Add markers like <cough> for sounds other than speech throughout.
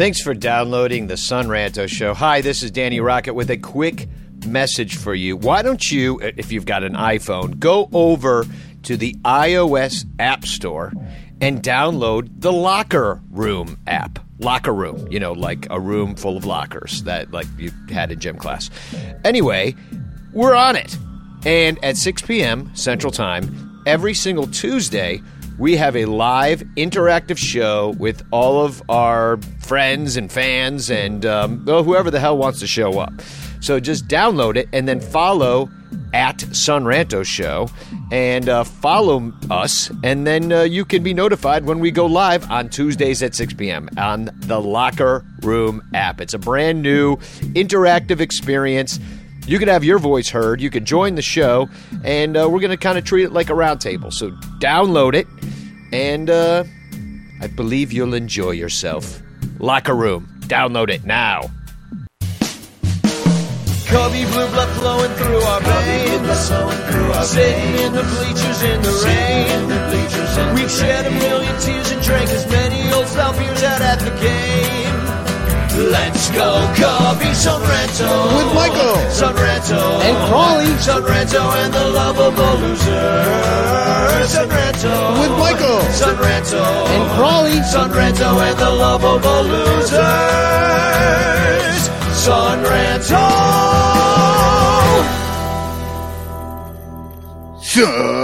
Thanks for downloading the Son Ranto Show. Hi, this is Danny Rocket with a quick message for you. Why don't you, if you've got an iPhone, go over to the iOS App Store and download the Locker Room app. Locker room, you know, like a room full of lockers that like you had in gym class. Anyway, we're on it. And at 6 p.m. Central Time, every single Tuesday, we have a live interactive show with all of our friends and fans and um, whoever the hell wants to show up. So just download it and then follow at Son Ranto Show and uh, follow us, and then uh, you can be notified when we go live on Tuesdays at 6 p.m. on the Locker Room app. It's a brand new interactive experience. You can have your voice heard. You can join the show, and uh, we're going to kind of treat it like a roundtable. So download it, and uh, I believe you'll enjoy yourself. Locker Room, download it now. Cubby blue blood flowing through our veins. Sitting in the bleachers in the rain. We've shed a million tears and drank as many old style beers out at the game. Let's go, Cubby Son Ranto. With Michael. Son Ranto. And Crawley. Son Ranto and the lovable loser. Son Ranto. With Michael. Son Ranto. And Crawley. Son Ranto and the lovable losers. Son Ranto. Sun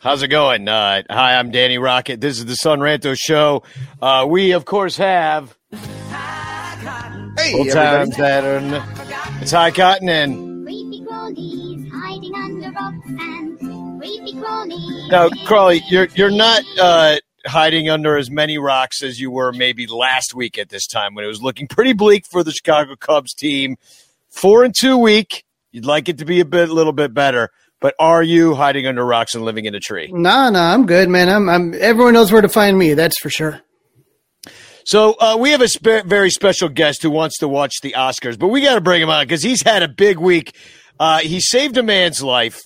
How's it going? Uh, hi, I'm Danny Rocket. This is the Son Ranto Show. Uh, we, of course, have Hey, old everybody. times that It's High Cotton and Creepy crawlies hiding under rocks and creepy crawlies. now, Crawley. You're you're not uh, hiding under as many rocks as you were maybe last week at this time when it was looking pretty bleak for the Chicago Cubs team. Four and two week. You'd like it to be a bit, little bit better, but are you hiding under rocks and living in a tree? Nah, nah, I'm good, man. I'm, I'm. Everyone knows where to find me. That's for sure. So uh, we have a spe- very special guest who wants to watch the Oscars, but we got to bring him on because he's had a big week. Uh, he saved a man's life,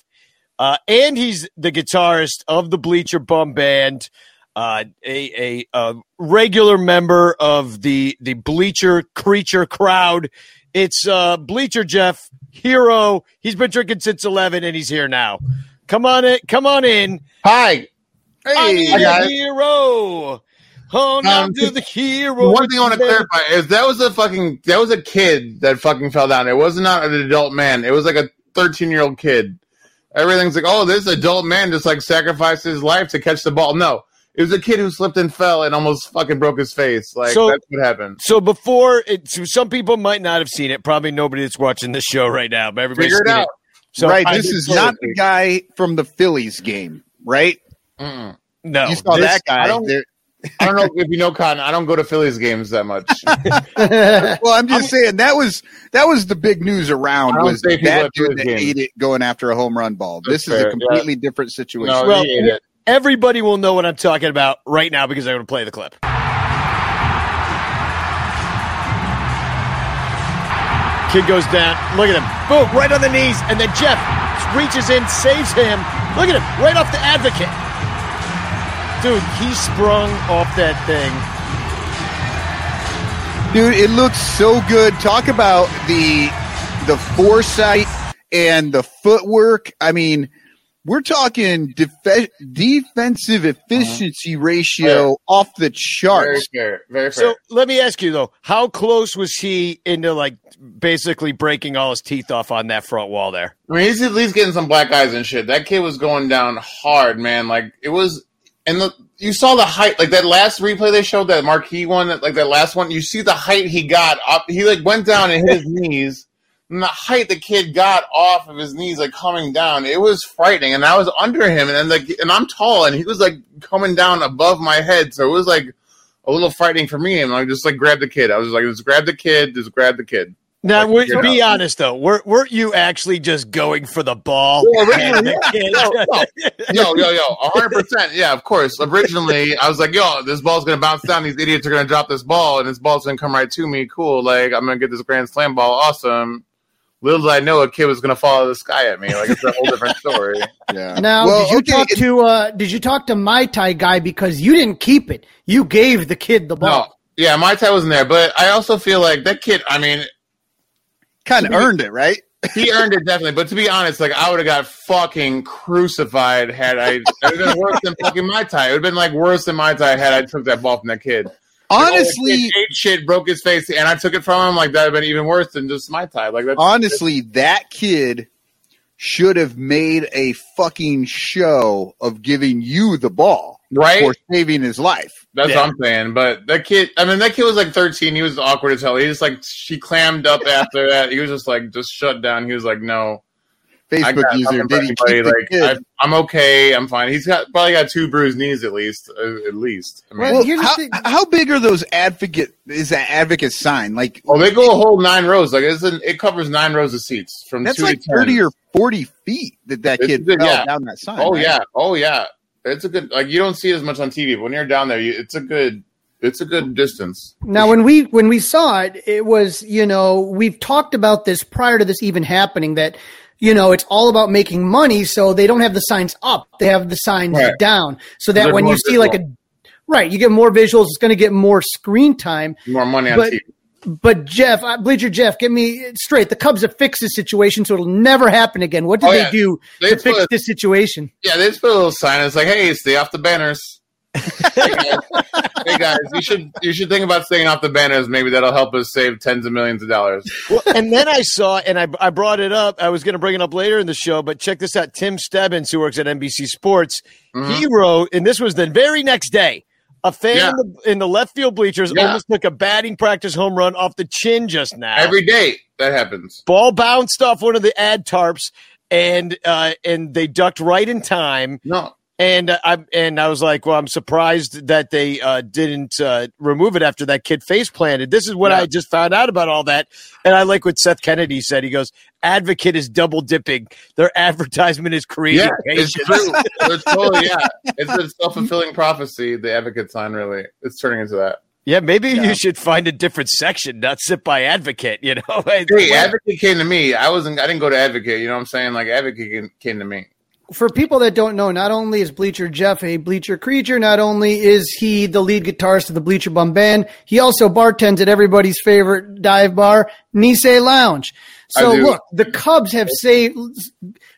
uh, and he's the guitarist of the Bleacher Bum Band, uh, a, a, a regular member of the the Bleacher Creature crowd. It's uh, Bleacher Jeff Hero. He's been drinking since eleven, and he's here now. Come on in, come on in. Hi. Hey, a guys. hero. Oh, now Um, to the hero. One thing I want to clarify is that was a fucking that was a kid that fucking fell down. It was not an adult man. It was like a thirteen year old kid. Everything's like, oh, this adult man just like sacrificed his life to catch the ball. No, it was a kid who slipped and fell and almost fucking broke his face. Like So- that's what happened. So before, it, so some people might not have seen it. Probably nobody that's watching this show right now, but everybody's Figure it seen out. So right, I this is so- not the guy from the Phillies game, right? Mm-mm. No, you saw this- that guy. I don't- I don't know if you know Cotton. I don't go to Phillies games that much. <laughs> Well, I'm just saying that was that was the big news around was say people that dude that games. ate it going after a home run ball. That's this is a completely different situation. no, Well, he ate it. Everybody will know what I'm talking about right now because I'm going to play the clip. Kid goes down. Look at him. Boom, right on the knees. And then Jeff reaches in, saves him. Look at him, right off the advocate. Dude, he sprung off that thing. Dude, it looks so good. Talk about the the foresight and the footwork. I mean, we're talking def- defensive efficiency uh-huh. ratio off the Very charts. fair. Very fair. So let me ask you though, how close was he into like basically breaking all his teeth off on that front wall there? I mean, he's at least getting some black eyes and shit. That kid was going down hard, man. Like it was, and the you saw the height. Like that last replay they showed, that marquee one, like that last one. You see the height he got up. He like went down and hit his <laughs> knees, and the height the kid got off of his knees, like coming down, it was frightening. And I was under him, and then like, and I'm tall, and he was like coming down above my head, so it was like a little frightening for me. And I just like grabbed the kid. I was like, just grab the kid, just grab the kid. Now, Like, be honest though, weren't, weren't you actually just going for the ball? Originally, And the <laughs> kid- yo, yo, yo, hundred percent. Yeah, of course. Originally, I was like, yo, this ball's gonna bounce down. These idiots are gonna drop this ball, and this ball's gonna come right to me. Cool. Like I'm gonna get this grand slam ball. Awesome. Little did I know a kid was gonna fall out of the sky at me. Like it's a whole different story. <laughs> Yeah. Now, Well, did you okay, talk it- to uh, did you talk to my Thai guy because you didn't keep it? You gave the kid the ball. No, ball. yeah, my tie wasn't there, but I also feel like that kid. I mean, kind of earned it, right? <laughs> he earned it definitely. But to be honest, like I would have got fucking crucified had I. It would have been worse than fucking my tie. It would have been like worse than my tie had I took that ball from that kid. Honestly, ate shit, broke his face, and I took it from him. Like that would have been even worse than just my tie. Like that's honestly, that kid should have made a fucking show of giving you the ball right. for saving his life. That's Yeah. what I'm saying. But that kid, I mean, that kid was like 13. He was awkward as hell. He just like she clammed up <laughs> after that. He was just like just shut down. He was like, no, Facebook got user did he anybody. keep the Like kid? I, I'm okay. I'm fine. He's got probably got two bruised knees at least. Uh, at least. I mean, Well, Well, here's the how, thing- how big are those advocate? Is that advocate sign like? oh, they go a whole nine rows. Like it's an, it covers nine rows of seats from That's two like to 10. thirty or forty feet that that It's kid good, fell yeah. down that sign. Oh right? yeah, oh yeah. It's a good like you don't see it as much on TV, but when you're down there, you, it's a good it's a good distance. Now, when we when we saw it, it was you know we've talked about this prior to this even happening that you know it's all about making money, so they don't have the signs up; they have the signs Right. down, so that when you see like a right, you get more visuals. It's going to get more screen time. More money on But- TV. But Jeff, uh, Bleacher Jeff, get me straight. The Cubs have fixed this situation, so it'll never happen again. What did Oh, they do They to fix put- this situation? Yeah, they just put a little sign. It's like, hey, stay off the banners. Hey, guys, <laughs> hey guys, you should you should think about staying off the banners. Maybe that'll help us save tens of millions of dollars. Well, and then I saw, and I, I brought it up. I was going to bring it up later in the show, but check this out. Tim Stebbins, who works at NBC Sports, he wrote, and this was the very next day. A fan Yeah. in, the, in the left field bleachers Yeah. almost took a batting practice home run off the chin just now. Every day that happens. ball bounced off one of the ad tarps, and uh, and they ducked right in time. No, And uh, I and I was like, well, I'm surprised that they uh, didn't uh, remove it after that kid face planted. This is what Yeah. I just found out about all that, and I like what Seth Kennedy said. He goes, "Advocate is double dipping. Their <laughs> advertisement is creating yeah, it's true. It's <laughs> totally yeah. It's a self fulfilling prophecy. The advocate sign really, it's turning into that. Yeah, maybe you should find a different section, not sit by advocate. You know, <laughs> Hey, advocate came to me. I wasn't. I didn't go to advocate. You know what I'm saying? Like advocate came to me. For people that don't know, not only is Bleacher Jeff a Bleacher creature, not only is he the lead guitarist of the Bleacher Bum Band, he also bartends at everybody's favorite dive bar, Nisei Lounge. So look, the Cubs have saved,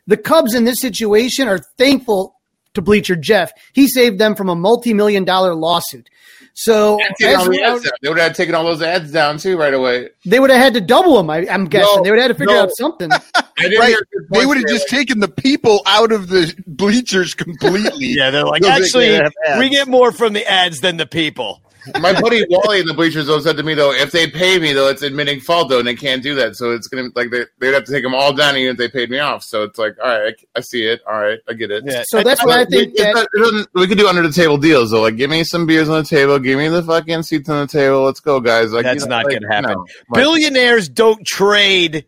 the Cubs in this situation are thankful to Bleacher Jeff. He saved them from a multi-million dollar lawsuit. So And taken the we- ads down. They would have taken all those ads down too right away. they would have had to double them. I, I'm guessing No, they would have had to figure no. out something. <laughs> I didn't Right. hear They would have there. just taken the people out of the bleachers completely. yeah, they're like, So actually, can't have ads. we get more from the ads than the people. My buddy Wally in the bleachers though said to me though, if they pay me though, it's admitting fault though, and they can't do that. So it's gonna like they they'd have to take them all down even if they paid me off. So it's like, all right, I, I see it. All right, I get it. Yeah. So that's why I think it's that not- we could do under the table deals though. Like, give me some beers on the table, give me the fucking seats on the table. Let's go, guys. Like, That's you know, not like, gonna happen. no. Billionaires don't trade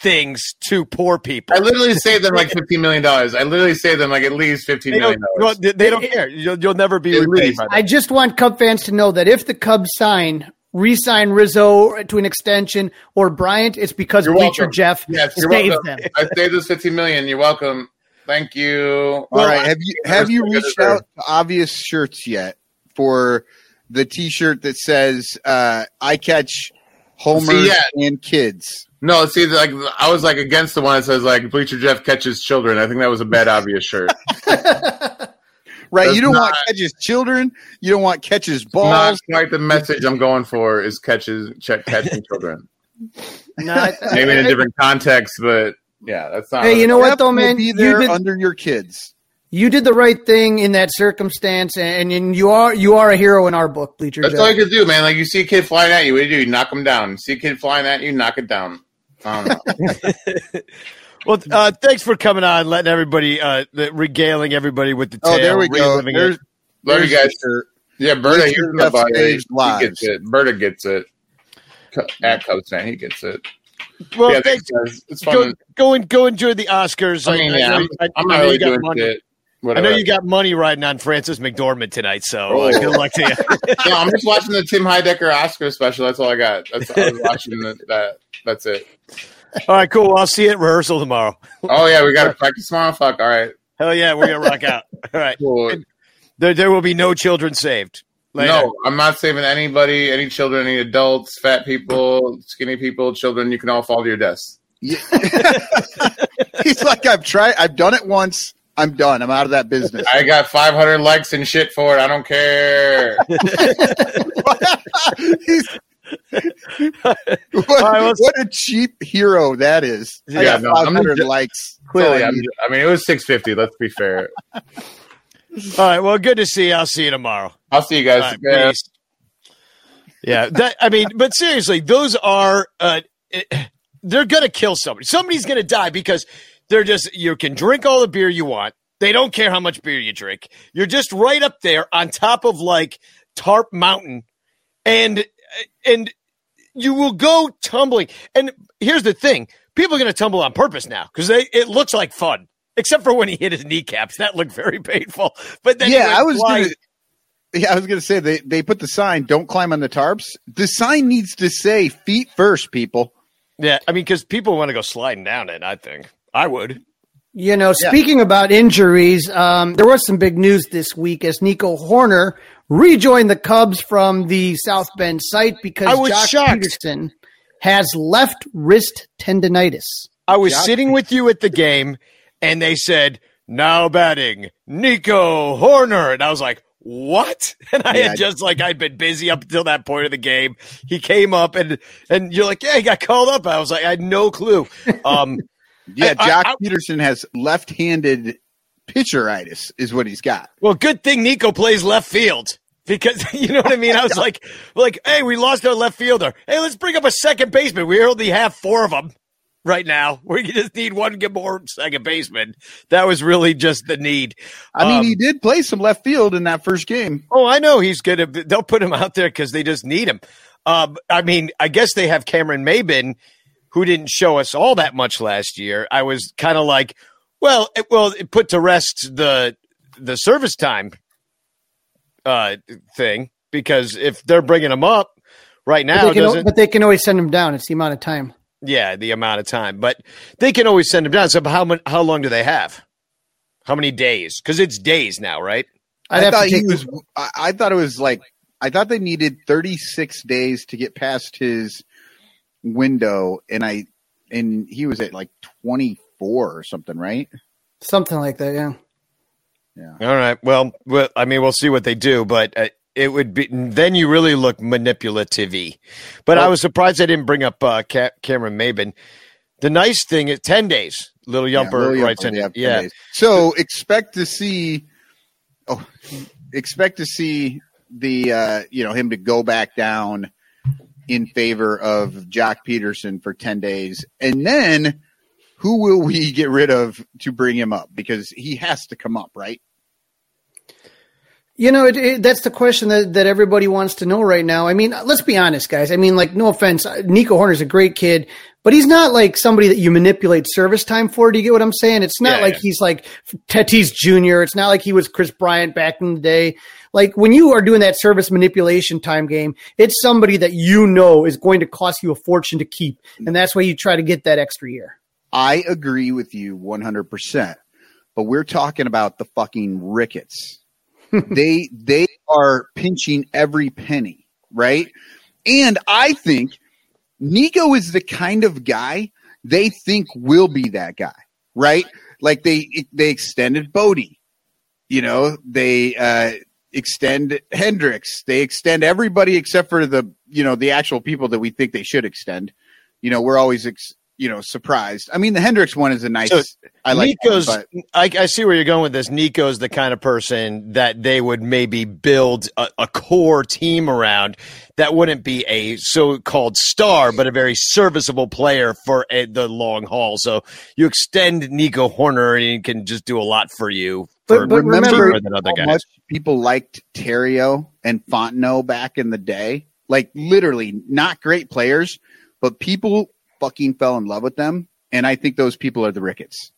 things to poor people. I literally saved them like fifteen million dollars. I literally saved them like at least fifteen million They don't, well, dollars. they they don't care. You'll, you'll never be At repaid least. by. I just want Cub fans to know that if the Cubs sign, re-sign Rizzo to an extension or Bryant, it's because You're Bleacher welcome. Jeff Yes, you're saved welcome. them. I saved this fifteen million. You're welcome. Thank you. All right. Have you have you reached deserve. out to obvious shirts yet for the T-shirt that says uh, "I catch homers See, yeah. and kids"? No, see, like I was like against the one that says like Bleacher Jeff catches children. I think that was a bad obvious shirt. <laughs> Right. That's you don't want catches children. You don't want catches balls. Not balls. quite the message I'm going for is catches check catching children. <laughs> not Maybe in a I- different context, but yeah, that's not. Hey, you know what though, man? You there did, under your kids. You did the right thing in that circumstance, and, and you are you are a hero in our book, Bleacher That's Jeff. all you can do, man. Like you see a kid flying at you, what do you do? You knock him down. You See a kid flying at you, knock it down. I don't know. <laughs> <laughs> Well, uh, thanks for coming on, letting everybody, uh, the, regaling everybody with the tale. Oh, there we go. reliving There's, it. Love you guys. your- Yeah, Berta, he's Richard in the Jeff body. Saves He gets it. Berta gets it. At Cubs fan, he gets it. Well, yeah, thanks. thanks. It's fun. Go, go and go enjoy the Oscars. I mean, yeah, know, I'm, I, I'm I not really doing money. shit. I know you got money riding on Frances McDormand tonight, so uh, good luck to you. <laughs> no, I'm just watching the Tim Heidecker Oscar special. That's all I got. That's I was watching the, that. That's it. All right, cool. I'll see you at rehearsal tomorrow. Oh yeah, we got to <laughs> practice tomorrow. Fuck. All right. Hell yeah, we're gonna rock out. All right, Cool. there, there will be no children saved. Later. No, I'm not saving anybody, any children, any adults, fat people, skinny people, children. You can all fall to your deaths. Yeah. <laughs> He's like, I've tried, I've done it once. I'm done. I'm out of that business. I got 500 likes and shit for it. I don't care. <laughs> He's- what, right, let's- what a cheap hero that is. I Yeah, got no, I'm 500 just- likes. Clearly, That's I I'm. I mean, it was 650. Let's be fair. All right, well, good to see you. I'll see you tomorrow. I'll see you guys. All right, Yeah. peace. Yeah, that I mean, but seriously, those are uh, it- they're gonna kill somebody. Somebody's gonna die because they're just you can drink all the beer you want. They don't care how much beer you drink. You're just right up there on top of like Tarp Mountain, and and you will go tumbling. And here's the thing: people are gonna tumble on purpose now because they it looks like fun. Except for when he hit his kneecaps, that looked very painful. But then yeah, I was flying. gonna, yeah, I was gonna say they, they put the sign, don't climb on the tarps. The sign needs to say feet first, people. Yeah, I mean, because people want to go sliding down it. I think I would. You know, Yeah. speaking about injuries, um, there was some big news this week as Nico Hoerner rejoined the Cubs from the South Bend site because Josh shocked. Pederson has left wrist tendonitis. I was Joc- sitting with you at the game, and they said, "Now batting, Nico Hoerner," and I was like, "What?" <laughs> And I Yeah. had just like I'd been busy up until that point of the game. He came up, and and you're like, "Yeah, he got called up." I was like, I had no clue. <laughs> Um, Yeah, I- I- Joc I- Pederson has left-handed pitcheritis, is what he's got. well, good thing Nico plays left field. Because <laughs> you know what I mean, I was <laughs> like, like, hey, we lost our left fielder. Hey, let's bring up a second baseman. We only have four of them right now. <laughs> We just need one more second baseman. That was really just the need. I mean, Um, he did play some left field in that first game. Oh, I know he's gonna. They'll put him out there because they just need him. Um, I mean, I guess they have Cameron Maybin, who didn't show us all that much last year. I was kind of like, well, it, well, it put to rest the the service time uh, thing because if they're bringing him up right But now, they, can, doesn't but they can always send him down. It's the amount of time. yeah, the amount of time, but they can always send him down. So, how much? How long do they have? How many days? Because it's days now, right? I'd I thought to he was. I, I thought it was like. I thought they needed 36 days to get past his window, and I and he was at like 24 or something, right? something like that. Yeah. Yeah. All right. Well, well, I mean, we'll see what they do, but uh, it would be then you really look manipulative But I was surprised I didn't bring up uh, Ca- Cameron Maybin. The nice thing is ten days. Little Yumper Lil writes in. yeah, 10 Yeah. So expect to see. Oh, expect to see the uh, you know him to go back down in favor of Joc Pederson for 10 days, and then who will we get rid of to bring him up because he has to come up, right? You know, it, it, that's the question that, that everybody wants to know right now. I mean, let's be honest, guys. I mean, like, no offense, uh, Nico Hoerner's a great kid, but he's not like somebody that you manipulate service time for. Do you get what I'm saying? It's not Yeah, like yeah. he's like Tatis Jr. It's not like he was Kris Bryant back in the day. Like when you are doing that service manipulation time game, it's somebody that you know is going to cost you a fortune to keep, and that's why you try to get that extra year. I agree with you 100%. But we're talking about the fucking Ricketts. <laughs> they they are pinching every penny, right? And I think Nico is the kind of guy they think will be that guy, right? Like they they extended Bote. You know, they uh extend Hendricks. They extend everybody except for the, you know, the actual people that we think they should extend. You know, we're always ex- you know, surprised. I mean, the Hendricks one is a nice. So- I like Nico's. him, I, I see where you're going with this. Nico's the kind of person that they would maybe build a, a core team around. That wouldn't be a so-called star, but a very serviceable player for a, the long haul. So you extend Nico Hoerner, and he can just do a lot for you. But- For, but remember other how much people liked Theriot and Fontenot back in the day. Like literally not great players, but people fucking fell in love with them. And I think those people are the Ricketts.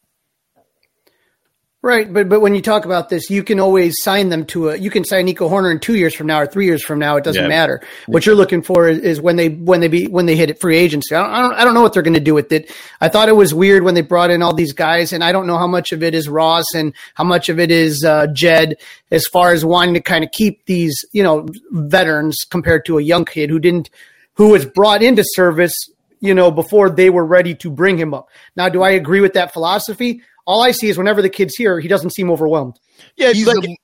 Right, but but when you talk about this, you can always sign them to a. You can sign Nico Hoerner in two years from now or three years from now. It doesn't Yeah. matter. What you're looking for is, is when they when they be when they hit it free agency. I don't, I don't I don't know what they're going to do with it. I thought it was weird when they brought in all these guys, and I don't know how much of it is Ross and how much of it is uh, Jed, as far as wanting to kind of keep these you know veterans compared to a young kid who didn't who was brought into service you know, before they were ready to bring him up. Now, do I agree with that philosophy? All I see is whenever the kid's here, he doesn't seem overwhelmed. Yeah, He's like, a,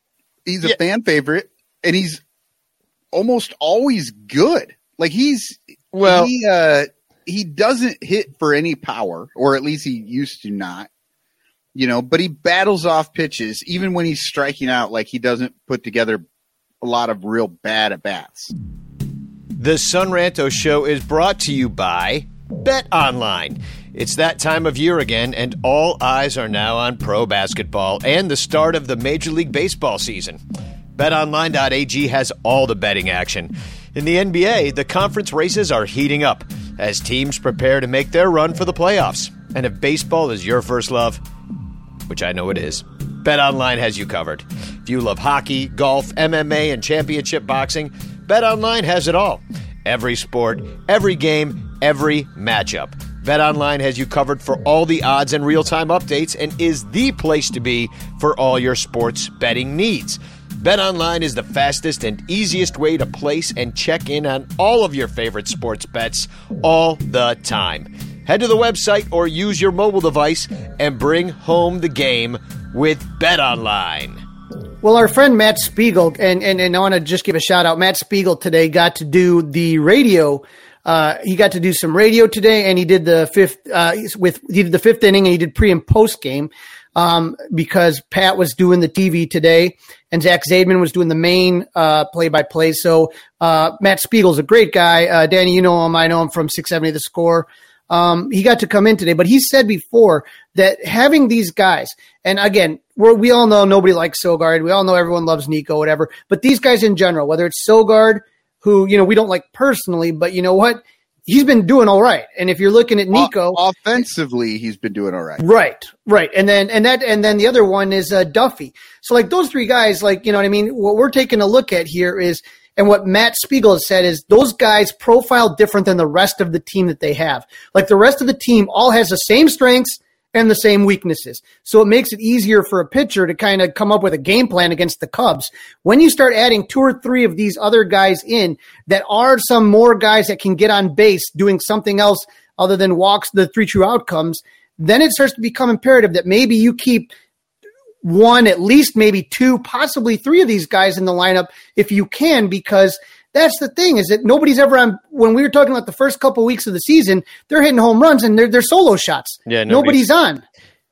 he's a Yeah. fan favorite and he's almost always good. Like he's Well- he uh he doesn't hit for any power, or at least he used to not. You know, but he battles off pitches even when he's striking out like he doesn't put together a lot of real bad at bats. The Son Ranto Show is brought to you by Bet Online. It's that time of year again, and all eyes are now on pro basketball and the start of the Major League Baseball season. BetOnline.ag has all the betting action. In the NBA, the conference races are heating up as teams prepare to make their run for the playoffs. And if baseball is your first love, which I know it is. BetOnline has you covered. If you love hockey, golf, MMA, and championship boxing, BetOnline has it all. Every sport, every game, every matchup. BetOnline has you covered for all the odds and real-time updates and is the place to be for all your sports betting needs. BetOnline is the fastest and easiest way to place and check in on all of your favorite sports bets all the time. Head to the website or use your mobile device and bring home the game with BetOnline. Well, our friend Matt Spiegel, and, and, and I want to just give a shout out. Matt Spiegel today got to do the radio. Uh, he got to do some radio today, and he did the fifth uh, with he did the fifth inning, and he did pre and post game um, because Pat was doing the TV today, and Zach Zaidman was doing the main play by play. So uh, Matt Spiegel's a great guy. Uh, Danny, you know him. I know him from 670 The Score. Um, he got to come in today, but he said before that having these guys, and again, we're, we all know nobody likes Sogard. We all know everyone loves Nico, whatever. But these guys in general, whether it's Sogard, who you know we don't like personally, but you know what, he's been doing all right. And if you're looking at Nico, O- offensively, he's been doing all right. Right, right, and then and that and then the other one is uh, Duffy. So like those three guys, like you know what I mean. What we're taking a look at here is, and what Matt Spiegel has said is those guys profile different than the rest of the team that they have. Like the rest of the team all has the same strengths and the same weaknesses. So it makes it easier for a pitcher to kind of come up with a game plan against the Cubs. When you start adding two or three of these other guys in that are some more guys that can get on base doing something else other than walks, the three true outcomes, then it starts to become imperative that maybe you keep one, at least maybe two, possibly three of these guys in the lineup if you can, because that's the thing is that nobody's ever on. When we were talking about the first couple weeks of the season, they're hitting home runs and they're, they're solo shots. Yeah, nobody's- nobody's on.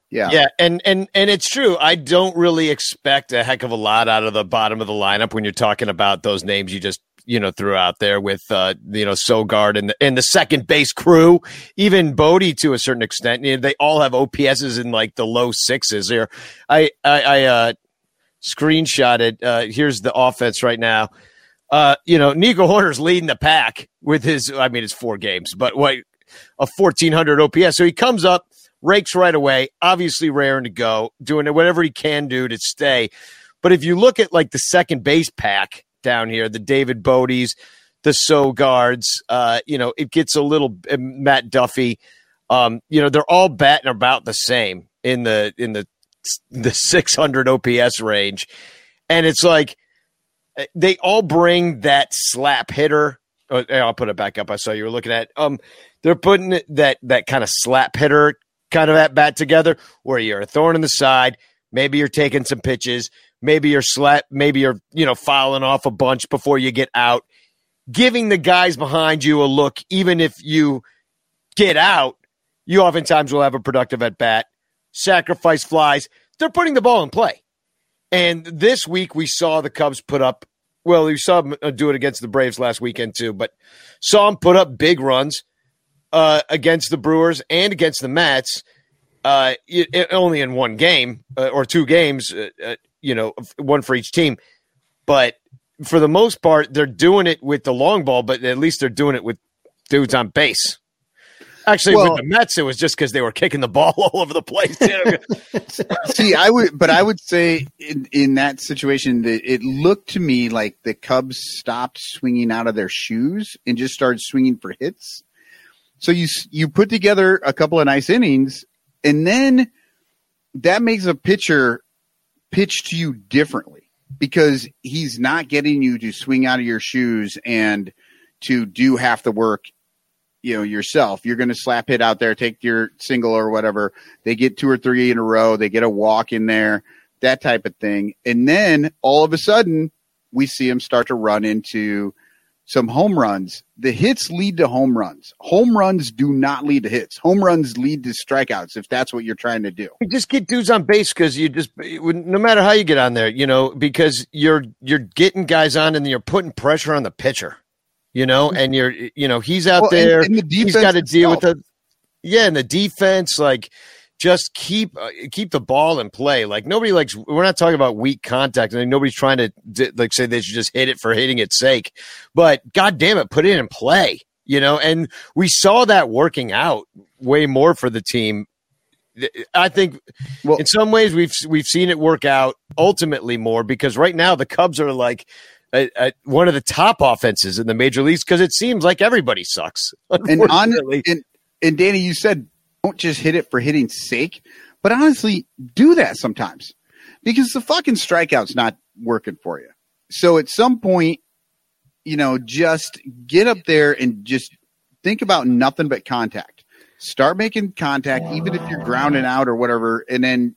Yeah. Yeah, and and and it's true. I don't really expect a heck of a lot out of the bottom of the lineup when you're talking about those names you just you know threw out there with uh, you know Sogard and the, and the second base crew, even Bote to a certain extent. You know, they all have OPSs in like the low sixes. Here, I I, I uh, screenshotted. Uh, here's the offense right now. Uh, you know, Nico Hoerner's leading the pack with his. I mean, it's four games, but what a 1400 OPS. So he comes up, rakes right away, obviously raring to go, doing whatever he can do to stay. But if you look at like the second base pack down here, the David Botes, the Sogards, uh, you know, it gets a little uh, Matt Duffy. Um, you know, they're all batting about the same in the in the the 600 OPS range, and it's like uh, they all bring that slap hitter. Oh, I'll put it back up. I saw you were looking at. Um, they're putting that that kind of slap hitter kind of at bat together, where you're a thorn in the side. Maybe you're taking some pitches. Maybe you're slap. Maybe you're you know fouling off a bunch before you get out, giving the guys behind you a look. Even if you get out, you oftentimes will have a productive at bat. sacrifice flies. They're putting the ball in play. And this week we saw the Cubs put up. Well, we saw them uh, do it against the Braves last weekend too, but saw them put up big runs uh, against the Brewers and against the Mets. Uh, it, it- only in one game uh, or two games, uh, uh, you know, one for each team. But for the most part, they're doing it with the long ball, but at least they're doing it with dudes on base. Actually, Well- with the Mets, it was just because they were kicking the ball <laughs> all over the place. <laughs> See, I would, but I would say in, in that situation that it looked to me like the Cubs stopped swinging out of their shoes and just started swinging for hits. So you you put together a couple of nice innings, and then that makes a pitcher pitch to you differently because he's not getting you to swing out of your shoes and to do half the work you know yourself. You're going to slap hit out there take your single or whatever. They get two or three in a row. They get a walk in there that type of thing. And then all of a sudden we see him start to run into some home runs. The hits lead to home runs. Home runs do not lead to hits. Home runs lead to strikeouts if that's what you're trying to do. You just get dudes on base because you just no matter how you get on there, you know, because you're you're getting guys on and you're putting pressure on the pitcher, you know, mm-hmm. and you're you know he's out Well, there, and the he's defense got to deal with the yeah, and the defense like just keep uh, keep the ball in play. Like nobody likes. We're not talking about weak contact. Mean, nobody's trying to like say they should just hit it for hitting its sake. But god damn it, put it in play. You know, and we saw that working out way more for the team. I think Well- in some ways we've we've seen it work out ultimately more because right now the Cubs are like a, a, one of the top offenses in the major leagues because it seems like everybody sucks. and on and, and Danny, you said don't just hit it for hitting's sake, but honestly, do that sometimes because the fucking strikeout's not working for you. So at some point, you know, just get up there and just think about nothing but contact. Start making contact, even if you're grounding out or whatever, and then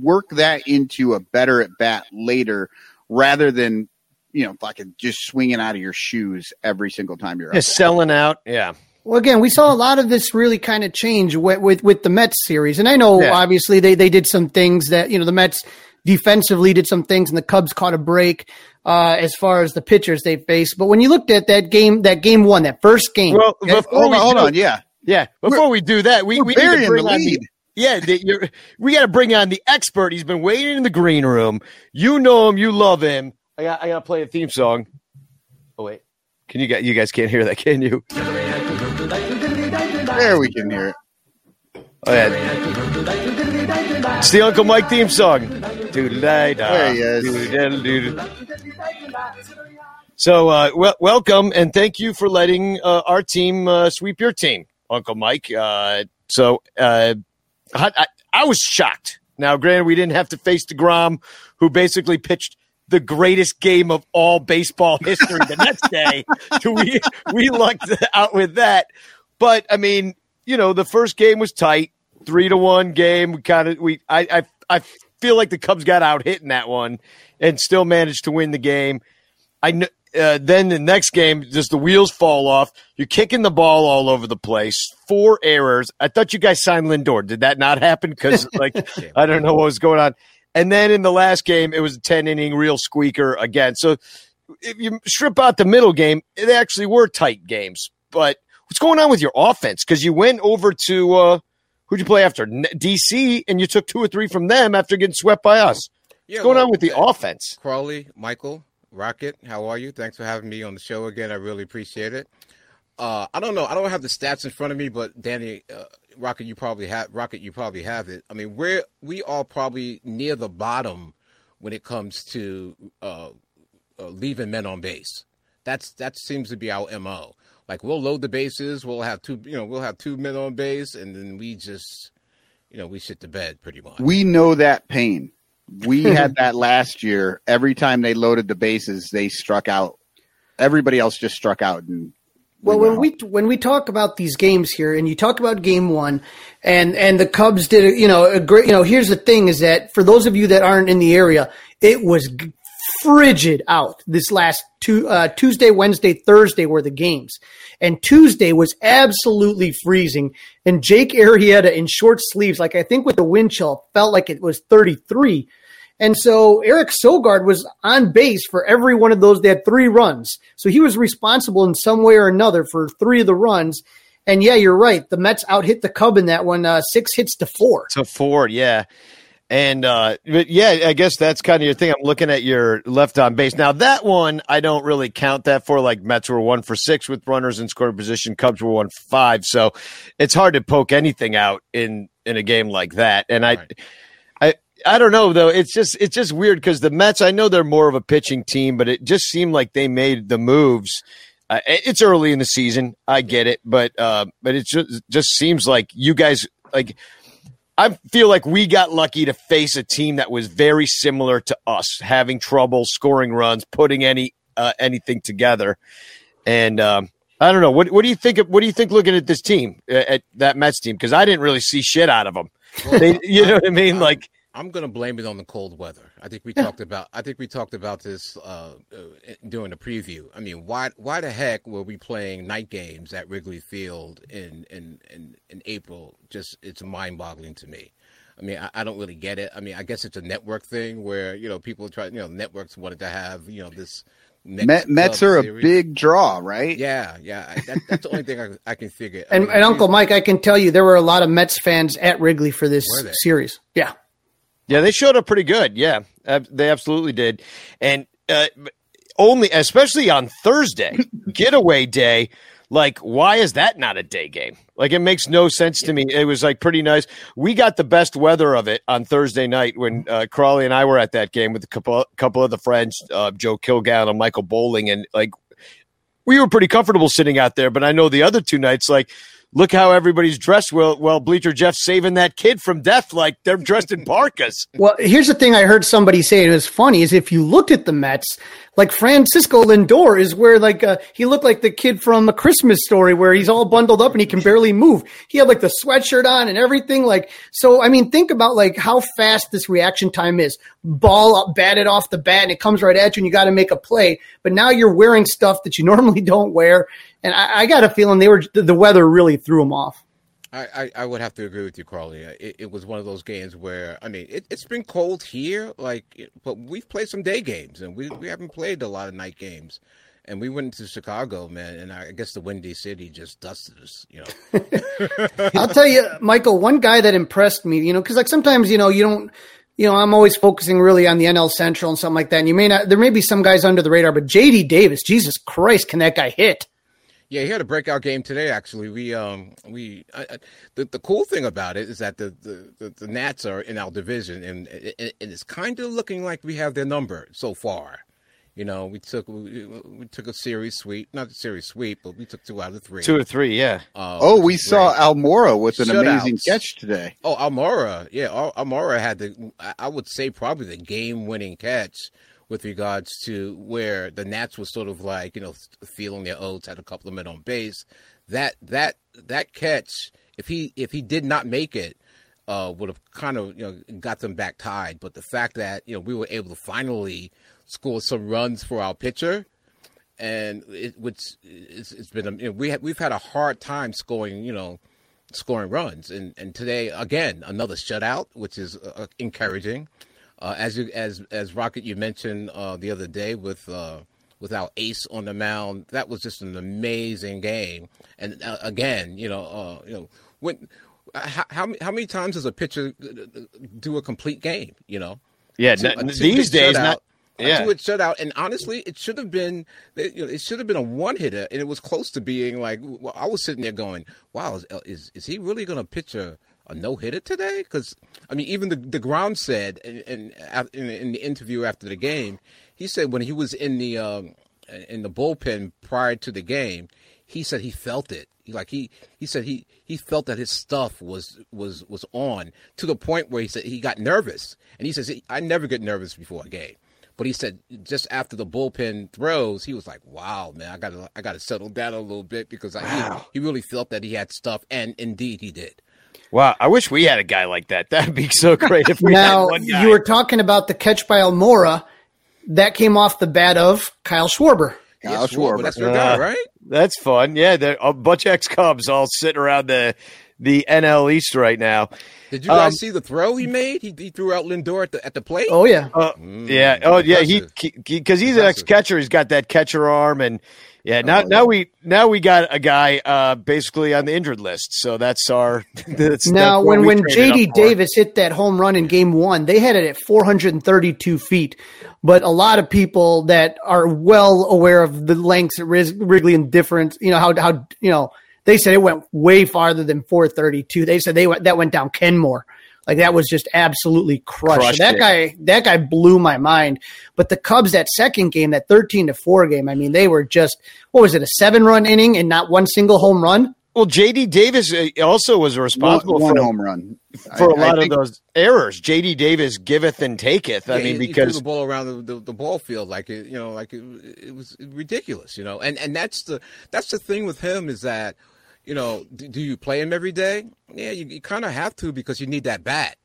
work that into a better at bat later rather than, you know, fucking just swinging out of your shoes every single time you're. Just selling out. Yeah. Well, again, we saw a lot of this really kind of change with, with with the Mets series, and I know Yeah. obviously they they did some things that you know the Mets defensively did some things, and the Cubs caught a break uh, as far as the pitchers they faced. But when you looked at that game, that game one, that first game, Well, before hold we on, hold do- on, yeah. Yeah. Before we do that, we, we're need to bring the on lead. yeah, the, you're, we got to bring on the expert. He's been waiting in the green room. You know him. You love him. I got, I got to play a theme song. Oh wait, can you guys? You guys can't hear that, can you? There we can hear it. Oh yeah, it's the Uncle Mike theme song. There he is. So, uh, well, welcome and thank you for letting uh, our team uh, sweep your team, Uncle Mike. Uh, so, uh, I, I, was shocked. Now, granted, we didn't have to face DeGrom, who basically pitched the greatest game of all baseball history the next day. <laughs> We we lucked out with that. But I mean, you know, the first game was tight, three to one game. We kind of we I, I I feel like the Cubs got out hitting that one and still managed to win the game. I kn- uh, then the next game, just the wheels fall off. You're kicking the ball all over the place. Four errors. I thought you guys signed Lindor. Did that not happen? Because <laughs> like I don't know what was going on. And then in the last game, it was a ten inning real squeaker again. So if you strip out the middle game, it actually were tight games. But what's going on with your offense? Because you went over to uh, who'd you play after DC, and you took two or three from them after getting swept by us. Yeah, What's going well, on with the offense? Crawley, Michael, Rocket, how are you? Thanks for having me on the show again. I really appreciate it. Uh, I don't know. I don't have the stats in front of me, but Danny, uh, Rocket, you probably have Rocket. You probably have it. I mean, we're we are probably near the bottom when it comes to uh, uh, leaving men on base. That's that seems to be our mo. Like we'll load the bases, we'll have two, you know, we'll have two men on base, and then we just, you know, we shit the bed pretty much. We know that pain. We <laughs> had that last year. Every time they loaded the bases, they struck out. Everybody else just struck out. And Well, went when we when we talk about these games here, and you talk about Game One, and and the Cubs did, a, you know, a great. You know, here's the thing: is that for those of you that aren't in the area, it was g- frigid out this last two, uh, Tuesday, Wednesday, Thursday were the games. And Tuesday was absolutely freezing. And Jake Arrieta in short sleeves, like I think with the wind chill, felt like it was 33. And so Eric Sogard was on base for every one of those. They had three runs. So he was responsible in some way or another for three of the runs. And yeah, you're right. The Mets out hit the Cub in that one, uh, six hits to four. To four, yeah. And uh, but yeah, I guess that's kind of your thing. I'm looking at your left on base now. That one I don't really count that for. Like Mets were one for six with runners in scoring position. Cubs were one for five. So it's hard to poke anything out in in a game like that. And I, Right. I, I don't know though. It's just it's just weird because the Mets. I know they're more of a pitching team, but it just seemed like they made the moves. Uh, it's early in the season. I get it, but uh, but it just just seems like you guys like. I feel like we got lucky to face a team that was very similar to us, having trouble scoring runs, putting any uh, anything together, and um, I don't know. What what do you think? Of, what do you think looking at this team, at that Mets team? Because I didn't really see shit out of them. <laughs> They, you know what I mean? Like I'm gonna blame it on the cold weather. I think we talked about. I think we talked about this uh, uh, during the preview. I mean, why why the heck were we playing night games at Wrigley Field in in in, in April? Just it's mind boggling to me. I mean, I, I don't really get it. I mean, I guess it's a network thing where you know people try. You know, networks wanted to have you know this. next Met, Mets club are a big draw, right? Yeah, yeah. I, that, that's the only thing I, I can figure. I And, mean, and Uncle Mike, I can tell you there were a lot of Mets fans at Wrigley for this series. Yeah. Yeah, they showed up pretty good. Yeah, ab- they absolutely did. And uh, only, especially on Thursday, <laughs> getaway day. Like, why is that not a day game? Like, it makes no sense to me. It was like pretty nice. We got the best weather of it on Thursday night when uh, Crawley and I were at that game with a couple, couple of the friends, uh, Joe Kilgallen and Michael Bowling, and like we were pretty comfortable sitting out there. But I know the other two nights, like, look how everybody's dressed. Well, well, Bleacher Jeff saving that kid from death. Like they're dressed in parkas. <laughs> Well, here's the thing I heard somebody say, and it was funny, is if you looked at the Mets, like Francisco Lindor is where like uh, he looked like the kid from a Christmas story where he's all bundled up and he can barely move. He had like the sweatshirt on and everything. Like, so I mean, think about like how fast this reaction time is. Ball up, batted off the bat and it comes right at you and you got to make a play. But now you're wearing stuff that you <laughs> normally don't wear. And I, I got a feeling they were, the weather really threw them off. I, I, I would have to agree with you, Crawley. Uh, It, it was one of those games where I mean, it, it's been cold here, like, but we've played some day games, and we we haven't played a lot of night games. And we went to Chicago, man, and I guess the Windy City just dusted us, you know. <laughs> I'll tell you, Michael, one guy that impressed me, you know, because like sometimes, you know, you don't, you know, I'm always focusing really on the NL Central and something like that. And you may not, there may be some guys under the radar, but JD Davis, Jesus Christ, can that guy hit? Yeah, he had a breakout game today. Actually, we um we I, I, the the cool thing about it is that the the, the, the Nats are in our division, and, and and it's kind of looking like we have their number so far. You know, we took we, we took a series sweep, not a series sweep, but we took two out of three. Two or three, yeah. Uh, Oh, we saw great. Almora with an Shutouts. amazing catch today. Oh, Almora, yeah, Almora had the I- I would say probably the game-winning catch with regards to where the Nats was sort of like you know feeling their oats, had a couple of men on base. That that that catch, if he if he did not make it, uh, would have kind of you know got them back tied. But the fact that you know we were able to finally score some runs for our pitcher, and it which it's, it's been you know, we have, we've had a hard time scoring you know scoring runs and and today again another shutout which is uh, encouraging uh, as you as as rocket you mentioned uh, the other day with uh, with our ace on the mound that was just an amazing game. And uh, again you know uh, you know when how, how many- how many times does a pitcher uh, do a complete game you know? Yeah, two- n- these days, shutout- not. a Yeah, two-hit shutout, and honestly, it should have been you know, it should have been a one hitter, and it was close to being like I was sitting there going, "Wow, is is, is he really going to pitch a, a no hitter today?" Because I mean, even the deGrom said in, in in the interview after the game, he said when he was in the um, in the bullpen prior to the game, he said he felt it. He, like he he said he he felt that his stuff was was was on to the point where he said he got nervous, and he says I never get nervous before a game. But he said just after the bullpen throws, he was like, "Wow, man, I got to I got to settle down a little bit because I, he, he really felt that he had stuff, and indeed he did." Wow. I wish we had a guy like that. <laughs> That'd be so great if we had now, one guy. you were talking about the catch by Almora. that came off the bat of Kyle Schwarber. Kyle Yeah, Schwarber, Schwarber. That's your guy, Uh, right? That's fun. Yeah, there a bunch of ex Cubs all sitting around the the NL East right now. Did you guys um, see the throw he made? He, he threw out Lindor at the at the plate. Oh yeah, Uh, Mm, yeah. Oh, yeah. He impressive. because he's an ex catcher. He's got that catcher arm, and yeah. Now Oh, now we now we got a guy uh, basically on the injured list. So that's our. <laughs> That's, Now, that's when when JD. Davis hit that home run in Game One, they had it at 432 feet. But a lot of people that are well aware of the lengths at Ris- Wrigley and different, you know how how you know they said it went way farther than 432. They said they went that went down Kenmore. Like that was just absolutely crushed. Crushed So that it. guy, that guy blew my mind. But the Cubs, that second game, that thirteen to four game, I mean, they were just what was it, a seven run inning and not one single home run? Well, JD Davis uh, also was responsible one for, home run for a I- I lot think- of those errors. JD Davis giveth and taketh. I Yeah, mean, he- he because threw the ball around the, the, the ball field like it, you know, like it, it was ridiculous, you know. And and that's the that's the thing with him is that, you know, do, do you play him every day? Yeah, you, you kind of have to because you need that bat,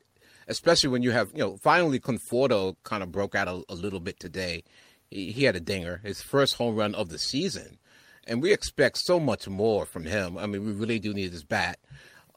especially when you have, you know, finally Conforto kind of broke out a, a little bit today. He, he had a dinger, his first home run of the season, and we expect so much more from him. I mean, we really do need his bat.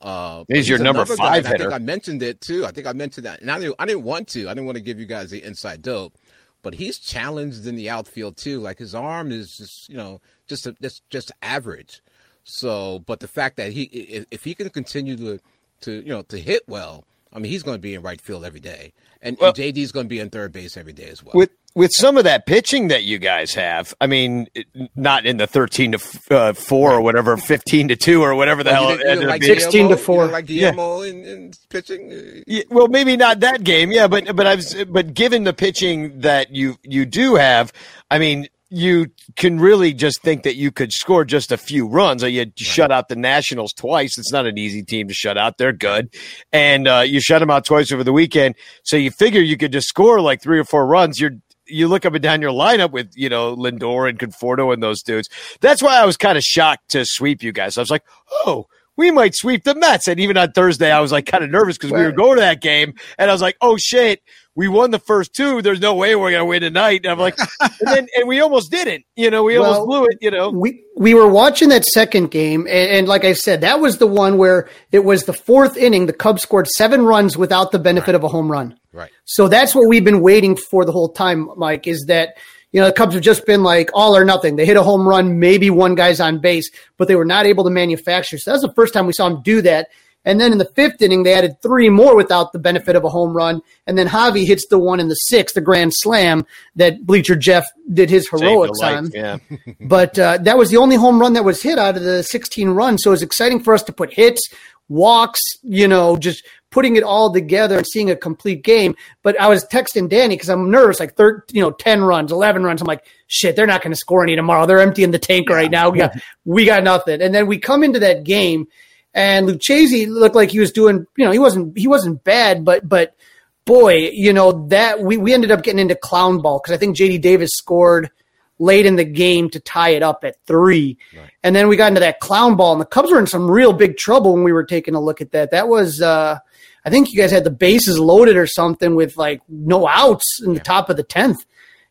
Uh, He's your number guy, five and I hitter. think I mentioned it too. I think I mentioned that, and I didn't. I didn't want to. I didn't want to give you guys the inside dope, but he's challenged in the outfield too. Like his arm is just, you know, just a, just just average. So, but the fact that he, if, if he can continue to, to you know, to hit well, I mean, he's going to be in right field every day, and, Well- and JD's going to be in third base every day as well. with with some of that pitching that you guys have, I mean, not in the thirteen to f- uh, four or whatever, fifteen to two or whatever the Well, hell you it didn't- you ended like 16 to Guillorme? You four. didn't like Guillorme in, in pitching. Yeah, well, maybe not that game, yeah, but but I've but given the pitching that you you do have, I mean, you can really just think that you could score just a few runs. Or you shut out the Nationals twice. It's not an easy team to shut out. They're good, and uh, you shut them out twice over the weekend. So you figure you could just score like three or four runs. You're you look up and down your lineup with you know Lindor and Conforto and those dudes. That's why I was kind of shocked to sweep you guys. I was like, oh. We might sweep the Mets, and even on Thursday, I was like kind of nervous because we were going to that game, and I was like, "Oh shit, we won the first two. There's no way we're gonna win tonight." And I'm like, <laughs> and then and we almost didn't. You know, we almost blew it. You know, we we were watching that second game, and, and like I said, that was the one where it was the fourth inning. The Cubs scored seven runs without the benefit of a home run. right. So that's what we've been waiting for the whole time, Mike. Is that you know the Cubs have just been like all or nothing. They hit a home run, maybe one guy's on base, but they were not able to manufacture. So that's the first time we saw them do that. And then in the fifth inning, they added three more without the benefit of a home run. And then Javi hits the one in the sixth, the grand slam that Bleacher Jeff did his heroics on Yeah, <laughs> but uh, that was the only home run that was hit out of the 16 runs. So it was exciting for us to put hits, walks, you know, just putting it all together and seeing a complete game. But I was texting Danny because I'm nervous, like third, you know, 10 runs, 11 runs. I'm like, shit, they're not going to score any tomorrow. They're emptying the tank right now. We got, we got nothing. And then we come into that game and Lucchesi looked like he was doing, you know, he wasn't, he wasn't bad, but, but boy, you know, that we, we ended up getting into clown ball because I think JD Davis scored late in the game to tie it up at three. And then we got into that clown ball, and the Cubs were in some real big trouble when we were taking a look at that. That was, uh, I think you guys had the bases loaded or something with like no outs in the top of the 10th.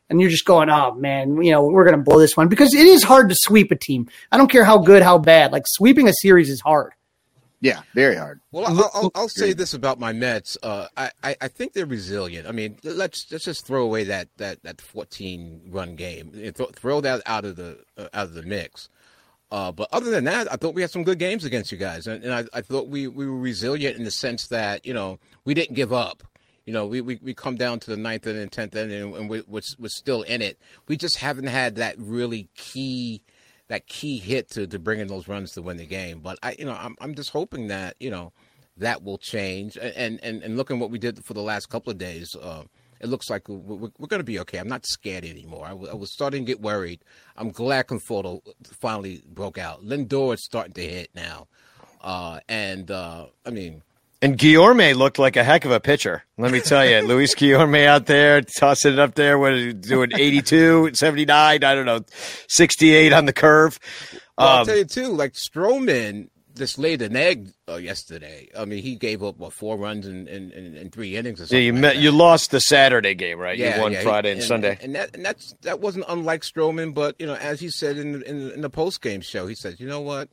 And you're just going, oh man, you know, we're going to blow this one because it is hard to sweep a team. I don't care how good, how bad. Like sweeping a series is hard. Yeah, very hard. Well, I'll, I'll, I'll say this about my Mets. Uh, I, I think they're resilient. I mean, let's let's just throw away that that that 14 run game. Throw, that out of the uh, out of the mix. Uh, but other than that, I thought we had some good games against you guys, and, and I, I thought we, we were resilient in the sense that you know we didn't give up. You know, we, we, we come down to the ninth and tenth inning, and we, we're, we're still in it. We just haven't had that really key that key hit to, to bring in those runs to win the game. But I, you know, I'm I'm just hoping that you know that will change. And and and looking what we did for the last couple of days, uh, it looks like we're, we're, going to be okay. I'm not scared anymore. I, w- I was starting to get worried. I'm glad Conforto finally broke out. Lindor is starting to hit now, uh, and uh, I mean. And Guillorme looked like a heck of a pitcher. Let me tell you, <laughs> Luis Guillorme out there tossing it up there, what is he doing 82, 79, I don't know, 68 on the curve. Well, I'll Um, tell you too, like Stroman just laid an egg uh, yesterday. I mean, he gave up what four runs in in, in, three innings or something. Yeah, you like met, you lost the Saturday game, right? Yeah, you won yeah, he- Friday and, Sunday. and that and that's that wasn't unlike Stroman. But you know, as he said in in, in the post game show, he said, you know what,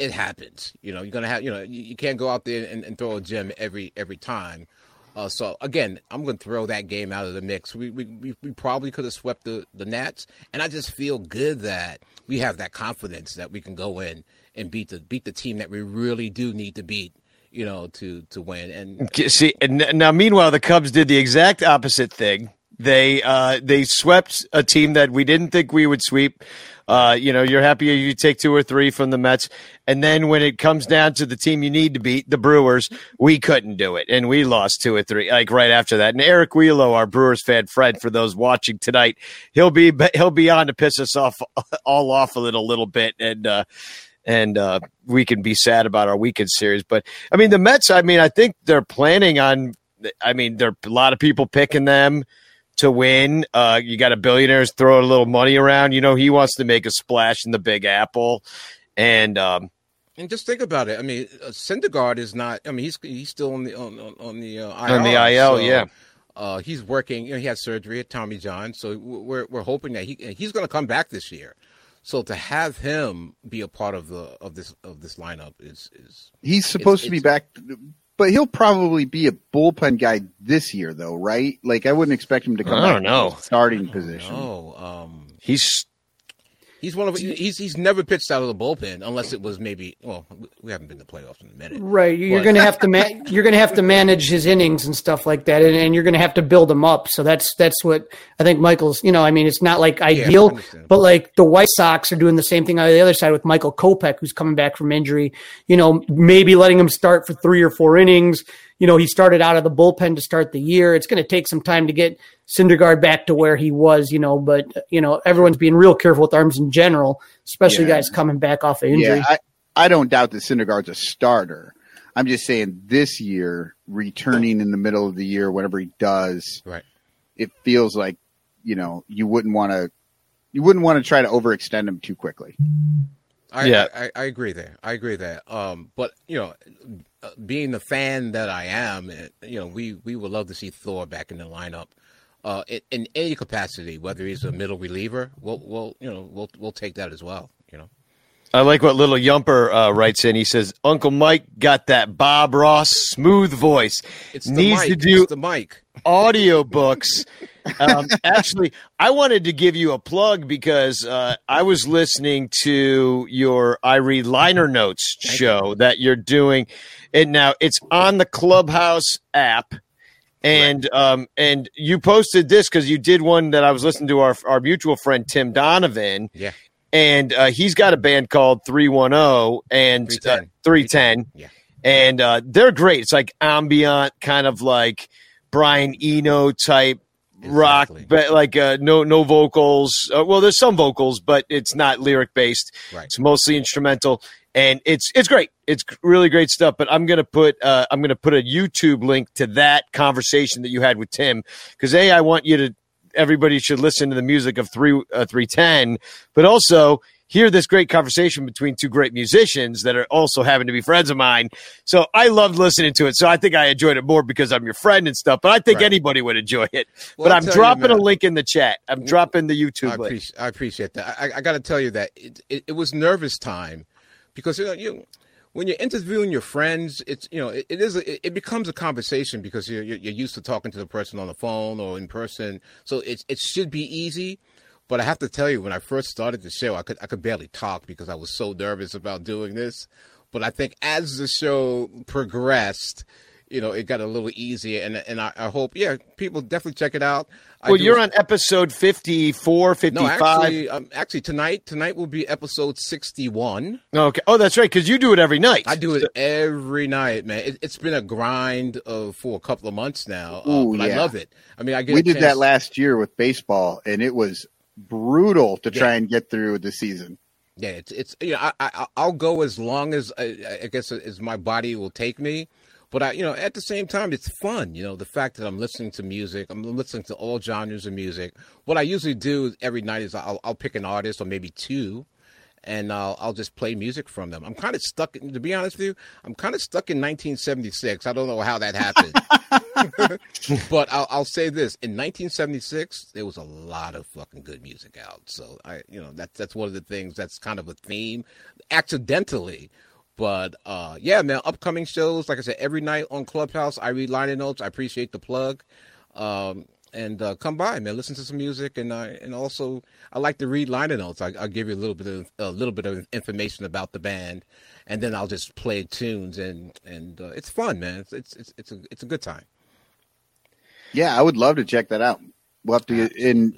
it happens. You know, you're gonna have you know you, you can't go out there and, and throw a gem every every time. Uh, so again, I'm to throw that game out of the mix. We we, we, we probably could have swept the the Nats, and I just feel good that we have that confidence that we can go in and beat the beat the team that we really do need to beat. You know, to to win. And See, and now meanwhile, the Cubs did the exact opposite thing. They uh, they swept a team that we didn't think we would sweep. Uh, you know, you're happy you take two or three from the Mets, and then when it comes down to the team you need to beat, the Brewers, we couldn't do it, and we lost two or three like right after that. And Eric Wielo, our Brewers fan friend, for those watching tonight, he'll be he'll be on to piss us off <laughs> all off a little little bit, and uh, and uh, we can be sad about our weekend series. But I mean, the Mets. I mean, I think they're planning on. I mean, there are a lot of people picking them to win. Uh, you got a billionaires throwing a little money around. You know, he wants to make a splash in the Big Apple, and um, And just think about it. I mean, uh, Syndergaard is not. I mean, he's he's still on the on on, on the uh, IR, On the IL, so, yeah. Uh, he's working. You know, he had surgery at Tommy John, so we're we're hoping that he he's going to come back this year. So to have him be a part of the of this of this lineup is is He's supposed to be back, but he'll probably be a bullpen guy this year, though, right? Like I wouldn't expect him to come. I back don't know. to the starting position. no. Um, he's he's one of he's he's never pitched out of the bullpen unless it was maybe. Well, we haven't been to playoffs in a minute. Right, you're But- going to have to ma- <laughs> you're going to have to manage his innings and stuff like that, and, and you're going to have to build him up. So that's that's what I think Michael's. You know, I mean, it's not like ideal, understandable. but like the White Sox are doing the same thing on the other side with Michael Kopech, who's coming back from injury. You know, maybe letting him start for three or four innings. You know, he started out of the bullpen to start the year. It's going to take some time to get Syndergaard back to where he was. You know, but you know, everyone's being real careful with arms in general, especially Yeah. guys coming back off of injury. Yeah, I, I don't doubt that Syndergaard's a starter. I'm just saying this year, returning in the middle of the year, whatever he does, Right. it feels like you know you wouldn't want to you wouldn't want to try to overextend him too quickly. I, Yeah. I, I, I agree there. I agree there. Um, but you know, being the fan that I am, uh, you know, we we would love to see Thor back in the lineup, uh, in, in any capacity, whether he's a middle reliever. We'll, we'll, you know, we'll we'll take that as well. You know, I like what little Yumper uh, writes in. He says, "Uncle Mike got that Bob Ross smooth voice. it's Needs mic. to do It's the mic. <laughs> audiobooks. Um, <laughs> actually, I wanted to give you a plug because uh, I was listening to your I read liner notes show that you're doing, and now it's on the Clubhouse app. And um and you posted this because you did one that I was listening to our our mutual friend Tim Donovan, Yeah. and uh, he's got a band called 310 and 310. uh, 310 Yeah. and uh, they're great it's like ambient kind of like brian eno type rock but like uh, no no vocals uh, well there's some vocals but it's not lyric based Right. it's mostly instrumental and it's it's great. It's really great stuff but i'm gonna put uh, i'm gonna put a youtube link to that conversation that you had with tim because a i want you to everybody should listen to the music of 3 uh, 310 but also hear this great conversation between two great musicians that are also happen to be friends of mine. So i loved listening to it so i think i enjoyed it more because i'm your friend and stuff but i think Right. anybody would enjoy it. Well, but I'll i'm tell you, dropping a link in the chat. I'm dropping the youtube I link. appreciate, I appreciate that. I, I got to tell you that it, it, it was nervous time because you know you when you're interviewing your friends, it's you know it, it is a, it becomes a conversation because you're, you're used to talking to the person on the phone or in person, so it it should be easy. But I have to tell you, when I first started the show, I could I could barely talk because I was so nervous about doing this. But I think as the show progressed, you know, it got a little easier, and and I, I hope yeah, people definitely check it out. I well do- you're on episode 54 55 no, actually, um, actually tonight tonight will be episode sixty one. okay oh that's right because you do it every night I do it every night, man. It, it's been a grind uh, for a couple of months now, uh, Ooh, but I love it. I mean, I get We a did that last year with baseball, and it was brutal to try and get through the season. Yeah, it's it's you know I, I I'll go as long as I, I guess as my body will take me, but I you know at the same time it's fun. You know the fact that I'm listening to music, I'm listening to all genres of music. What I usually do every night is I'll I'll pick an artist or maybe two, and I'll I'll just play music from them. I'm kind of stuck. To be honest with you, I'm kind of stuck in 1976. I don't know how that happened, <laughs> <laughs> but I'll, I'll say this: in 1976, there was a lot of fucking good music out. So I, you know, that's that's one of the things that's kind of a theme, accidentally. But uh, yeah, man, upcoming shows. Like I said, every night on Clubhouse, I read liner notes. I appreciate the plug. Um, and uh, come by, man. Listen to some music, and uh, and also I like to read liner notes. I, will give you a little bit of a little bit of information about the band, and then I'll just play tunes, and and uh, it's fun, man. It's, it's it's it's a it's a good time. Yeah, I would love to check that out. We'll have to in.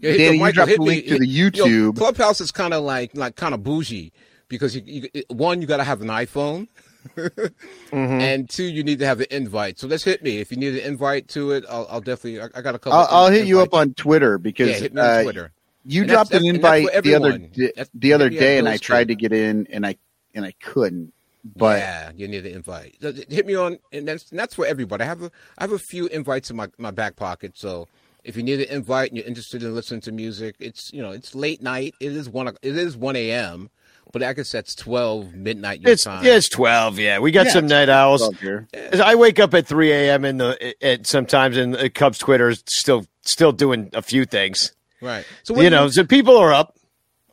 Yeah, Danny, you dropped the me- link to hit- the yo, YouTube. Clubhouse is kind of like like kind of bougie because you, you one you got to have an iPhone. <laughs> Mm-hmm. And two, you need to have the invite. So let's hit me. If you need an invite to it, I'll, I'll definitely. I, I got a couple. I'll, I'll hit you up on Twitter because Yeah, on uh, Twitter. you And dropped an that's- and that's invite the other di- the other hit me at day, and I tried to get in, and I and I couldn't. But yeah, you need an invite. Hit me on, and that's and that's for everybody. I have a I have a few invites in my my back pocket. So if you need an invite and you're interested in listening to music, it's you know it's late night. It is one. It is one a.m. But I guess that's twelve midnight your It's time. yeah, it's twelve. Yeah, we got Yeah, some night owls. Well, here. I wake up at three a.m. in the at sometimes, and uh, Cubs Twitter is still still doing a few things. right. So when You do know, so people are up.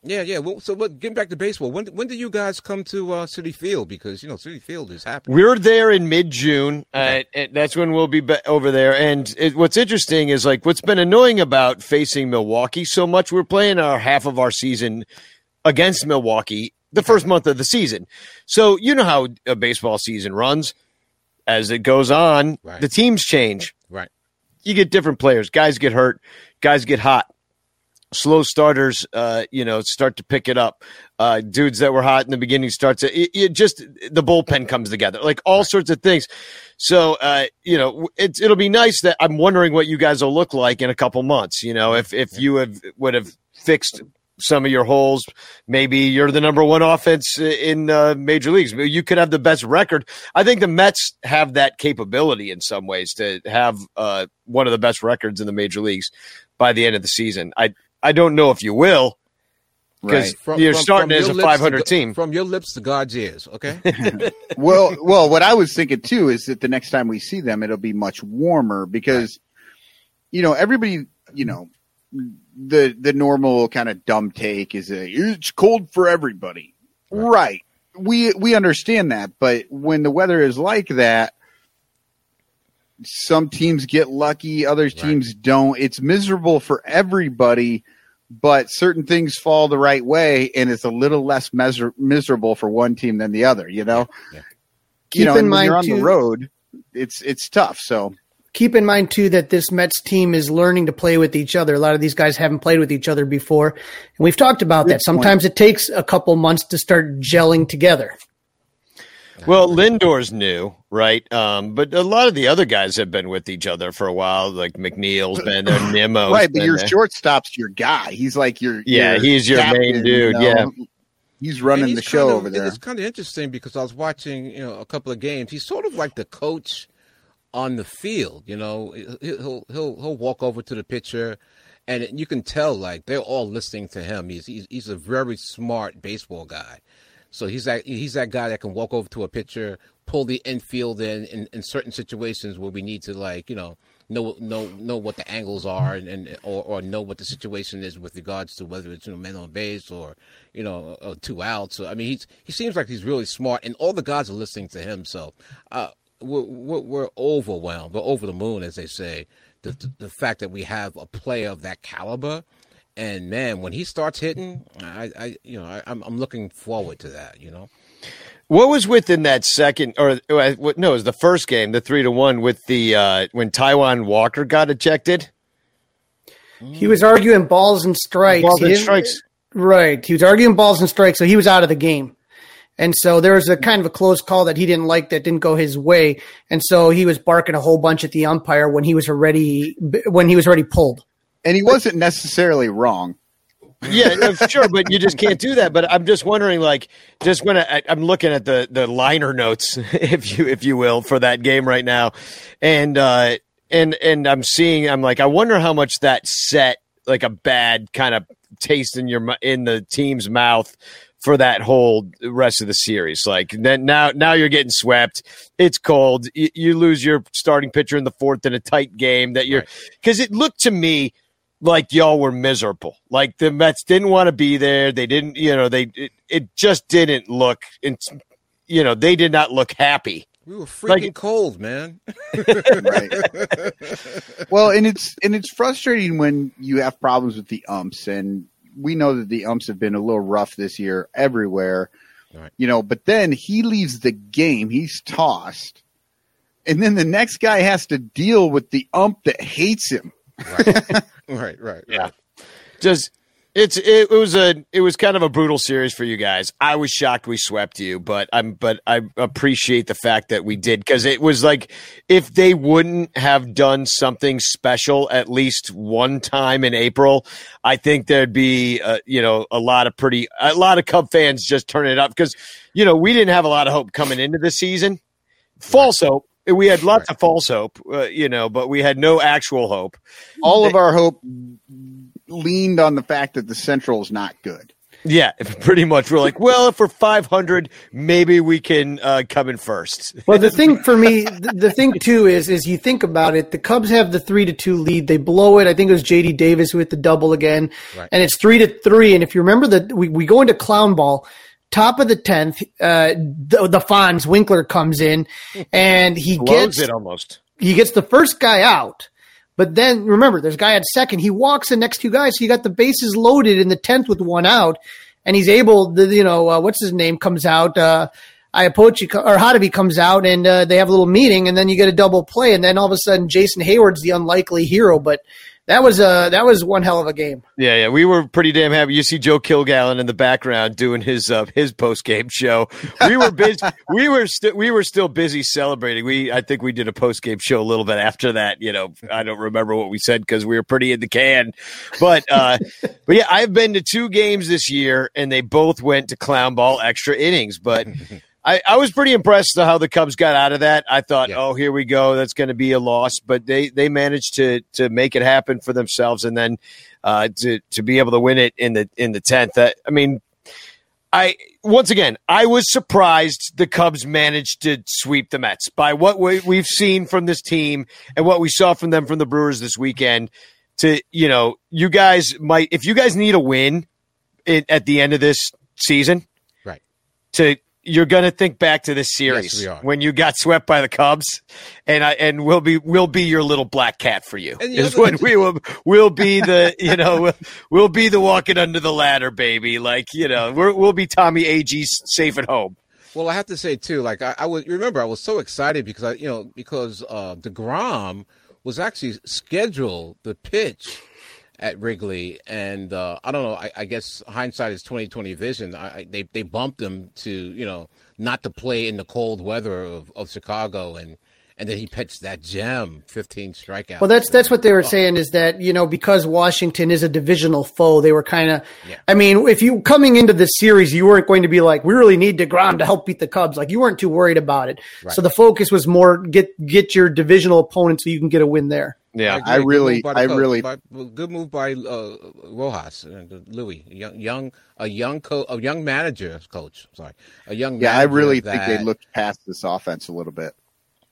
yeah, yeah. Well, so what, getting back to baseball, when when do you guys come to uh, Citi Field? Because you know Citi Field is happening. We're there in mid June. Uh, that's when we'll be, be over there. And it, what's interesting is like what's been annoying about facing Milwaukee so much. We're playing our half of our season against Milwaukee the first month of the season. So you know how a baseball season runs. As it goes on, Right. the teams change. Right. You get different players. Guys get hurt. Guys get hot. Slow starters, uh, you know, start to pick it up. Uh, dudes that were hot in the beginning start to it, it just the bullpen comes together, like all sorts of things. So, uh, you know, it's it'll be nice that I'm wondering what you guys will look like in a couple months. You know, if if you have would have fixed some of your holes, maybe you're the number one offense in uh, major leagues. You could have the best record. I think the Mets have that capability in some ways to have uh, one of the best records in the major leagues by the end of the season. I I don't know if you will because Right. you're starting as your a lips to 500 go- team. From your lips to God's ears, okay? <laughs> <laughs> well, well, what I was thinking too is that the next time we see them, it'll be much warmer because, you know, everybody, you know, the the normal kind of dumb take is a it's cold for everybody, right? We we understand that, but when the weather is like that, some teams get lucky, other teams don't. It's miserable for everybody. But certain things fall the right way, and it's a little less measur- miserable for one team than the other. You know, Yeah. you Keep know, in when mind, you're on too- the road, it's it's tough. So Keep in mind too that this Mets team is learning to play with each other. A lot of these guys haven't played with each other before, and we've talked about that. point. Sometimes it takes a couple months to start gelling together. Well, Lindor's new, right? Um, but a lot of the other guys have been with each other for a while. Like McNeil's been there, <clears throat> Nimmo, right, but your shortstop's your guy. He's like your Yeah, he's your main dude, yeah. he's running And the show kind of- over there. It's kind of interesting because I was watching, you know, a couple of games. He's sort of like the coach on the field. You know, he'll he'll he'll walk over to the pitcher, and you can tell like they're all listening to him. He's he's, he's a very smart baseball guy. So he's that he's that guy that can walk over to a pitcher, pull the infield in, in in certain situations where we need to like you know know know know what the angles are and, and or, or know what the situation is with regards to whether it's you know men on base or you know uh, two outs. So I mean he's he seems like he's really smart and all the guys are listening to him. So uh, we're, we're we're overwhelmed, we're over the moon as they say. The, the the fact that we have a player of that caliber. And man, when he starts hitting, I, I you know, I, I'm I'm looking forward to that. You know, What was within that second, or uh, what- no, it was the first game, the three to one with the uh, when Taijuan Walker got ejected. He was arguing balls and strikes. Balls and strikes. Right. He was arguing balls and strikes, so he was out of the game. And so there was a kind of a close call that he didn't like that didn't go his way. And so he was barking a whole bunch at the umpire when he was already when he was already pulled. and he wasn't necessarily wrong. Yeah, sure, but you just can't do that. But I'm just wondering, like, just when I, I'm looking at the the liner notes, <laughs> if you if you will, for that game right now, and uh, and and I'm seeing, I'm like, I wonder how much that set like a bad kind of taste in your in the team's mouth for that whole rest of the series. Like then now, now you're getting swept. It's cold. You, you lose your starting pitcher in the fourth in a tight game that you're because it looked to me like y'all were miserable. Like the Mets didn't want to be there. They didn't, you know, they it, it just didn't look. It's, you know, they did not look happy. We were freaking Like- cold, man. <laughs> right. well, and it's and it's frustrating when you have problems with the umps, and we know that the umps have been a little rough this year everywhere. Right. You know, but then he leaves the game, he's tossed, and then the next guy has to deal with the ump that hates him. right, <laughs> right. Yeah. Just it's it, was a it was kind of a brutal series for you guys. I was shocked we swept you, but I'm but I appreciate the fact that we did because it was like if they wouldn't have done something special at least one time in April, I think there'd be uh, you know a lot of pretty a lot of Cub fans just turning it up because you know we didn't have a lot of hope coming into the season. False hope. We had lots of false hope, uh, you know, but we had no actual hope. All of our hope leaned on the fact that the Central is not good. Yeah, <laughs> pretty much. We're like, well, if we're 500, maybe we can uh, come in first. Well, the <laughs> thing for me, the, the thing too is, is you think about it. The Cubs have the three to two lead. They blow it. I think it was J.D. Davis who hit the double again, Right. and it's three to three. And if you remember that, we, we go into clown ball. Top of the tenth, uh, the, the Fonz Winkler comes in, and he Blows gets it almost. he gets the first guy out. But then remember, there's a guy at second. He walks the next two guys. So you got the bases loaded in the tenth with one out, and he's able. The you know uh, what's his name comes out. Uh, Iapoce or Hottovy comes out, and uh, they have a little meeting, and then you get a double play, and then all of a sudden Jason Heyward's the unlikely hero. But that was uh, that was one hell of a game. Yeah, yeah, we were pretty damn happy. You see Joe Kilgallen in the background doing his uh, his post game show. We were busy. <laughs> we were still we were still busy celebrating. We I think we did a post game show a little bit after that. You know, I don't remember what we said because we were pretty in the can. But uh, <laughs> but yeah, I've been to two games this year, and they both went to clown ball extra innings. But I, I was pretty impressed with how the Cubs got out of that. I thought, Yeah. oh, here we go. That's going to be a loss, but they they managed to to make it happen for themselves, and then uh, to to be able to win it in the in the tenth. That I mean, I once again I was surprised the Cubs managed to sweep the Mets by what we, we've seen from this team and what we saw from them from the Brewers this weekend. To you know, you guys might if you guys need a win in, at the end of this season, Right. to you're going to think back to this series Yes, when you got swept by the Cubs, and I and we'll be we'll be your little black cat for you. And Is when we will we'll be the you know we'll, we'll be the walking under the ladder baby. Like you know we're, we'll be Tommy Ag's safe at home. Well, I have to say too, like I, I was remember I was so excited because I, you know, because uh, deGrom was actually scheduled the pitch at Wrigley, and uh, I don't know. I, I guess hindsight is twenty twenty vision. I, I, they they bumped him to you know not to play in the cold weather of, of Chicago, and and then he pitched that gem, fifteen strikeouts. Well, that's that's what they were saying is that you know because Washington is a divisional foe, they were kind of. I mean, if you coming into this series, you weren't going to be like, we really need deGrom to help beat the Cubs. Like you weren't too worried about it. So the focus was more get get your divisional opponent so you can get a win there. Yeah, agree. I really- move by the I coach. really- By- good move by uh, Rojas and Louis, a young, young, a young co- a young manager, coach. Sorry, a young. Yeah, I manager really think they looked past this offense a little bit.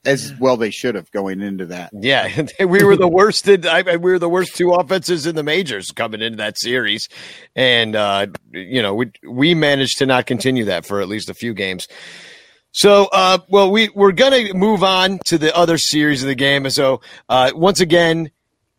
As well, they should have going into that. Yeah, <laughs> we were the worst. In, I, we were the worst two offenses in the majors coming into that series, and uh, you know we we managed to not continue that for at least a few games. So, uh, well, we we're gonna move on to the other series of the game. And so, uh, once again,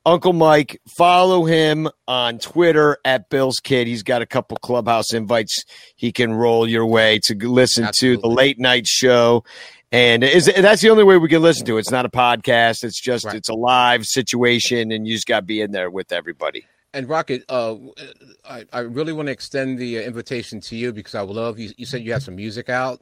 Uncle Mike, follow him on Twitter at Bill's Kid. He's got a couple clubhouse invites he can roll your way to listen to the late night show. And is that's the only way we can listen to it. It's not a podcast. It's just Right. it's a live situation, and you just got to be in there with everybody. And Rocket, uh, I, I really want to extend the invitation to you because I love you. You said you have some music out.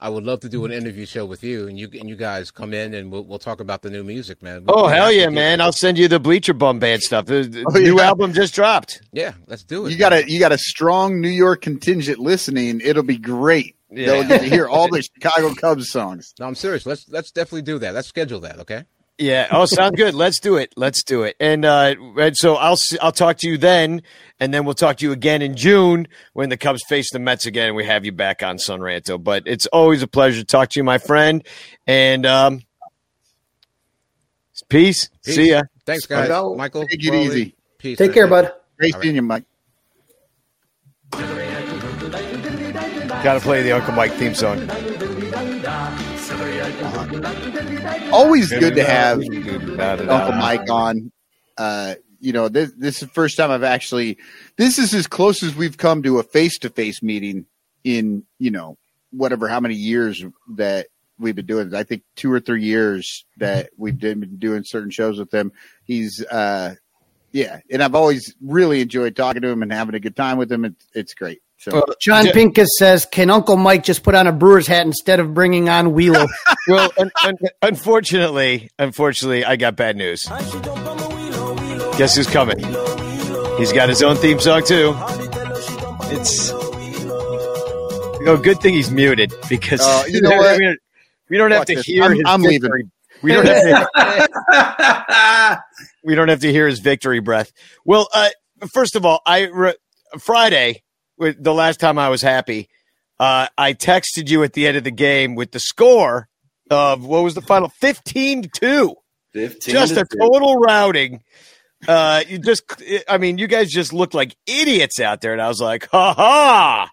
I would love to do an interview show with you, and you and you guys come in and we'll, we'll talk about the new music, man. Oh We'll hell yeah, man! I'll send you the Bleacher Bum Band stuff. The, the <laughs> Oh, new yeah. album just dropped. Yeah, let's do it. You got a you got a strong New York contingent listening. It'll be great. Yeah. They'll get to hear all <laughs> the Chicago Cubs songs. No, I'm serious. Let's let's definitely do that. Let's schedule that. Okay. Yeah. Oh, sounds good. Let's do it. Let's do it. And uh, and so I'll I'll talk to you then, and then we'll talk to you again in June when the Cubs face the Mets again, and we have you back on Son Ranto. But it's always a pleasure to talk to you, my friend. And um, peace. Peace. See ya. Thanks, guys. Go. Michael, Take it Rolly, easy. Peace. Take care, bud. Great seeing you, Mike. Got to play the Uncle Mike theme song. Always good to have Uncle Mike on. Uh, you know, this, this is the first time I've actually. This is as close as we've come to a face to face meeting in you know whatever how many years that we've been doing. it. I think two or three years that we've been doing certain shows with him. He's uh, yeah, and I've always really enjoyed talking to him and having a good time with him. It's it's great. So John Pincus says, "Can Uncle Mike just put on a Brewers hat instead of bringing on Wielo?" <laughs> Well, un- un- unfortunately, unfortunately, I got bad news. Guess who's coming? He's got his own theme song too. It's oh, good thing he's muted because Uh, you know <laughs> what? we don't- we don't have Fuck to this. hear. I'm- his I'm leaving. victory. We don't have to. <laughs> we don't have to hear his victory breath. Well, uh, first of all, I re- Friday, with the last time I was happy, uh, I texted you at the end of the game with the score of what was the final fifteen to two. 15 Just to a two. total routing. Uh, you just, I mean, you guys just looked like idiots out there, and I was like, ha ha.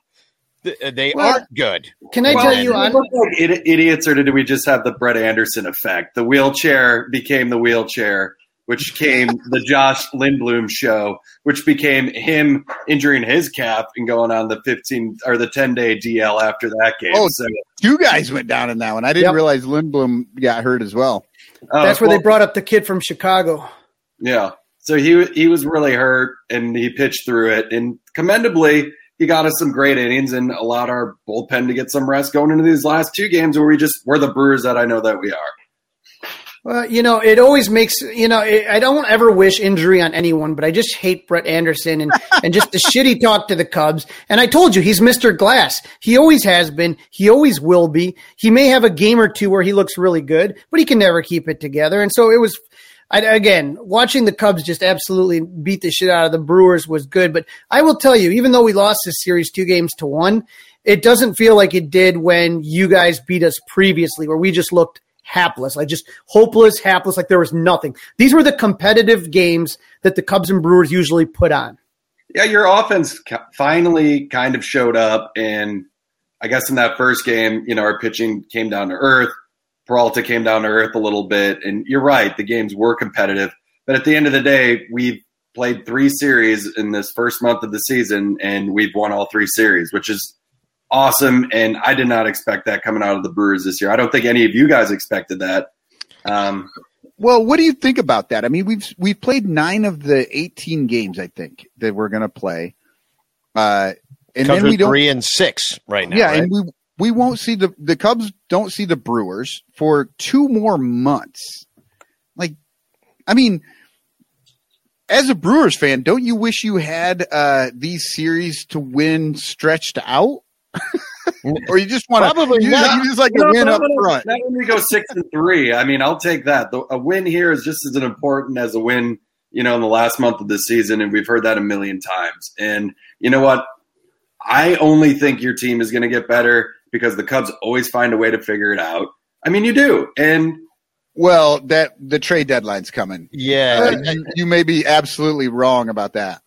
They Well, aren't good. Can I Well, tell you do on? look like idiots, or did we just have the Brett Anderson effect? The wheelchair became the wheelchair, which came the Josh Lindblom show, which became him injuring his calf and going on the 15 or the 10 day DL after that game. Oh, so, you guys went down in that one. I didn't Yep. realize Lindblom got hurt as well. oh, That's where well, they brought up the kid from Chicago. Yeah. So he he was really hurt and he pitched through it. And commendably, he got us some great innings and allowed our bullpen to get some rest going into these last two games where we just we're the Brewers that I know that we are. Well, you know, it always makes you know. It, I don't ever wish injury on anyone, but I just hate Brett Anderson and <laughs> and just the shit he talked to the Cubs. And I told you, he's Mister Glass. He always has been. He always will be. He may have a game or two where he looks really good, but he can never keep it together. And so it was. I, again, watching the Cubs just absolutely beat the shit out of the Brewers was good. But I will tell you, even though we lost this series two games to one, it doesn't feel like it did when you guys beat us previously, where we just looked hapless, like just hopeless, hapless, like there was nothing. These were the competitive games that the Cubs and Brewers usually put on. Yeah, your offense finally kind of showed up, and I guess in that first game, you know, our pitching came down to earth. Peralta came down to earth a little bit, and you're right, the games were competitive. But at the end of the day, we've played three series in this first month of the season, and we've won all three series, which is awesome. And I did not expect that coming out of the Brewers this year. I don't think any of you guys expected that. Um, Well, what do you think about that? I mean, we've we've played nine of the eighteen games, I think, that we're going to play, uh, and Cubs then we don't. three and six right now. yeah, right? and we we won't see the the Cubs don't see the Brewers for two more months. Like, I mean, as a Brewers fan, don't you wish you had uh, these series to win stretched out? Or you just want to Probably you, not. you just like No, to win not up when- front. Not when we go six and three. I mean, I'll take that. The, a win here is just as important as a win, you know, in the last month of the season, and we've heard that a million times. And you know what? I only think your team is going to get better because the Cubs always find a way to figure it out. I mean, you do, and Well, that the trade deadline's coming. yeah, Uh, you, you may be absolutely wrong about that.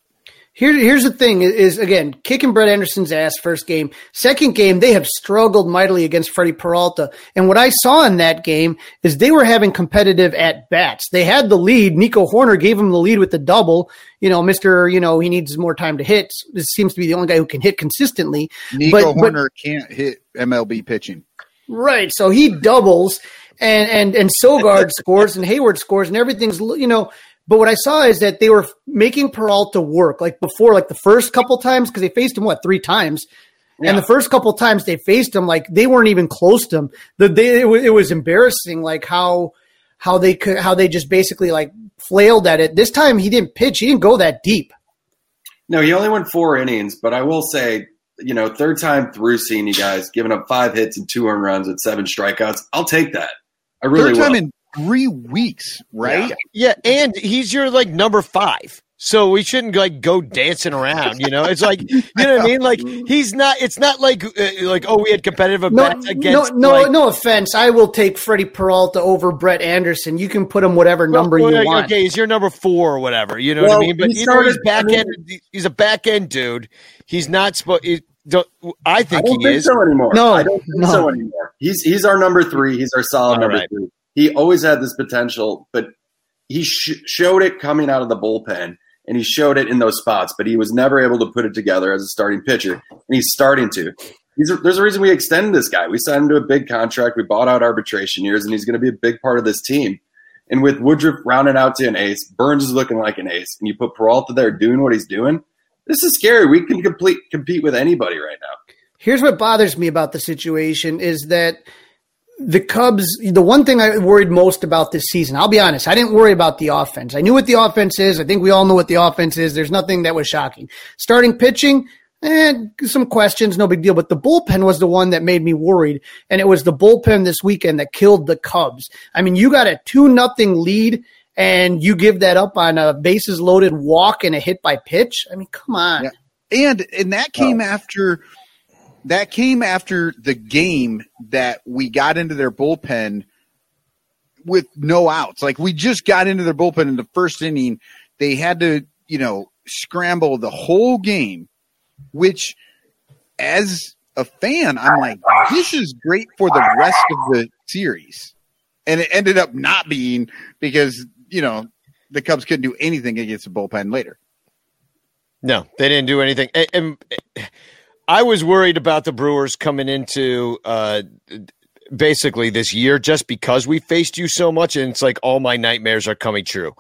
Here, here's the thing: is, again kicking Brett Anderson's ass first game. Second game, they have struggled mightily against Freddie Peralta. And what I saw in that game is they were having competitive at bats. They had the lead. Nico Hoerner gave him the lead with the double. You know, Mister. You know, he needs more time to hit. This seems to be the only guy who can hit consistently. Nico But- but- Hoerner can't hit MLB pitching. Right. So he doubles and and and Sogard <laughs> scores and Heyward scores and everything's you know. But what I saw is that they were making Peralta work like before, like the first couple times because they faced him what three times, and the first couple times they faced him like they weren't even close to him. The they it was, it was embarrassing like how how they could how they just basically like flailed at it. This time he didn't pitch. He didn't go that deep. no, he only went four innings. But I will say, you know, third time through seeing you guys giving up five hits and two earned runs at seven strikeouts. I'll take that. I really third time will. in three weeks, right? Yeah, and he's your like number five. So we shouldn't like go dancing around, you know. It's like <laughs> you know what I mean. Like he's not. It's not like uh, like oh we had competitive No, events no, against no, like, no offense. I will take Freddie Peralta over Brett Anderson. You can put him whatever number Well, you like, want. Okay, he's your number four or whatever. You know Well, what I mean? But he you know he's started- back I mean- end. He's a back end dude. He's not supposed. I I think don't he think is. so anymore. No, I don't think no. so anymore. He's he's our number three. He's our solid All number right. three. He always had this potential, but he sh- showed it coming out of the bullpen, and he showed it in those spots. But he was never able to put it together as a starting pitcher, and he's starting to. He's there's a reason we extended this guy. We signed him to a big contract. We bought out arbitration years, and he's going to be a big part of this team. And with Woodruff rounding out to an ace, Burnes is looking like an ace, and you put Peralta there doing what he's doing. This is scary. We can complete compete with anybody right now. Here's what bothers me about the situation is that the Cubs, the one thing I worried most about this season, I'll be honest, I didn't worry about the offense. I knew what the offense is. I think we all know what the offense is. There's nothing that was shocking. Starting pitching, eh, some questions, no big deal. But the bullpen was the one that made me worried. And it was the bullpen this weekend that killed the Cubs. I mean, you got a 2 nothing lead and you give that up on a bases loaded walk and a hit by pitch. I mean, come on. Yeah. And and that came after that came after the game that we got into their bullpen with no outs. Like we just got into their bullpen in the first inning. They had to, you know, scramble the whole game, which as a fan, I'm like, this is great for the rest of the series. And it ended up not being because, you know, the Cubs couldn't do anything against the bullpen later. No, they didn't do anything. And, and I was worried about the Brewers coming into uh, basically this year just because we faced you so much, and it's like all my nightmares are coming true.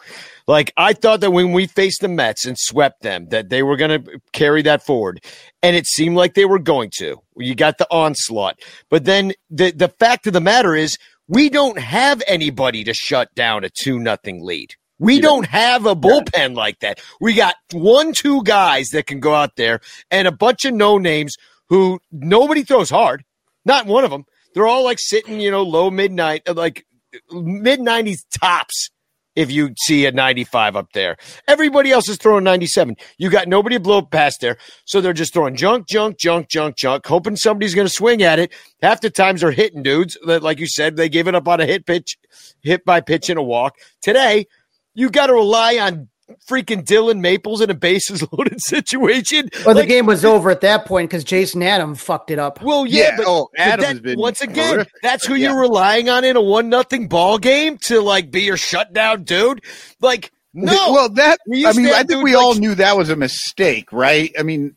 Like I thought that when we faced the Mets and swept them, that they were going to carry that forward, and it seemed like they were going to. You got the onslaught, but then the the fact of the matter is, we don't have anybody to shut down a two nothing lead. We don't have a bullpen like that. We got one, two guys that can go out there and a bunch of no names who nobody throws hard. Not one of them. They're all like sitting, you know, low midnight, uh, like mid 90s tops. If you see a 95 up there, everybody else is throwing 97. You got nobody to blow past there. So they're just throwing junk, junk, junk, junk, junk, hoping somebody's going to swing at it. Half the times they're hitting dudes. that, Like you said, they gave it up on a hit pitch, hit by pitch and a walk. Today, you got to rely on freaking Dylan Maples in a bases <laughs> loaded situation. Well, the game was over at that point because Jason Adam fucked it up. Well, yeah, Yeah, but, oh, but that- been once again, horrific. that's who Yeah. you're relying on in a one nothing ball game to like be your shutdown dude. Like, no, Well, that We I mean, I think we like- all knew that was a mistake, right? I mean, I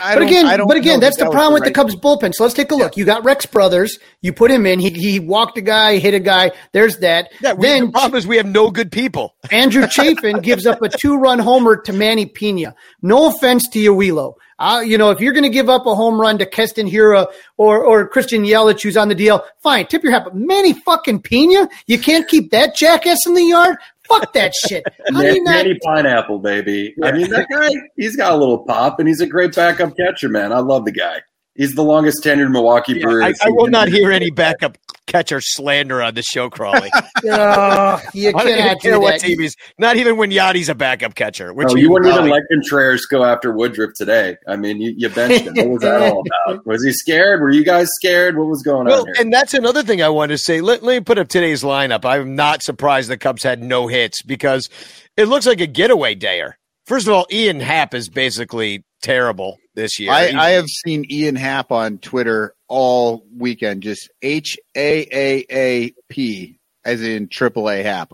but again, but again, that's that the problem with the Cubs bullpen. So let's take a look. You got Rex Brothers. You put him in. He he walked a guy, hit a guy. There's that. yeah, we, then the problem is we have no good people. <laughs> Andrew Chafin gives up a two-run homer to Manny Piña. No offense to Yawilo. Uh, you know, if you're going to give up a home run to Keston Hiura or or Christian Yelich, who's on the deal, fine, tip your hat. But Manny fucking Piña, you can't keep that jackass in the yard. Fuck that shit. <laughs> How do not? Manny Pineapple, baby. I mean, that guy, he's got a little pop, and he's a great backup catcher, man. I love the guy. He's the longest tenured Milwaukee Brewer. I, I will not hear any backup catcher slander on the show, Crawley. <laughs> Ugh, you I don't even cannot care do what that. team he's. Not even when Yachty's a backup catcher. Which oh, No, you wouldn't even probably- let Contreras go after Woodruff today. I mean, you, you benched him. What was that all about? Was he scared? Were you guys scared? What was going Well, on here? and that's another thing I wanted to say. Let, let me put up today's lineup. I'm not surprised the Cubs had no hits because it looks like a getaway dayer. First of all, Ian Happ is basically terrible this year. I, I have seen Ian Happ on Twitter all weekend, just H A A A P, as in triple A Happ.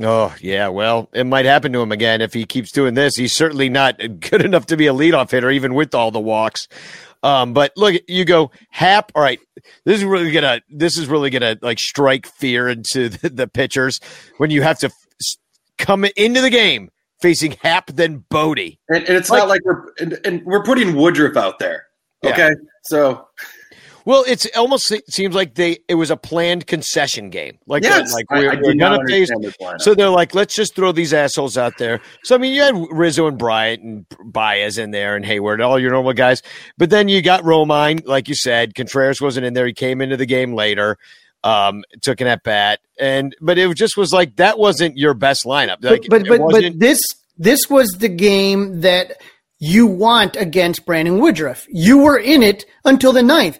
Oh, yeah. Well, it might happen to him again if he keeps doing this. He's certainly not <laughs> good enough to be a leadoff hitter, even with all the walks. Um, but look, you go Happ. All right, this is really gonna. This is really gonna like strike fear into <laughs> the, the pitchers when you have to f- come into the game facing Happ then Bote. and, and it's not like we're and, and we're putting Woodruff out there. Yeah. Okay, so Well, it's almost se- seems like they it was a planned concession game. Like yes, like we're, I we're gonna face. So they're like, let's just throw these assholes out there. So I mean, you had Rizzo and Bryant and Baez in there and Heyward, all your normal guys. But then you got Romine, like you said. Contreras wasn't in there; he came into the game later. Um, took an at bat, and but it just was like that wasn't your best lineup. Like, but but but, but this this was the game that you want against Brandon Woodruff. You were in it until the ninth.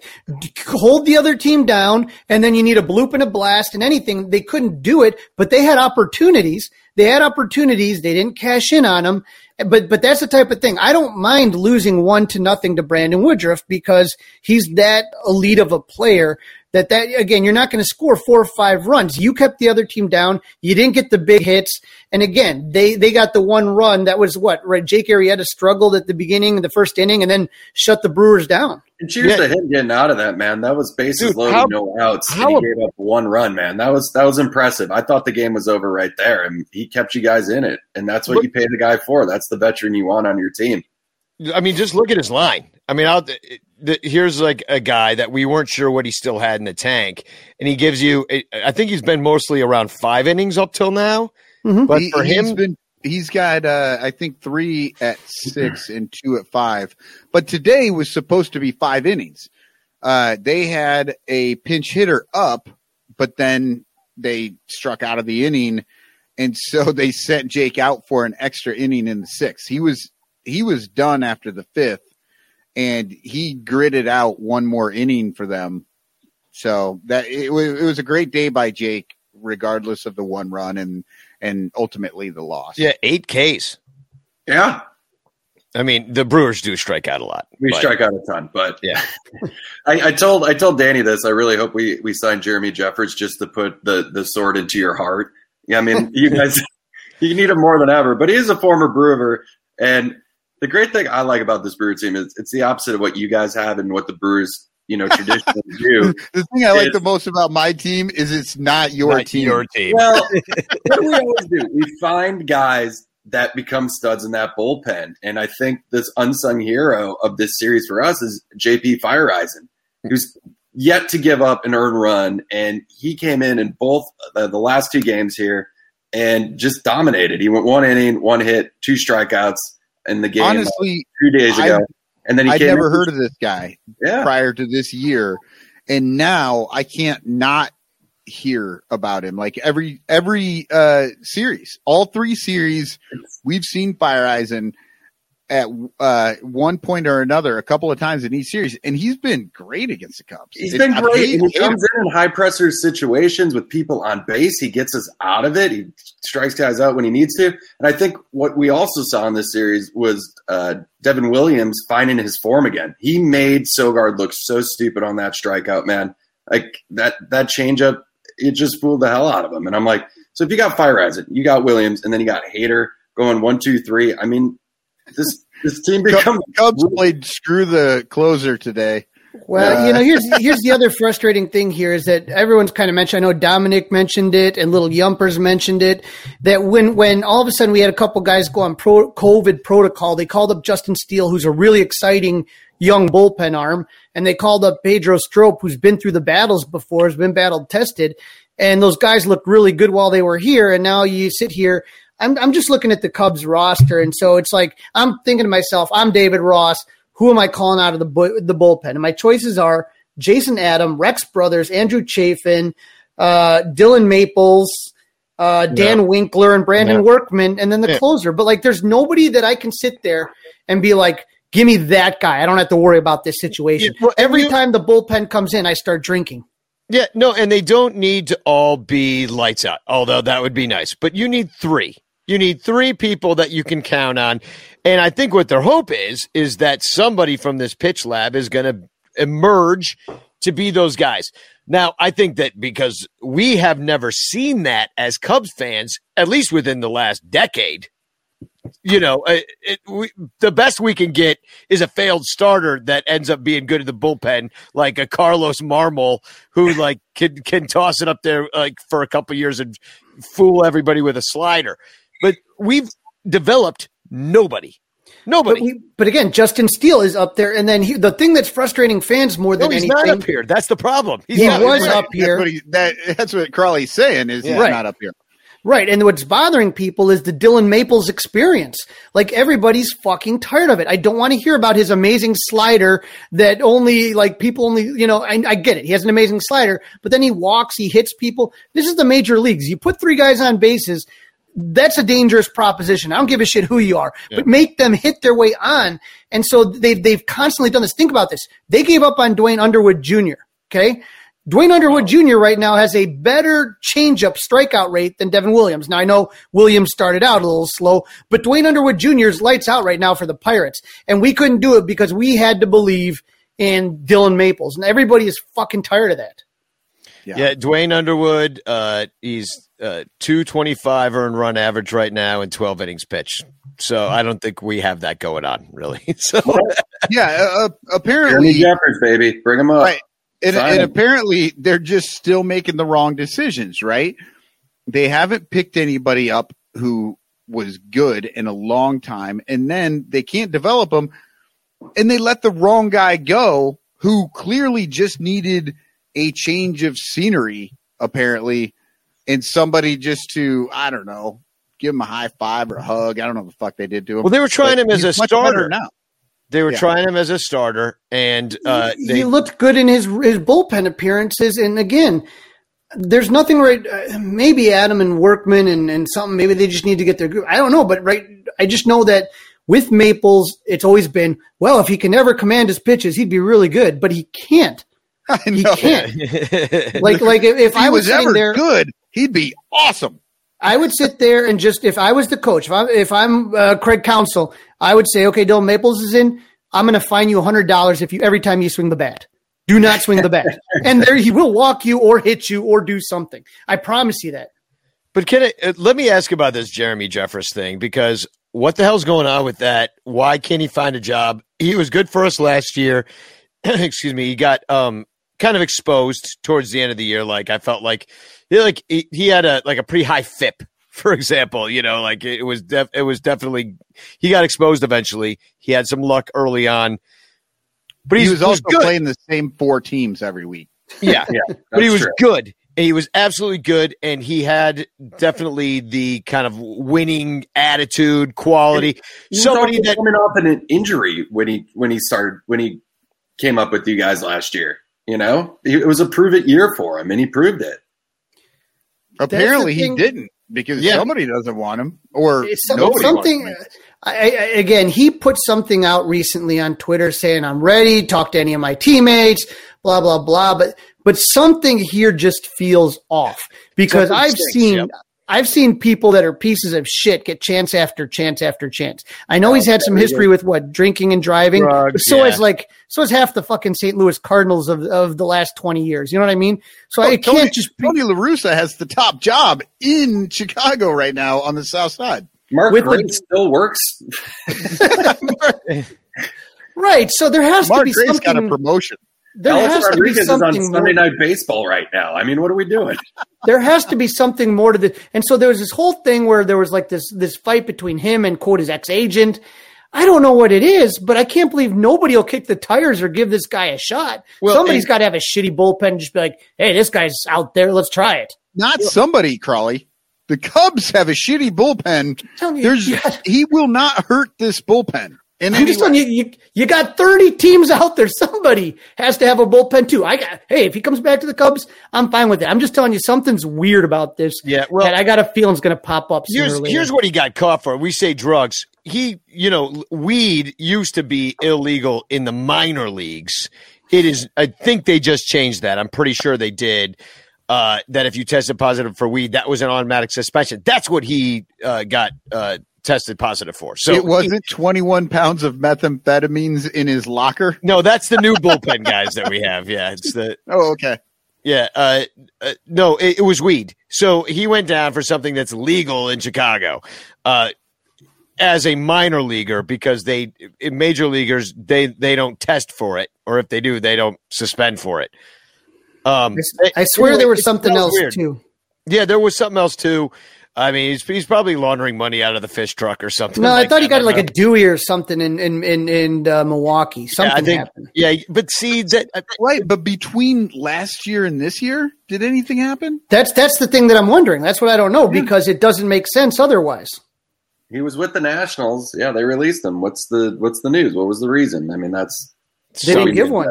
Hold the other team down, and then you need a bloop and a blast and anything. They couldn't do it, but they had opportunities. They had opportunities. They didn't cash in on them. But but that's the type of thing. I don't mind losing one to nothing to Brandon Woodruff because he's that elite of a player that that again you're not going to score four or five runs. You kept the other team down. You didn't get the big hits, and again they they got the one run that was what right. Jake Arrieta struggled at the beginning of the first inning and then shut the Brewers down. And cheers Yeah. to him getting out of that, man. That was bases Dude, loaded, how- no outs. how and he gave up one run, man. That was that was impressive. I thought the game was over right there, and he kept you guys in it. And that's what Look- you pay the guy for. That's the veteran you want on your team. I mean, just look at his line. I mean, I'll, the, here's like a guy that we weren't sure what he still had in the tank, and he gives you. I think he's been mostly around five innings up till now. But He- for he's him, been he's got uh, I think three at six and two at five. But today was supposed to be five innings. Uh, they had a pinch hitter up, but then they struck out of the inning, and so they sent Jake out for an extra inning in the sixth. He was he was done after the fifth, and he gritted out one more inning for them. So that it was, it was a great day by Jake, regardless of the one run and and ultimately the loss. yeah, eight Ks. Yeah, I mean, the Brewers do strike out a lot. we but- strike out a ton, but Yeah. <laughs> I, I told I told Danny this. I really hope we we sign Jeremy Jeffress just to put the the sword into your heart. Yeah, I mean, you <laughs> guys, <laughs> you need him more than ever. But he is a former Brewer, and the great thing I like about this Brewer team is it's the opposite of what you guys have and what the Brewers, you know, traditionally <laughs> do. The thing I like It- the most about my team is it's not your Not team. Your team. Well, <laughs> what do we always do? We find guys that become studs in that bullpen. And I think this unsung hero of this series for us is JP Feyereisen, who's yet to give up an earned run. And he came in in both uh, the last two games here and just dominated. He went one inning, one hit, two strikeouts in the game Honestly, two days ago. I've- and then he I'd came never heard of this guy Yeah. prior to this year, and now I can't not hear about him. Like every every uh series, all three series, we've seen Feyereisen at uh one point or another a couple of times in each series, and he's been great against the Cubs. He's It's- been great. hate- he comes in in high pressure situations with people on base. He gets us out of it. He strikes guys out when he needs to. And I think what we also saw in this series was uh, Devin Williams finding his form again. He made Sogard look so stupid on that strikeout, man. Like that that changeup, it just fooled the hell out of him. And I'm like, so if you got Feyereisen, you got Williams, and then you got Hader going one, two, three. I mean, this this team becomes Cubs played screw the closer today. Well, Uh, you know, here's here's the other frustrating thing here is that everyone's kind of mentioned. I know Dominic mentioned it, and little Yumpers mentioned it. That when when all of a sudden we had a couple guys go on pro, COVID protocol, they called up Justin Steele, who's a really exciting young bullpen arm, and they called up Pedro Strop, who's been through the battles before, has been battle tested, and those guys looked really good while they were here, and now you sit here. I'm I'm just looking at the Cubs roster, and so it's like I'm thinking to myself, I'm David Ross. Who am I calling out of the bu- the bullpen? And my choices are Jason Adam, Rex Brothers, Andrew Chafin, uh, Dylan Maples, uh, Dan Winkler, and Brandon Yeah. Workman, and then the Yeah. closer. But like, there's nobody that I can sit there and be like, "Give me that guy." I don't have to worry about this situation. Yeah, well, Every you- time the bullpen comes in, I start drinking. Yeah, no, and they don't need to all be lights out, although that would be nice. But you need three. You need three people that you can count on. And I think what their hope is, is that somebody from this pitch lab is going to emerge to be those guys. Now, I think that because we have never seen that as Cubs fans, at least within the last decade, you know, uh, it, we, the best we can get is a failed starter that ends up being good at the bullpen, like a Carlos Marmol, who <laughs> like can can toss it up there like for a couple years and fool everybody with a slider. But we've developed nobody, But, nobody. we, but again, Justin Steele is up there, and then he, the thing that's frustrating fans more no, than he's anything. not up here. That's the problem. He's He not was right. up here. That's what, he, that, that's what Crawley's saying is he's Right. not up here. Right. And what's bothering people is the Dylan Maples experience. Like everybody's fucking tired of it. I don't want to hear about his amazing slider that only like people only, you know, I, I get it. He has an amazing slider, but then he walks, he hits people. This is the major leagues. You put three guys on bases. That's a dangerous proposition. I don't give a shit who you are, but make them hit their way on. And so they've, they've constantly done this. Think about this. They gave up on Duane Underwood Jr. Okay. Duane Underwood Jr. right now has a better changeup strikeout rate than Devin Williams. Now I know Williams started out a little slow, but Duane Underwood Jr. is lights out right now for the Pirates, and we couldn't do it because we had to believe in Dylan Maples, and everybody is fucking tired of that. Yeah, Duane Underwood, uh, he's uh, 225 earned run average right now and 12 innings pitched. So I don't think we have that going on, really. <laughs> So yeah, uh, Jeremy apparently, Jeffress, baby, bring him up. Right. and, and apparently they're just still making the wrong decisions, right? They haven't picked anybody up who was good in a long time, and then they can't develop them, and they let the wrong guy go who clearly just needed a change of scenery, apparently, and somebody just to I don't know, give him a high five or a hug. I don't know what the fuck they did to him. Well, they were trying But him as a starter. now. they were Yeah. trying him as a starter, and uh, he they, looked good in his his bullpen appearances, and again, there's nothing right. Uh, maybe Adam and Workman and and something. Maybe they just need to get their group. I don't know, but right, I just know that with Maples, it's always been well. If he can never command his pitches, he'd be really good, but he can't. <laughs> I He can't. <laughs> Like like if, if If he I was, was ever there, good, he'd be awesome. I would sit there and just if I was the coach, if I'm if I'm uh, Craig Counsell, I would say, okay, Dylan Maples is in. I'm going to fine you hundred dollars if you every time you swing the bat. Do not swing the bat, <laughs> and there he will walk you or hit you or do something. I promise you that. But can I, uh, let me ask about this Jeremy Jeffress thing because what the hell's going on with that? Why can't he find a job? He was good for us last year. <clears throat> Excuse me. He got um kind of exposed towards the end of the year. Like I felt like he like he, he had a like a pretty high FIP, for example. You know, like it was def- it was definitely he got exposed eventually. He had some luck early on, but he was also good. playing the same four teams every week. Yeah, <laughs> Yeah, but he was true. good. He was absolutely good, and he had definitely the kind of winning attitude, quality. He was Somebody also that coming off an injury when he when he started when he came up with you guys last year. You know, it was a prove it year for him, and he proved it. Apparently, he didn't because Yeah. somebody doesn't want him, or nobody something. I, I, again, he put something out recently on Twitter saying, "I'm ready. Talk to any of my teammates." Blah blah blah. But but something here just feels off because Something I've stinks, seen. yep. I've seen people that are pieces of shit get chance after chance after chance. I know oh, he's had some there you history with what drinking and driving. Drugs, so yeah. is like so is half the fucking St. Louis Cardinals of, of the last twenty years. You know what I mean? So Oh, it Tony, can't just be Tony La Russa has the top job in Chicago right now on the South Side. Mark With the- still works. <laughs> right. So there has to be Gray's something. got a promotion. There Alex has to be Rodriguez is on Sunday more- Night Baseball right now. I mean, what are we doing? <laughs> there has to be something more to this. And so there was this whole thing where there was like this this fight between him and quote his ex agent. I don't know what it is, but I can't believe nobody will kick the tires or give this guy a shot. Well, Somebody's and- got to have a shitty bullpen and just be like, "Hey, this guy's out there. Let's try it." Not somebody, Crawley. The Cubs have a shitty bullpen. telling you, There's <laughs> you got- he will not hurt this bullpen. In I'm just way. telling you, you, you got 30 teams out there. Somebody has to have a bullpen too. I got, hey, if he comes back to the Cubs, I'm fine with it. I'm just telling you, something's weird about this. Yeah, well- I got a feeling is going to pop up. Here's here's what he got caught for. We say drugs. He, you know, weed used to be illegal in the minor leagues. It is. I think they just changed that. I'm pretty sure they did. Uh, that if you tested positive for weed, that was an automatic suspension. That's what he uh, got uh, tested positive for. So it wasn't 21 pounds of methamphetamines in his locker. no, that's the new bullpen guys that we have. Yeah, it's the <laughs> Oh, okay. Yeah, uh, uh, no, it, it was weed. So he went down for something that's legal in Chicago, uh, as a minor leaguer because they in major leaguers they they don't test for it, or if they do, they don't suspend for it. Um, I swear anyway, there was it something else weird. too. Yeah, there was something else too. I mean, he's, he's probably laundering money out of the fish truck or something. No, I like thought he that. got like a Dewey or something in in in, in uh, Milwaukee. Something Yeah, I think, happened. yeah, but see that uh, Right, but between last year and this year, did anything happen? That's that's the thing that I'm wondering. That's what I don't know because it doesn't make sense otherwise. He was with the Nationals. Yeah, they released him. What's the what's the news? What was the reason? I mean, that's They didn't give one.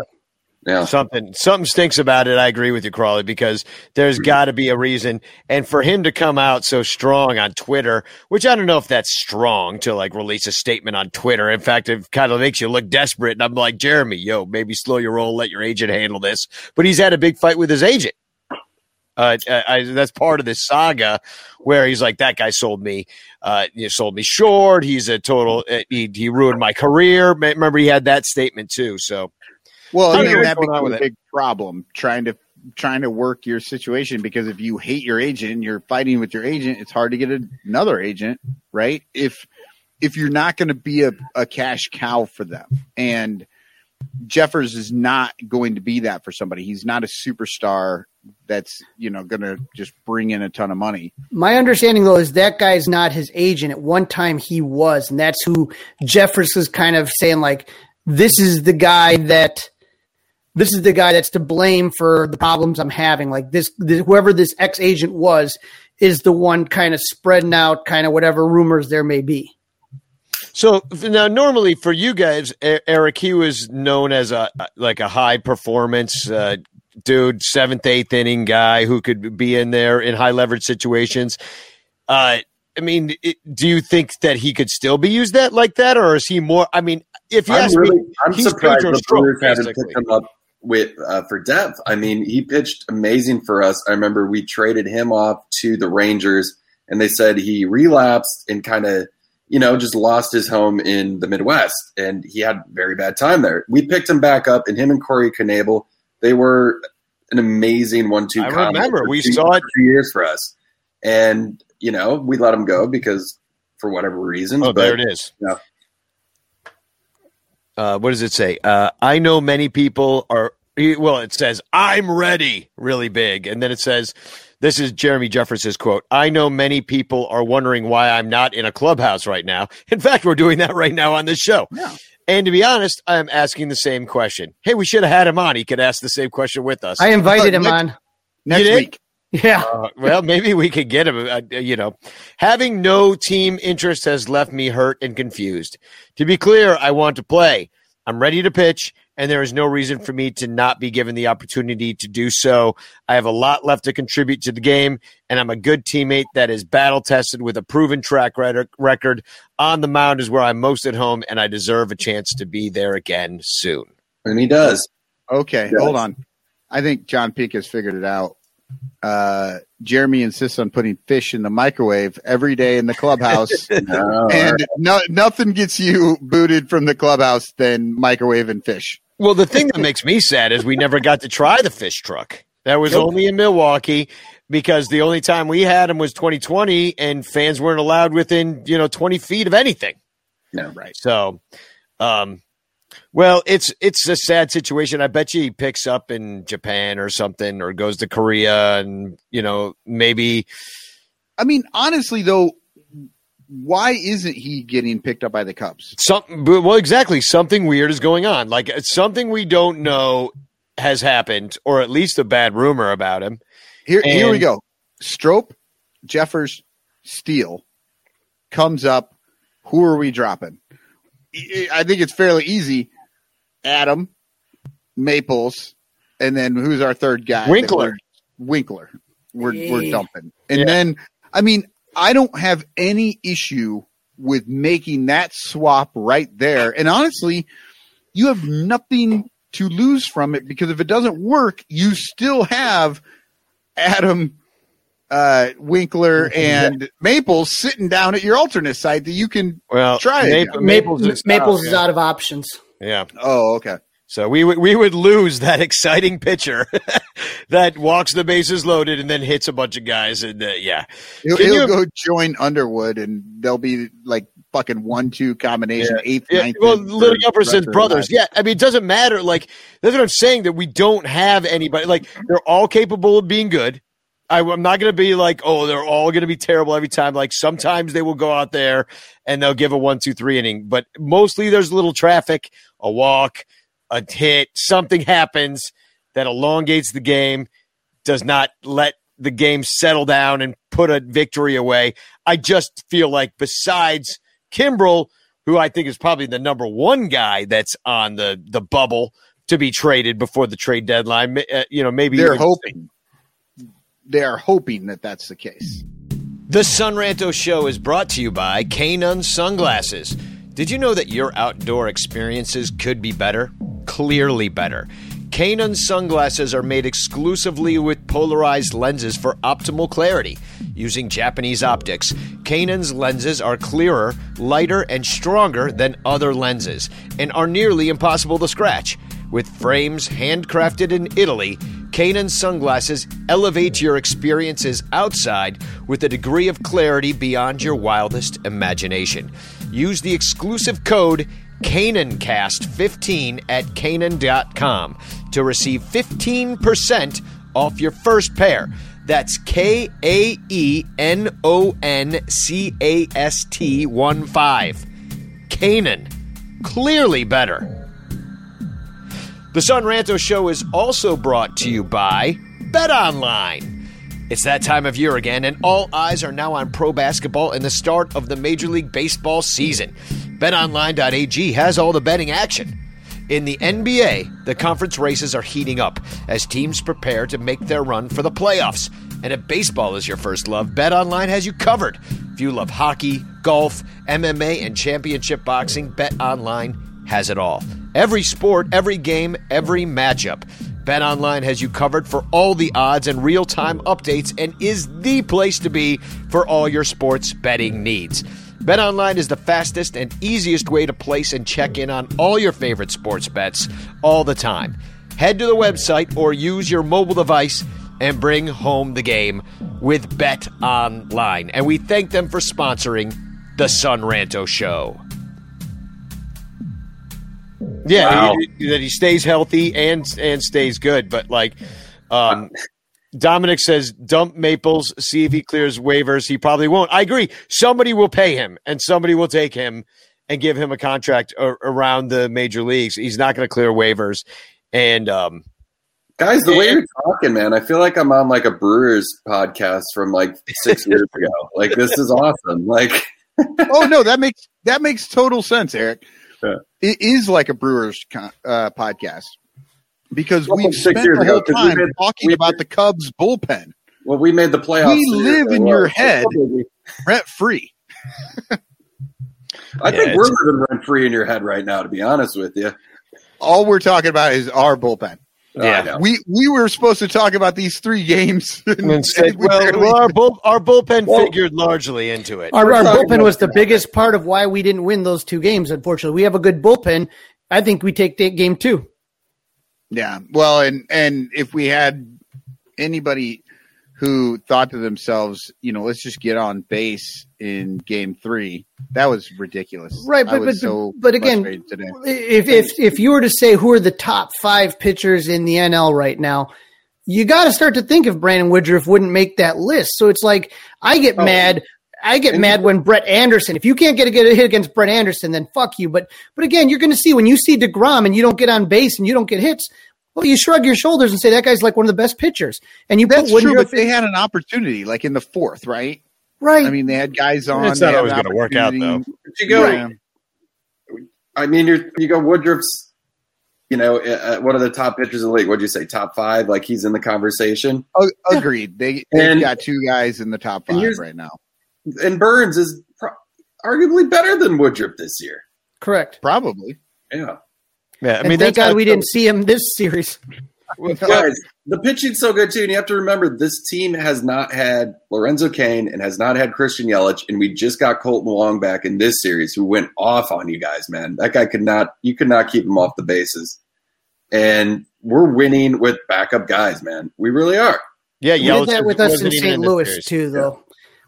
Yeah. something something stinks about it. I agree with you, Crawley, because there's got to be a reason. And for him to come out so strong on Twitter, which I don't know if that's strong to like release a statement on Twitter. In fact, it kind of makes you look desperate. And I'm like, Jeremy, yo, maybe slow your roll, let your agent handle this. But he's had a big fight with his agent. Uh, I, I, that's part of this saga where he's like, that guy sold me, uh, you sold me short. He's a total, uh, he, he ruined my career. Remember, he had that statement too. So, Well, I I mean, that becomes with a it. big problem trying to trying to work your situation because if you hate your agent and you're fighting with your agent, it's hard to get another agent, right? If if you're not going to be a, a cash cow for them, and Jeffress is not going to be that for somebody. He's not a superstar that's you know going to just bring in a ton of money. My understanding though is that guy's not his agent. At one time he was, and that's who Jeffress is kind of saying like, this is the guy that this is the guy that's to blame for the problems I'm having. Like this, this whoever this ex agent was is the one kind of spreading out kind of whatever rumors there may be. So now, normally for you guys, Eric, he was known as a like a high performance uh, dude, seventh, eighth inning guy who could be in there in high leverage situations. Uh, I mean, it, do you think that he could still be used that like that, or is he more? I mean, if you I'm ask really, me, I'm he's surprised the Strop, Brewers haven't picked him up with uh, for depth. I mean, he pitched amazing for us. I remember we traded him off to the Rangers, and they said he relapsed and kind of, you know, just lost his home in the Midwest, and he had very bad time there. We picked him back up, and him and Corey Knebel, they were an amazing one-two. I combo remember. We two- saw it- for two years for us, and you know, we let him go because for whatever reason. Oh, but, there it is. Yeah. Uh, what does it say? Uh, I know many people are. Well, it says "I'm ready" really big, and then it says, "This is Jeremy Jefferson's quote." I know many people are wondering why I'm not in a clubhouse right now. <laughs> In fact, we're doing that right now on this show. And to be honest, I'm asking the same question. Hey, we should have had him on. He could ask the same question with us. I invited him Next- on. Next week, Yeah. Uh, well, maybe we could get him. Uh, you know, having no team interest has left me hurt and confused. To be clear, I want to play. I'm ready to pitch, and there is no reason for me to not be given the opportunity to do so. I have a lot left to contribute to the game, and I'm a good teammate that is battle tested with a proven track record. record. On the mound is where I'm most at home, and I deserve a chance to be there again soon. and he does. Okay, Yes. hold on. I think John Peak has figured it out. Uh, Jeremy insists on putting fish in the microwave every day in the clubhouse, <laughs> No, and no, nothing gets you booted from the clubhouse than microwave and fish. Well, the thing that <laughs> makes me sad is we never got to try the fish truck. That was only in Milwaukee because the only time we had them was 2020, and fans weren't allowed within you know 20 feet of anything. no. Right. So, um, well, it's it's a sad situation. I bet you he picks up in Japan or something, or goes to Korea, and you know maybe I mean, honestly, though, why isn't he getting picked up by the Cubs? something. Well, exactly, something weird is going on. Like uh, something we don't know has happened, or at least a bad rumor about him. Here, here we go. Strop, Jeffress, Steele comes up. Who are we dropping? I- I think it's fairly easy. Adam, Maples, and then who's our third guy? Winkler. we're- Winkler. We're we're dumping, and Yeah. then I mean I don't have any issue with making that swap right there. And honestly, you have nothing to lose from it because if it doesn't work, you still have Adam uh, Winkler <laughs> and Maples sitting down at your alternate site that you can. Well, Try it. Map- Maples, Maples, is, Maples is yeah. out of options. yeah. Oh, okay. So we would we would lose that <laughs> exciting pitcher <laughs> that walks the bases loaded and then hits a bunch of guys and uh, yeah. He'll, he'll you- go join Underwood, and they'll be like fucking one-two combination, eighth, Yeah, ninth. well, Little Jefferson's rest of their brothers. Yeah, I mean, it doesn't matter. Like that's what I'm saying. That we don't have anybody. Like they're all capable of being good. I, am not going to be like, oh, they're all going to be terrible every time. Like sometimes they will go out there and they'll give a one, two, three inning, but mostly there's a little traffic, a walk, a hit, something happens that elongates the game, does not let the game settle down and put a victory away. I just feel like besides Kimbrel, who I think is probably the number one guy that's on the the bubble to be traded before the trade deadline. Uh, you know, maybe they're hoping. They are hoping that that's the case. The Son Ranto Show is brought to you by Kaenon Sunglasses. Did you know that your outdoor experiences could be better? Clearly better. Kaenon sunglasses are made exclusively with polarized lenses for optimal clarity. Using Japanese optics, Kaenon's lenses are clearer, lighter, and stronger than other lenses, and are nearly impossible to scratch. With frames handcrafted in Italy, Kaenon sunglasses elevate your experiences outside with a degree of clarity beyond your wildest imagination. Use the exclusive code KaenonCast15 at Kaenon.com to receive 15% off your first pair. That's K A E N O N C A S T 1 5. Kaenon. Clearly better. The Son Ranto Show is also brought to you by Bet Online. It's that time of year again, and all eyes are now on pro basketball and the start of the Major League Baseball season. BetOnline.ag has all the betting action. In the NBA, the conference races are heating up as teams prepare to make their run for the playoffs. And if baseball is your first love, BetOnline has you covered. If you love hockey, golf, MMA, and championship boxing, BetOnline has it all. Every sport, every game, every matchup. BetOnline has you covered for all the odds and real-time updates and is the place to be for all your sports betting needs. BetOnline is the fastest and easiest way to place and check in on all your favorite sports bets all the time. Head to the website or use your mobile device and bring home the game with Bet Online. And we thank them for sponsoring the Son Ranto Show. Yeah, Wow. he- that he stays healthy and and stays good. But like, um, Dominic says, dump Maples, see if he clears waivers. He probably won't. I agree. Somebody will pay him, and somebody will take him and give him a contract a- around the major leagues. He's not going to clear waivers, and um, Guys, the way you're talking, man, I feel like I'm on like a Brewers podcast from like six years <laughs> ago. Like this is awesome. Like oh no, that makes that makes total sense, Eric. Yeah. It is like a Brewers uh, podcast because we've spent the whole ago, time made- talking about the Cubs bullpen well, we made the playoffs. We live in your head. rent free. <laughs> I Yeah, think we're living rent free in your head right now. To be honest with you, All we're talking about is our bullpen. Yeah. We we were supposed to talk about these three games. <laughs> and- instead, and we well, barely- well, our bull, our bullpen Well- figured largely into it. Our, our bullpen was the that. biggest part of why we didn't win those two games. Unfortunately, we have a good bullpen. I think we take game two. Yeah. Well, and and if we had anybody who thought to themselves, you know, let's just get on base in game three, that was ridiculous. Right, I but- was but- so but again, today. If if if you were to say who are the top five pitchers in the NL right now, you got to start to think if Brandon Woodruff wouldn't make that list. So it's like I get Oh. mad. I get And- mad when Brett Anderson. If you can't get a, get a hit against Brett Anderson, then fuck you. But but again, you're going to see when you see deGrom and you don't get on base and you don't get hits. Well, you shrug your shoulders and say that guy's like one of the best pitchers, and you That's put true, Woodruff but they had an opportunity, like in the fourth, right? right. I mean, they had guys on. It's not always gonna work out, opportunity. But you go. Yeah. I mean, you you go Woodruff's. You know, uh, one of the top pitchers in the league. What'd you say? Top five? Like he's in the conversation. Oh, agreed. They they've And- got two guys in the top five right now. And Burnes is pro- arguably better than Woodruff this year. correct. Probably. Yeah. Yeah, I And mean, thank God we didn't see him this series. <laughs> Guys, the pitching's so good too, and you have to remember this team has not had Lorenzo Cain and has not had Christian Yelich, and we just got Kolten Wong back in this series, who went off on you guys, man. That guy could not, you could not keep him off the bases, and we're winning with backup guys, man. We really are. Yeah, He Yelich did that with us in St. Louis too, though.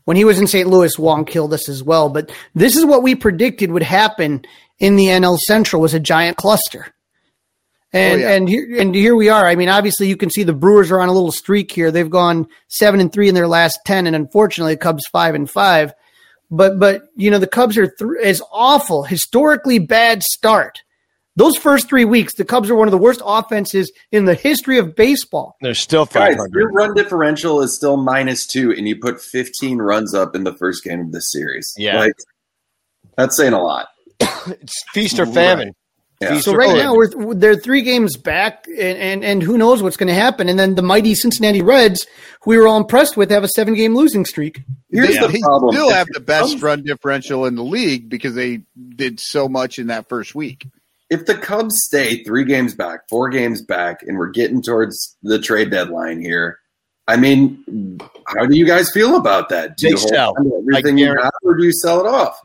When he was in St. Louis, Wong killed us as well. But this is what we predicted would happen in the NL Central was a giant cluster. Oh, and Oh, yeah. and here and here we are. I mean, obviously you can see the Brewers are on a little streak here. They've gone seven and three in their last ten, and unfortunately, the Cubs five and five. But but you know the Cubs are th- is awful, historically bad start. Those first three weeks, the Cubs are one of the worst offenses in the history of baseball. They're still Guys, 500. your run differential is still minus two, and you put 15 runs up in the first game of this series. Yeah. Like, that's saying a lot. It's feast or famine. Yeah. So right famine. now we're they're three games back, and, and and who knows what's going to happen? And then the mighty Cincinnati Reds, who we were all impressed with, have a seven game losing streak. Here's they, the they still have the best run differential in the league because they did so much in that first week. If the Cubs stay three games back, four games back, and we're getting towards the trade deadline here, I mean, how do you guys feel about that? Do They you sell. everything you guarantee- or do you sell it off?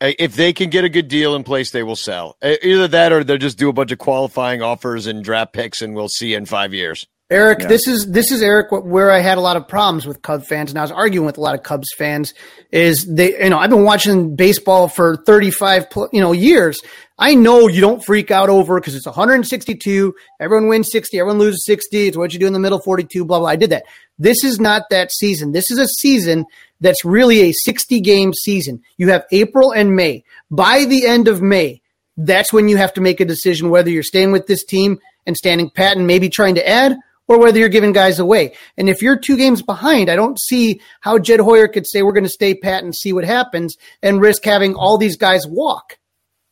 If they can get a good deal in place, they will sell. Uh, Either that or they'll just do a bunch of qualifying offers and draft picks, and we'll see in five years. Eric, this is this is Eric where I had a lot of problems with Cub fans, and I was arguing with a lot of Cubs fans. Is they, you know, I've been watching baseball for thirty five, you know, years. I know you don't freak out over because it's 162. Everyone wins 60. Everyone loses 60. It's what you do in the middle 42. Blah blah. I did that. This is not that season. This is a season that's really a 60 game season. You have April and May. By the end of May, that's when you have to make a decision whether you're staying with this team and standing pat and maybe trying to add or whether you're giving guys away. And if you're two games behind, I don't see how Jed Hoyer could say we're going to stay pat and see what happens and risk having all these guys walk.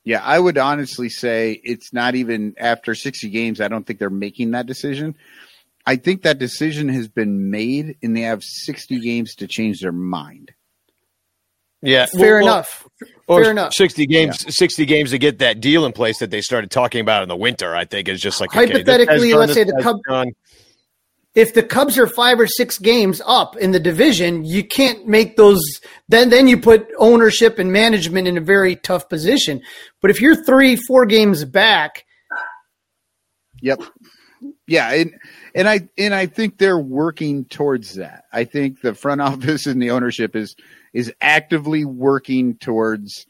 Yeah, I would honestly say it's not even after 60 games. I don't think they're making that decision. I think that decision has been made and they have 60 games to change their mind. Yeah, Fair Well, enough. Or Fair enough. Sixty games, sixty games to get that deal in place that they started talking about in the winter. I think is just like okay, Hypothetically, guy's let's say the guy's Cub- done. If the Cubs are five or six games up in the division, you can't make those. Then, then you put ownership and management in a very tough position. But if you're three, four games back, Yep. Yeah, and and I and I think they're working towards that. I think the front <laughs> office and the ownership is is actively working towards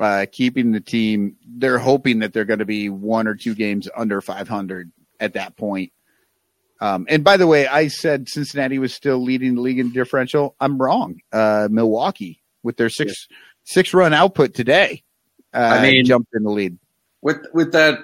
uh, keeping the team. They're hoping that they're going to be one or two games under 500 at that point. Um, and by the way, I said Cincinnati was still leading the league in differential. I'm wrong. Uh, Milwaukee with their six six run output today, uh, I mean- jumped in the lead. With with that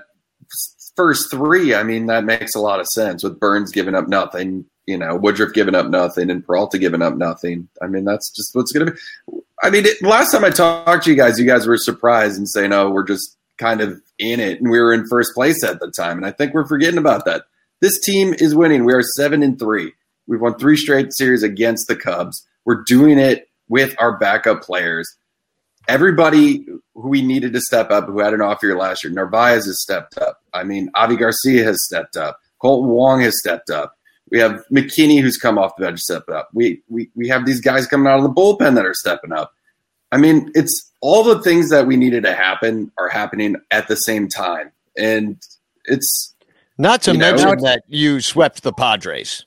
first three, I mean that makes a lot of sense. With Burnes giving up nothing, you know, Woodruff giving up nothing, and Peralta giving up nothing. I mean that's just what's going to be. I mean, it, last time I talked to you guys, you guys were surprised and saying, "Oh, we're just kind of in it," and we were in first place at the time. And I think we're forgetting about that. This team is winning. We are seven and three. We've won three straight series against the Cubs. We're doing it with our backup players everybody who we needed to step up who had an off year last year. Narvaez has stepped up. I mean, Avi Garcia has stepped up. Kolten Wong has stepped up. We have McKinney who's come off the bench stepped up. We, we we have these guys coming out of the bullpen that are stepping up. I mean, it's all the things that we needed to happen are happening at the same time, and it's Not to You mention it's- that you swept the Padres.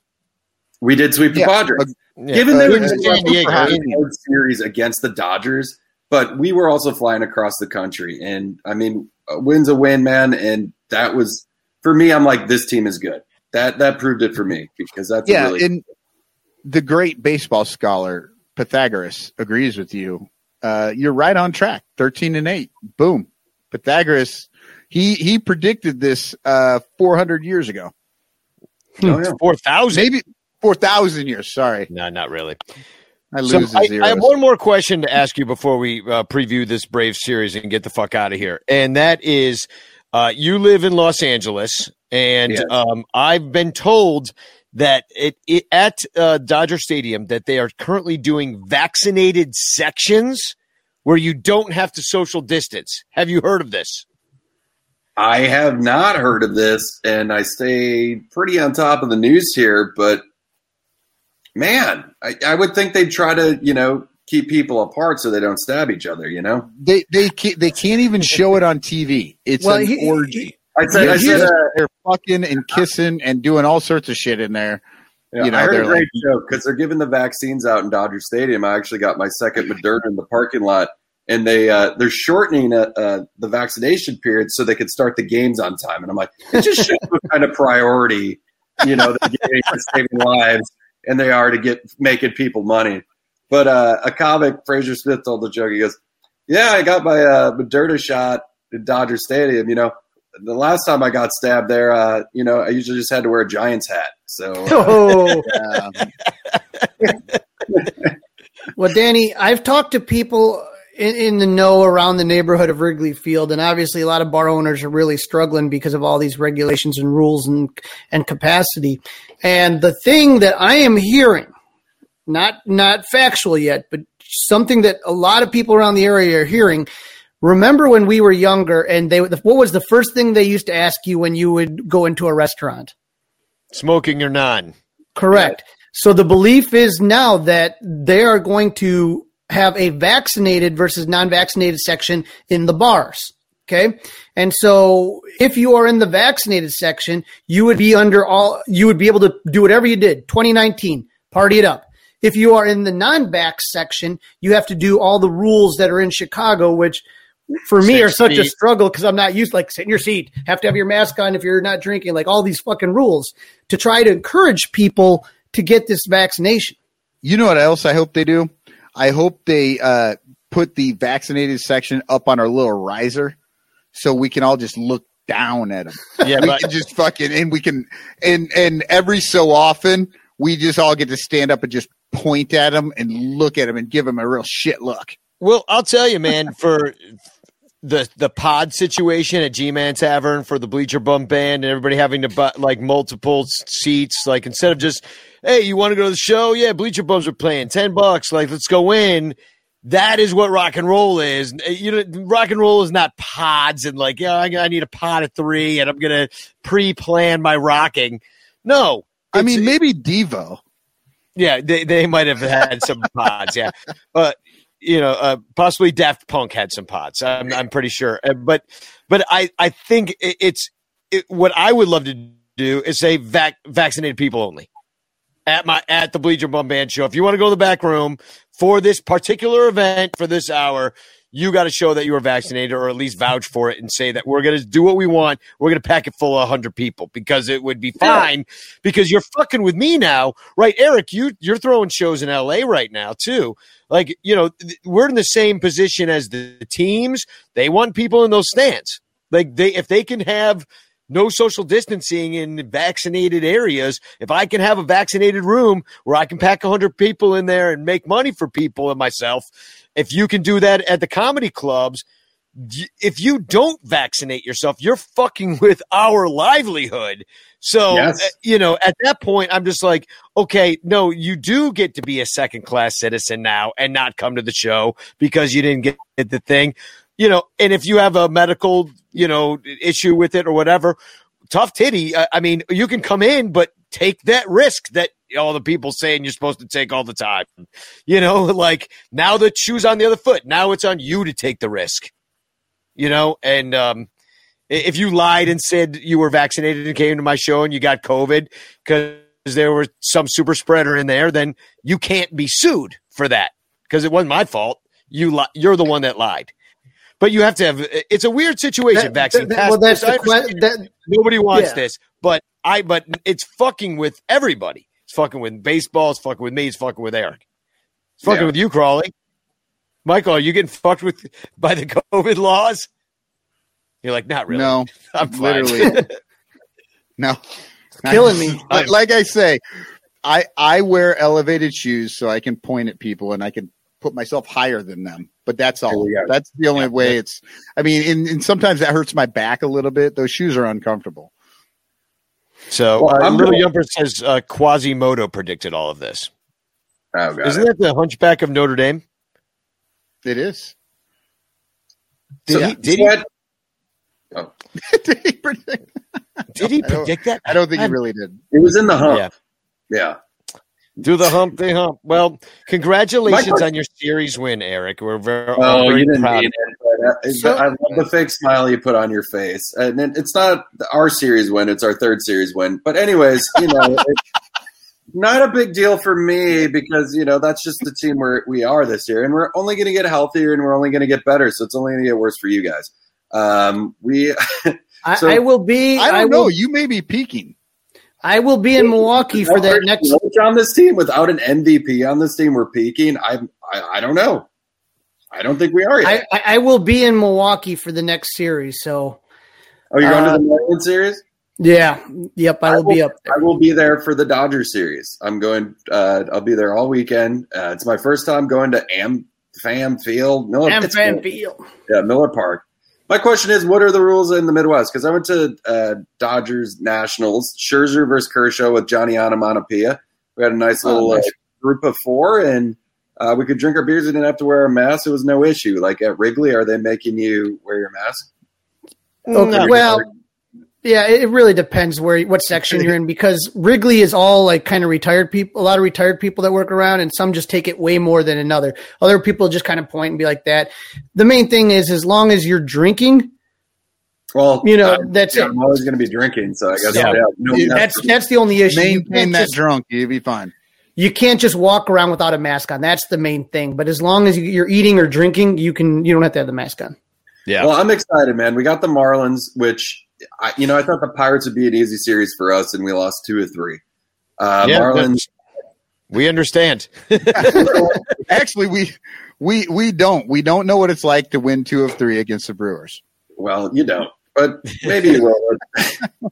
we did sweep the Yeah, Padres. Yeah. Given they were in in San Diego, a series against the Dodgers, but we were also flying across the country, and I mean, a win's a win, man. And that was for me. I'm like, this team is good. That that proved it for me because that's a yeah, really and the great baseball scholar Pythagoras agrees with you. Uh, you're right on track. Thirteen and eight. Boom. Pythagoras. He he predicted this uh, 400 years ago. oh, yeah. Four thousand. Maybe 4,000 years. Sorry, No, not really. I So lose I. I have one more question to ask you before we uh, preview this Brave series and get the fuck out of here. And that is, uh, you live in Los Angeles, and Yes. um, I've been told that it, it at uh, Dodger Stadium that they are currently doing vaccinated sections where you don't have to social distance. Have you heard of this? I have not heard of this, and I stay pretty on top of the news here. But man, I, I would think they'd try to, you know, keep people apart so they don't stab each other. You know, they they can't, they can't even show it on TV. It's Well, an he- orgy. I said, I They're, said, uh, they're fucking and kissing and doing all sorts of shit in there. Yeah, You know, I heard a great like- joke because they're giving the vaccines out in Dodger Stadium. I actually got my second Moderna in the parking lot, and they uh, they're shortening uh, uh, the vaccination period so they could start the games on time. And I'm like, it just shows what <laughs> kind of priority you know they're giving for saving lives, and they are to get making people money. But uh, a comic, Fraser Smith, told the joke. He goes, "Yeah, I got my uh, Moderna shot at Dodger Stadium. You know, the last time I got stabbed there, uh, you know, I usually just had to wear a Giants hat. So, uh, <laughs> Oh, Yeah. <laughs> well, Danny, I've talked to people in, in the know around the neighborhood of Wrigley Field, and obviously a lot of bar owners are really struggling because of all these regulations and rules and and capacity. And the thing that I am hearing, not not factual yet, but something that a lot of people around the area are hearing. Remember when we were younger, and they what was the first thing they used to ask you when you would go into a restaurant? Smoking or non? Correct. So the belief is now that they are going to have a vaccinated versus non-vaccinated section in the bars. Okay. And so if you are in the vaccinated section, you would be under all, you would be able to do whatever you did 2019, party it up. If you are in the non-vax section, you have to do all the rules that are in Chicago, which for me Six are such a struggle because I'm not used like sit in your seat, have to have your mask on if you're not drinking, like all these fucking rules to try to encourage people to get this vaccination. You know what else I hope they do? I hope they uh, put the vaccinated section up on our little riser so we can all just look down at them. <laughs> Yeah, we but can just fucking and we can and and every so often we just all get to stand up and just point at them and look at them and give them a real shit look. Well, I'll tell you, man, <laughs> for the the pod situation at G Man Tavern for the Bleacher Bum Band and everybody having to buy like multiple seats, like instead of just, hey, you want to go to the show? Yeah, Bleacher Bums are playing ten bucks. Like, let's go in. That is what rock and roll is. You know, rock and roll is not pods and like, yeah, I, I need a pod of three and I'm gonna pre-plan my rocking. No, I mean, maybe Devo. yeah, they, they might have had some pods, yeah, but you know, uh, possibly Daft Punk had some pods. I'm, I'm pretty sure, Uh, but but I I think it, it's it, what I would love to do is say vac- vaccinated people only at my at the Bleacher Bum Band show. If you want to go to the back room for this particular event for this hour. You got to show that you are vaccinated, or at least vouch for it, and say that we're going to do what we want. We're going to pack it full of hundred people because it would be fine. Because you're fucking with me now, right, Eric? You you're throwing shows in L.A. right now too. Like you know, th- we're in the same position as the, the teams. They want people in those stands. Like they, if they can have no social distancing in vaccinated areas. If I can have a vaccinated room where I can pack 100 people in there and make money for people and myself, if you can do that at the comedy clubs, if you don't vaccinate yourself, you're fucking <laughs> with our livelihood. So, Yes. uh, you know, at that point, I'm just like, okay, no, you do get to be a second class citizen now and not come to the show because you didn't get the thing you know, and if you have a medical, you know, issue with it or whatever, tough titty. I mean, you can come in, but take that risk that all the people saying you're supposed to take all the time. You know, <laughs> like now the shoe's on the other foot. Now it's on you to take the risk. You know, and um, if you lied and said you were vaccinated and came to my show and you got COVID because there was some super spreader in there, then you can't be sued for that because it wasn't my fault. You li- you're the one that lied. But you have to have. It's a weird situation. That- vaccine that- well, that's que- that, Nobody wants Yeah. this, but I. But it's fucking with everybody. It's fucking with baseball. It's fucking with me. It's fucking with Eric. It's fucking Yeah. with you, Crawley. Michael, are you getting fucked with <laughs> by the COVID laws? You're like, not really. No, <laughs> I'm literally. <laughs> no, killing me. But like I say, I I wear elevated shoes so I can point at people and I can put myself higher than them. But that's all. That's the only way. It's. I mean, and, and sometimes that hurts my back a little bit. Those shoes are uncomfortable. So, Well, uh, I'm Little gonna- Yumper says uh, Quasimodo predicted all of this. Oh, Isn't that the Hunchback of Notre Dame? It is. Did So- he? Did so he? I- <laughs> Did he predict- Did he I predict that? I don't think he I'm- really did. It was in the hump. Yeah. Yeah. Do the hump, the hump. Well, congratulations on your series win, Eric. We're very, all Oh, very you didn't proud. need it. But, uh, So- I love the fake smile you put on your face, and it- it's not our series win; it's our third series win. But anyways, you know, <laughs> it, not a big deal for me because you know that's just the team where we are this year, and we're only going to get healthier and we're only going to get better. So it's only going to get worse for you guys. Um, we, I, <laughs> So- I will be. I don't I know. will, You may be peaking. I will be in Milwaukee for that next. Coach on this team without an MVP on this team. We're peaking. I, I, I don't know. I don't think we are yet. I, I, I will be in Milwaukee for the next series. So oh, you're going uh, to the Marlins series? yeah, yep, I will be up there. I will be there for the Dodgers series. I'm going. Uh, I'll be there all weekend. Uh, it's my first time going to Am Fam Field. Miller, it's- Fan Field. yeah, Miller Park. My question is, what are the rules in the Midwest? Because I went to uh, Dodgers Nationals, Scherzer versus Kershaw with Johnny Onomatopoeia. We had a nice Oh, little nice. Uh, group of four, and uh, we could drink our beers. We didn't have to wear a mask. It was no issue. Like at Wrigley, are they making you wear your mask? Okay, well, yeah, it it really depends where what section you're in because Wrigley is all like kind of retired people, a lot of retired people that work around, and some just take it way more than another. Other people just kind of point and be like that. The main thing is, as long as you're drinking, Well, You know, um, that's yeah, it. I'm always going to be drinking, so I guess Yeah. yeah, no, that's that's the only issue. You Maintain can't, that just, drunk. you'd be fine. You can't just walk around without a mask on. That's the main thing. But as long as you- you're eating or drinking, you can. You don't have to have the mask on. Yeah. Well, I'm excited, man. We got the Marlins, which I, you know I thought the Pirates would be an easy series for us, and we lost two or three. Uh, Yeah, Marlins. We understand. <laughs> Actually, we we we don't. We don't know what it's like to win two of three against the Brewers. Well, you don't, but maybe you will. <laughs>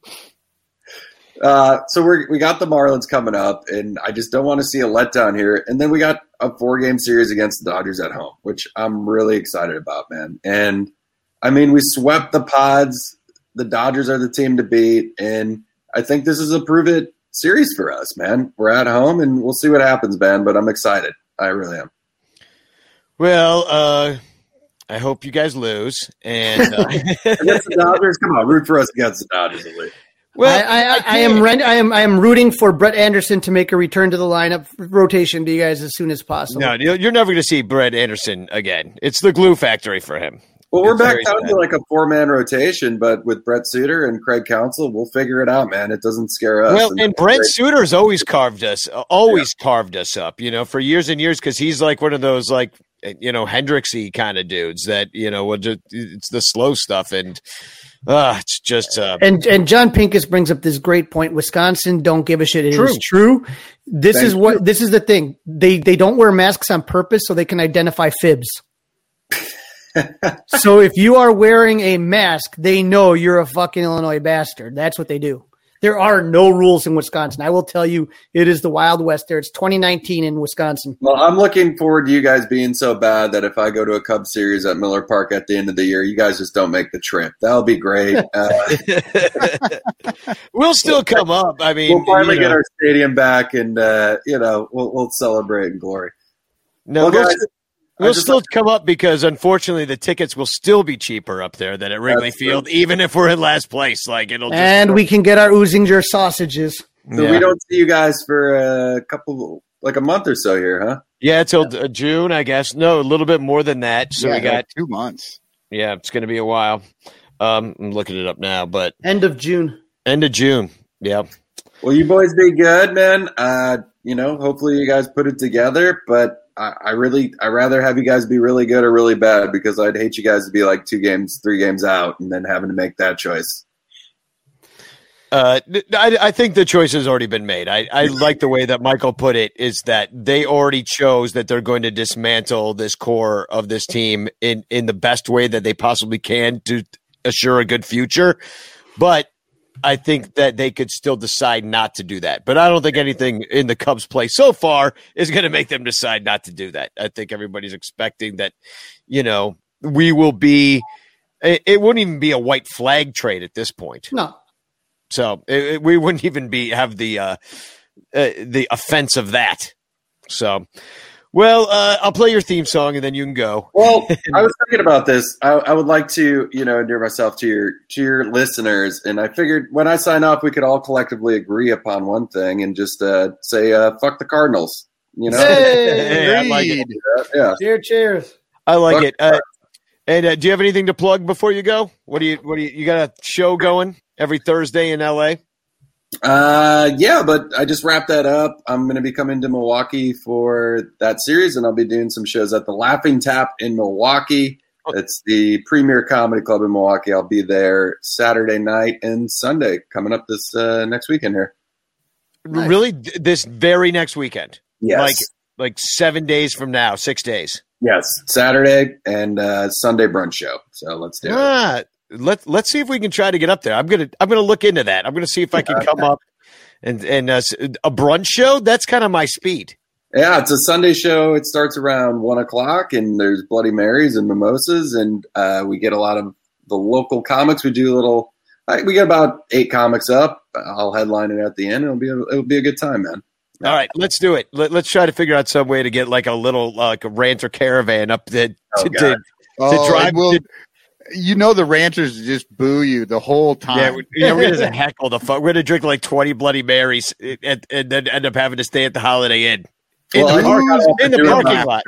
uh, so we we got the Marlins coming up, and I just don't want to see a letdown here. And then we got a four game series against the Dodgers at home, which I'm really excited about, man. And I mean, we swept the Pods. The Dodgers are the team to beat, and I think this is a prove it series for us, man. We're at home, and we'll see what happens, man. But I'm excited. I really am. Well, uh, I hope you guys lose. And uh, <laughs> Against the Dodgers, come on, root for us against the Dodgers. At least. well, I, I, I, I am ren- I am I am rooting for Brett Anderson to make a return to the lineup rotation to you guys as soon as possible. no, you're you're never going to see Brett Anderson again. It's the glue factory for him. Well, we're It's back down sad. to like a four man rotation, but with Brent Suter and Craig Counsell, we'll figure it out, man. It doesn't scare us. Well, and Brent Suter's always carved us, uh, always carved us up, you know, for years and years because he's like one of those like you know Hendrixy kind of dudes that you know will just it's the slow stuff and uh it's just uh, And and John Pincus brings up this great point. Wisconsin don't give a shit. It is True. true. This Thank is what this is the thing. They they don't wear masks on purpose so they can identify fibs. <laughs> so if you are wearing a mask, they know you're a fucking Illinois bastard. That's what they do. There are no rules in Wisconsin. I will tell you, it is the Wild West there. It's 2019 in Wisconsin. well, I'm looking forward to you guys being so bad that if I go to a Cubs series at Miller Park at the end of the year, you guys just don't make the trip. That'll be great. <laughs> Uh, we'll still come up. I mean, we'll finally you know, get our stadium back, and uh, you know we'll, we'll celebrate in glory. no, Well, we'll, guys, st- I we'll just still like- come up because unfortunately the tickets will still be cheaper up there than at Wrigley That's true. Field, even if we're in last place. Like it'll just And we can get our Usinger sausages. So Yeah. we don't see you guys for a couple, like a month or so here, huh? yeah till uh, June, I guess. No, a little bit more than that. So Yeah, we got like two months. Yeah, it's going to be a while. Um, I'm looking it up now, but End of June. end of June. Yeah. Well, you boys be good, man. Uh, you know, hopefully you guys put it together. But I, I really, I rather have you guys be really good or really bad because I'd hate you guys to be like two games, three games out, and then having to make that choice. Uh, I, I think the choice has already been made. I, I like the way that Michael put it is that they already chose that they're going to dismantle this core of this team in, in the best way that they possibly can to assure a good future. But I think that they could still decide not to do that. But I don't think anything in the Cubs play so far is going to make them decide not to do that. I think everybody's expecting that, you know, we will be, it, it wouldn't even be a white flag trade at this point. No. So it, it- we wouldn't even be have the uh, uh, the offense of that. So, well, uh, I'll play your theme song and then you can go. <laughs> Well, I was thinking about this. I, I would like to, you know, endear myself to your to your listeners, and I figured when I sign off, we could all collectively agree upon one thing and just uh, say, uh, "Fuck the Cardinals." You know, Hey, <laughs> I like it. Yeah. Cheers, cheers. I like Fuck it. Uh, and uh, do you have anything to plug before you go? What do you what do you you got a show going every Thursday in L.A. Uh, yeah, but I just wrapped that up. I'm going to be coming to Milwaukee for that series, and I'll be doing some shows at the Laughing Tap in Milwaukee. It's the premier comedy club in Milwaukee. I'll be there Saturday night and Sunday coming up this uh, next weekend here. Really, this very next weekend, Yes. like like seven days from now, six days. Yes, Saturday and uh, Sunday brunch show. So let's do it. Let let's see if we can try to get up there. I'm gonna I'm gonna look into that. I'm gonna see if I can come up and and uh, s- a brunch show. That's kind of my speed. Yeah, it's a Sunday show. It starts around one o'clock, and there's Bloody Marys and mimosas, and uh, we get a lot of the local comics. We do a little. We get about eight comics up. I'll headline it at the end. It'll be a, it'll be a good time, man. All right, let's do it. Let, us try to figure out some way to get like a little like a ranter caravan up there Oh, to, God. to, Oh, drive- it will- to- you know the ranters just boo you the whole time. yeah, we- yeah, we're gonna heckle the fuck. We're gonna drink like twenty Bloody Marys and, and then end up having to stay at the Holiday Inn in Well, the, park, in the parking lot.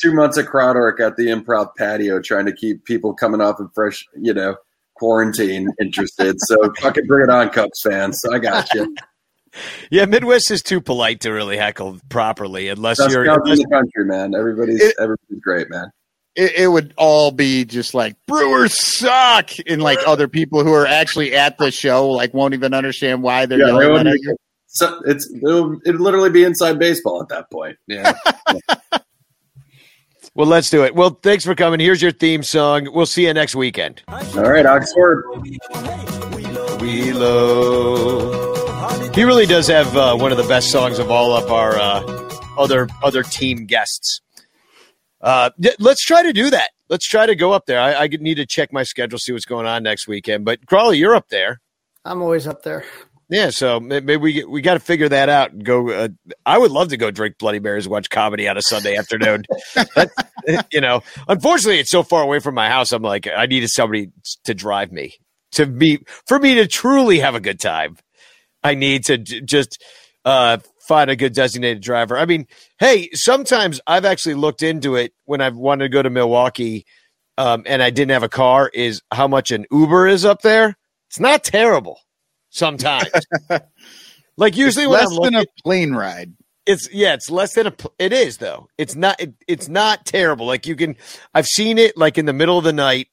Two months of crowd work at the improv patio, trying to keep people coming off of fresh, you know, quarantine <laughs> interested. So fucking bring it on, Cubs fans. I got you. <laughs> Yeah, Midwest is too polite to really heckle properly unless Best you're. crowds in the country, man. Everybody's It- everybody's great, man. It, it would all be just like Brewers suck, and like other people who are actually at the show like won't even understand why they're Yeah, yelling at you. So it's it'll, it'd literally be inside baseball at that point. Yeah. <laughs> well, let's do it. Well, thanks for coming. Here's your theme song. We'll see you next weekend. All right, Oxford. Wielo. He really does have uh, one of the best songs of all of our uh, other other team guests. Uh, let's try to do that. Let's try to go up there. I, I need to check my schedule, see what's going on next weekend. But Crawley, you're up there. I'm always up there. Yeah, so maybe we we got to figure that out and go. Uh, I would love to go drink Bloody Marys, watch comedy on a Sunday afternoon. <laughs> That- <laughs> you know, unfortunately, it's so far away from my house. I'm like, I needed somebody to drive me to be for me to truly have a good time. I need to j- just uh, find a good designated driver. I mean, hey, sometimes I've actually looked into it when I've wanted to go to Milwaukee um, and I didn't have a car. Is how much an Uber is up there? It's not terrible sometimes. <laughs> like usually when less I'm than a plane ride. it's yeah, it's less than a. It is though. It's not. It, it's not terrible. Like you can. I've seen it like in the middle of the night.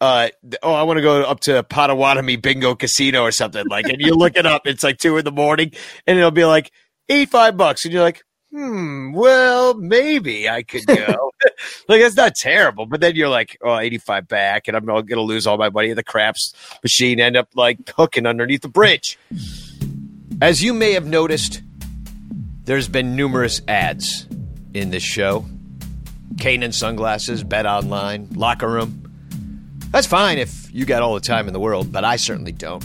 Uh oh, I want to go up to Potawatomi Bingo Casino or something like, and you look it up. It's like two in the morning, and it'll be like eighty five bucks, and you're like, hmm, well, maybe I could go. <laughs> like that's not terrible, but then you're like, oh, 85 back, and I'm going to lose all my money at the craps machine, end up like hooking underneath the bridge. As you may have noticed, there's been numerous ads in this show. Kaenon sunglasses, bet online, locker room. That's fine if you got all the time in the world, but I certainly don't.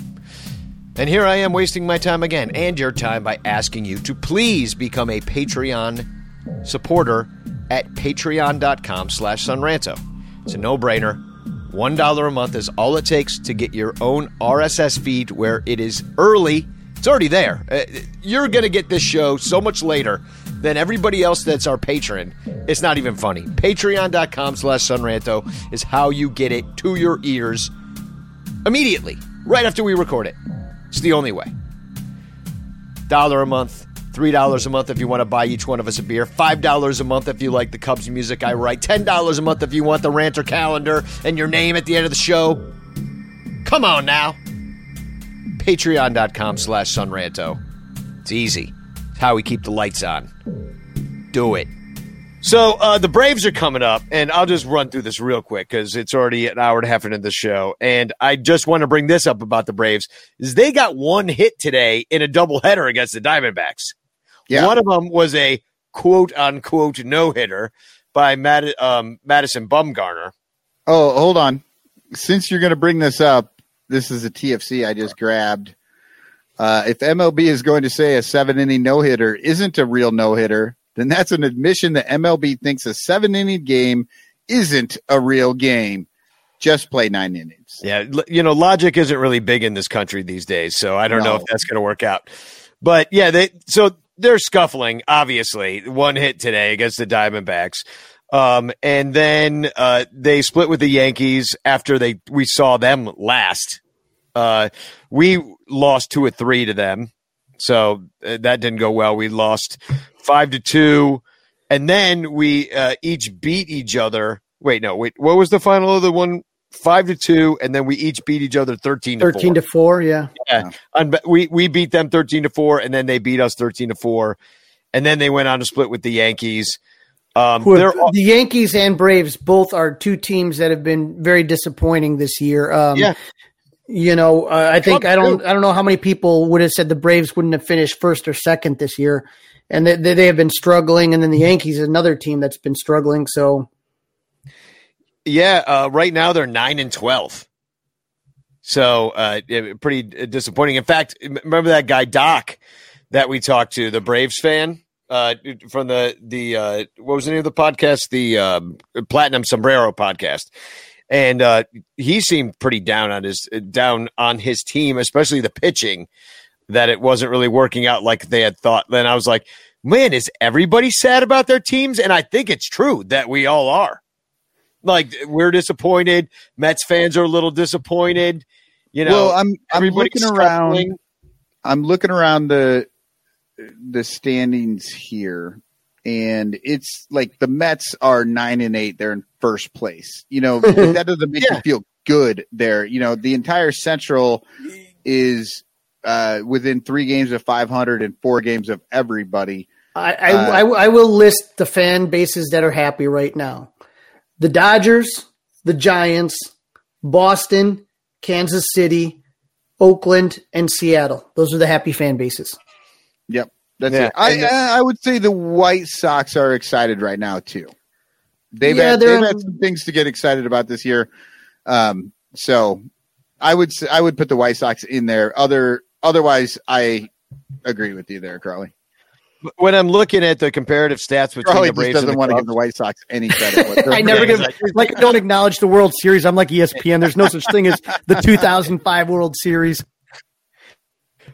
And here I am wasting my time again and your time by asking you to please become a Patreon supporter at patreon.com slash sonranto. It's a no-brainer. $1 a month is all it takes to get your own RSS feed where it is early. It's already there. Uh, You're going to get this show so much later than everybody else that's our patron. It's not even funny. Patreon.com slash sonranto is how you get it to your ears immediately, right after we record it. It's the only way. Dollar a month, three dollars a month if you want to buy each one of us a beer, five dollars a month if you like the Cubs music I write, ten dollars a month if you want the ranter calendar and your name at the end of the show. Come on now. Patreon.com slash sonranto. It's easy. It's how we keep the lights on. Do it. So uh, the Braves are coming up, and I'll just run through this real quick because it's already an hour and a half into the show. And I just want to bring this up about the Braves: is they got one hit today in a doubleheader against the Diamondbacks. Yeah. One of them was a quote unquote no hitter by Mad- um, Madison Bumgarner. Oh, hold on. Since you're going to bring this up, this is a TFC I just grabbed. Uh, if MLB is going to say a seven inning no hitter isn't a real no hitter, then that's an admission that MLB thinks a seven inning game isn't a real game. Just play nine innings. Yeah, you know, logic isn't really big in this country these days, so I don't know if that's going to work out. But yeah, they so they're scuffling. Obviously, one hit today against the Diamondbacks, um, and then uh, they split with the Yankees after they we saw them last Uh, we lost two or three to them, so uh, that didn't go well. We lost five to two, and then we uh, each beat each other. Wait, no, wait. What was the final of the one? Five to two, and then we each beat each other thirteen to 13 four. to 4, yeah. Yeah. Unbe- we we beat them 13 to 4 and then they beat us 13 to 4 and then they went on to split with the Yankees. Um all- the Yankees and Braves both are two teams that have been very disappointing this year. Um, Yeah. You know, uh, I think I don't. I don't know how many people would have said the Braves wouldn't have finished first or second this year, and they, they, have been struggling. And then the Yankees is another team that's been struggling. So yeah, uh, right now they're 9 and 12. So, uh pretty disappointing. In fact, remember that guy Doc that we talked to, the Braves fan? Uh, from the the uh, what was the name of the podcast? The um, Platinum Sombrero podcast, and uh, he seemed pretty down on his down on his team, especially the pitching. That it wasn't really working out like they had thought. Then I was like, man, is everybody sad about their teams? And I think it's true that we all are. Like we're disappointed. Mets fans are a little disappointed. You know, well, I'm I'm looking around. I'm looking around the the standings here, and it's like the Mets are nine and eight. They're in first place. You know, that doesn't make Yeah. you feel good. There, you know, the entire Central is uh, within three games of 500 and four games of everybody. I I, Uh, I I will list the fan bases that are happy right now: the Dodgers, the Giants, Boston, Kansas City, Oakland, and Seattle. Those are the happy fan bases. Yep, that's Yeah, it. I and- I I would say the White Sox are excited right now too. They've Yeah, had they're- they've had some things to get excited about this year. Um, so I would I would put the White Sox in there. Other otherwise, I agree with you there, Crawley. when I'm looking at the comparative stats between Crawley the just Braves doesn't and the want to give the White Sox any credit. <laughs> I never give like I don't acknowledge the World Series. I'm like ESPN. There's no such thing as the 2005 World Series.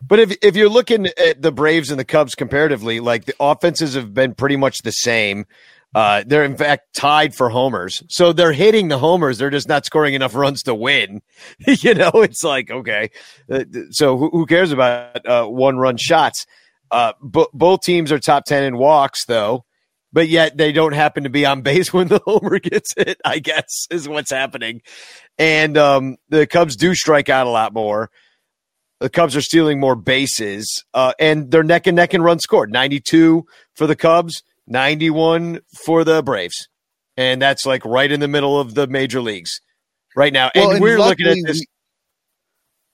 But if if you're looking at the Braves and the Cubs comparatively, like the offenses have been pretty much the same. Uh, they're in fact tied for homers, so they're hitting the homers. They're just not scoring enough runs to win. <laughs> you know, it's like okay, uh, so who, who cares about uh, one run shots? Uh, bo- both teams are top ten in walks, though, but yet they don't happen to be on base <laughs> when the homer gets hit. I guess is what's happening, and um, the Cubs do strike out a lot more the Cubs are stealing more bases, uh, and they're neck and neck in runs scored. Ninety-two for the Cubs, ninety-one for the Braves, and that's like right in the middle of the major leagues right now. Well, and and we're looking at this,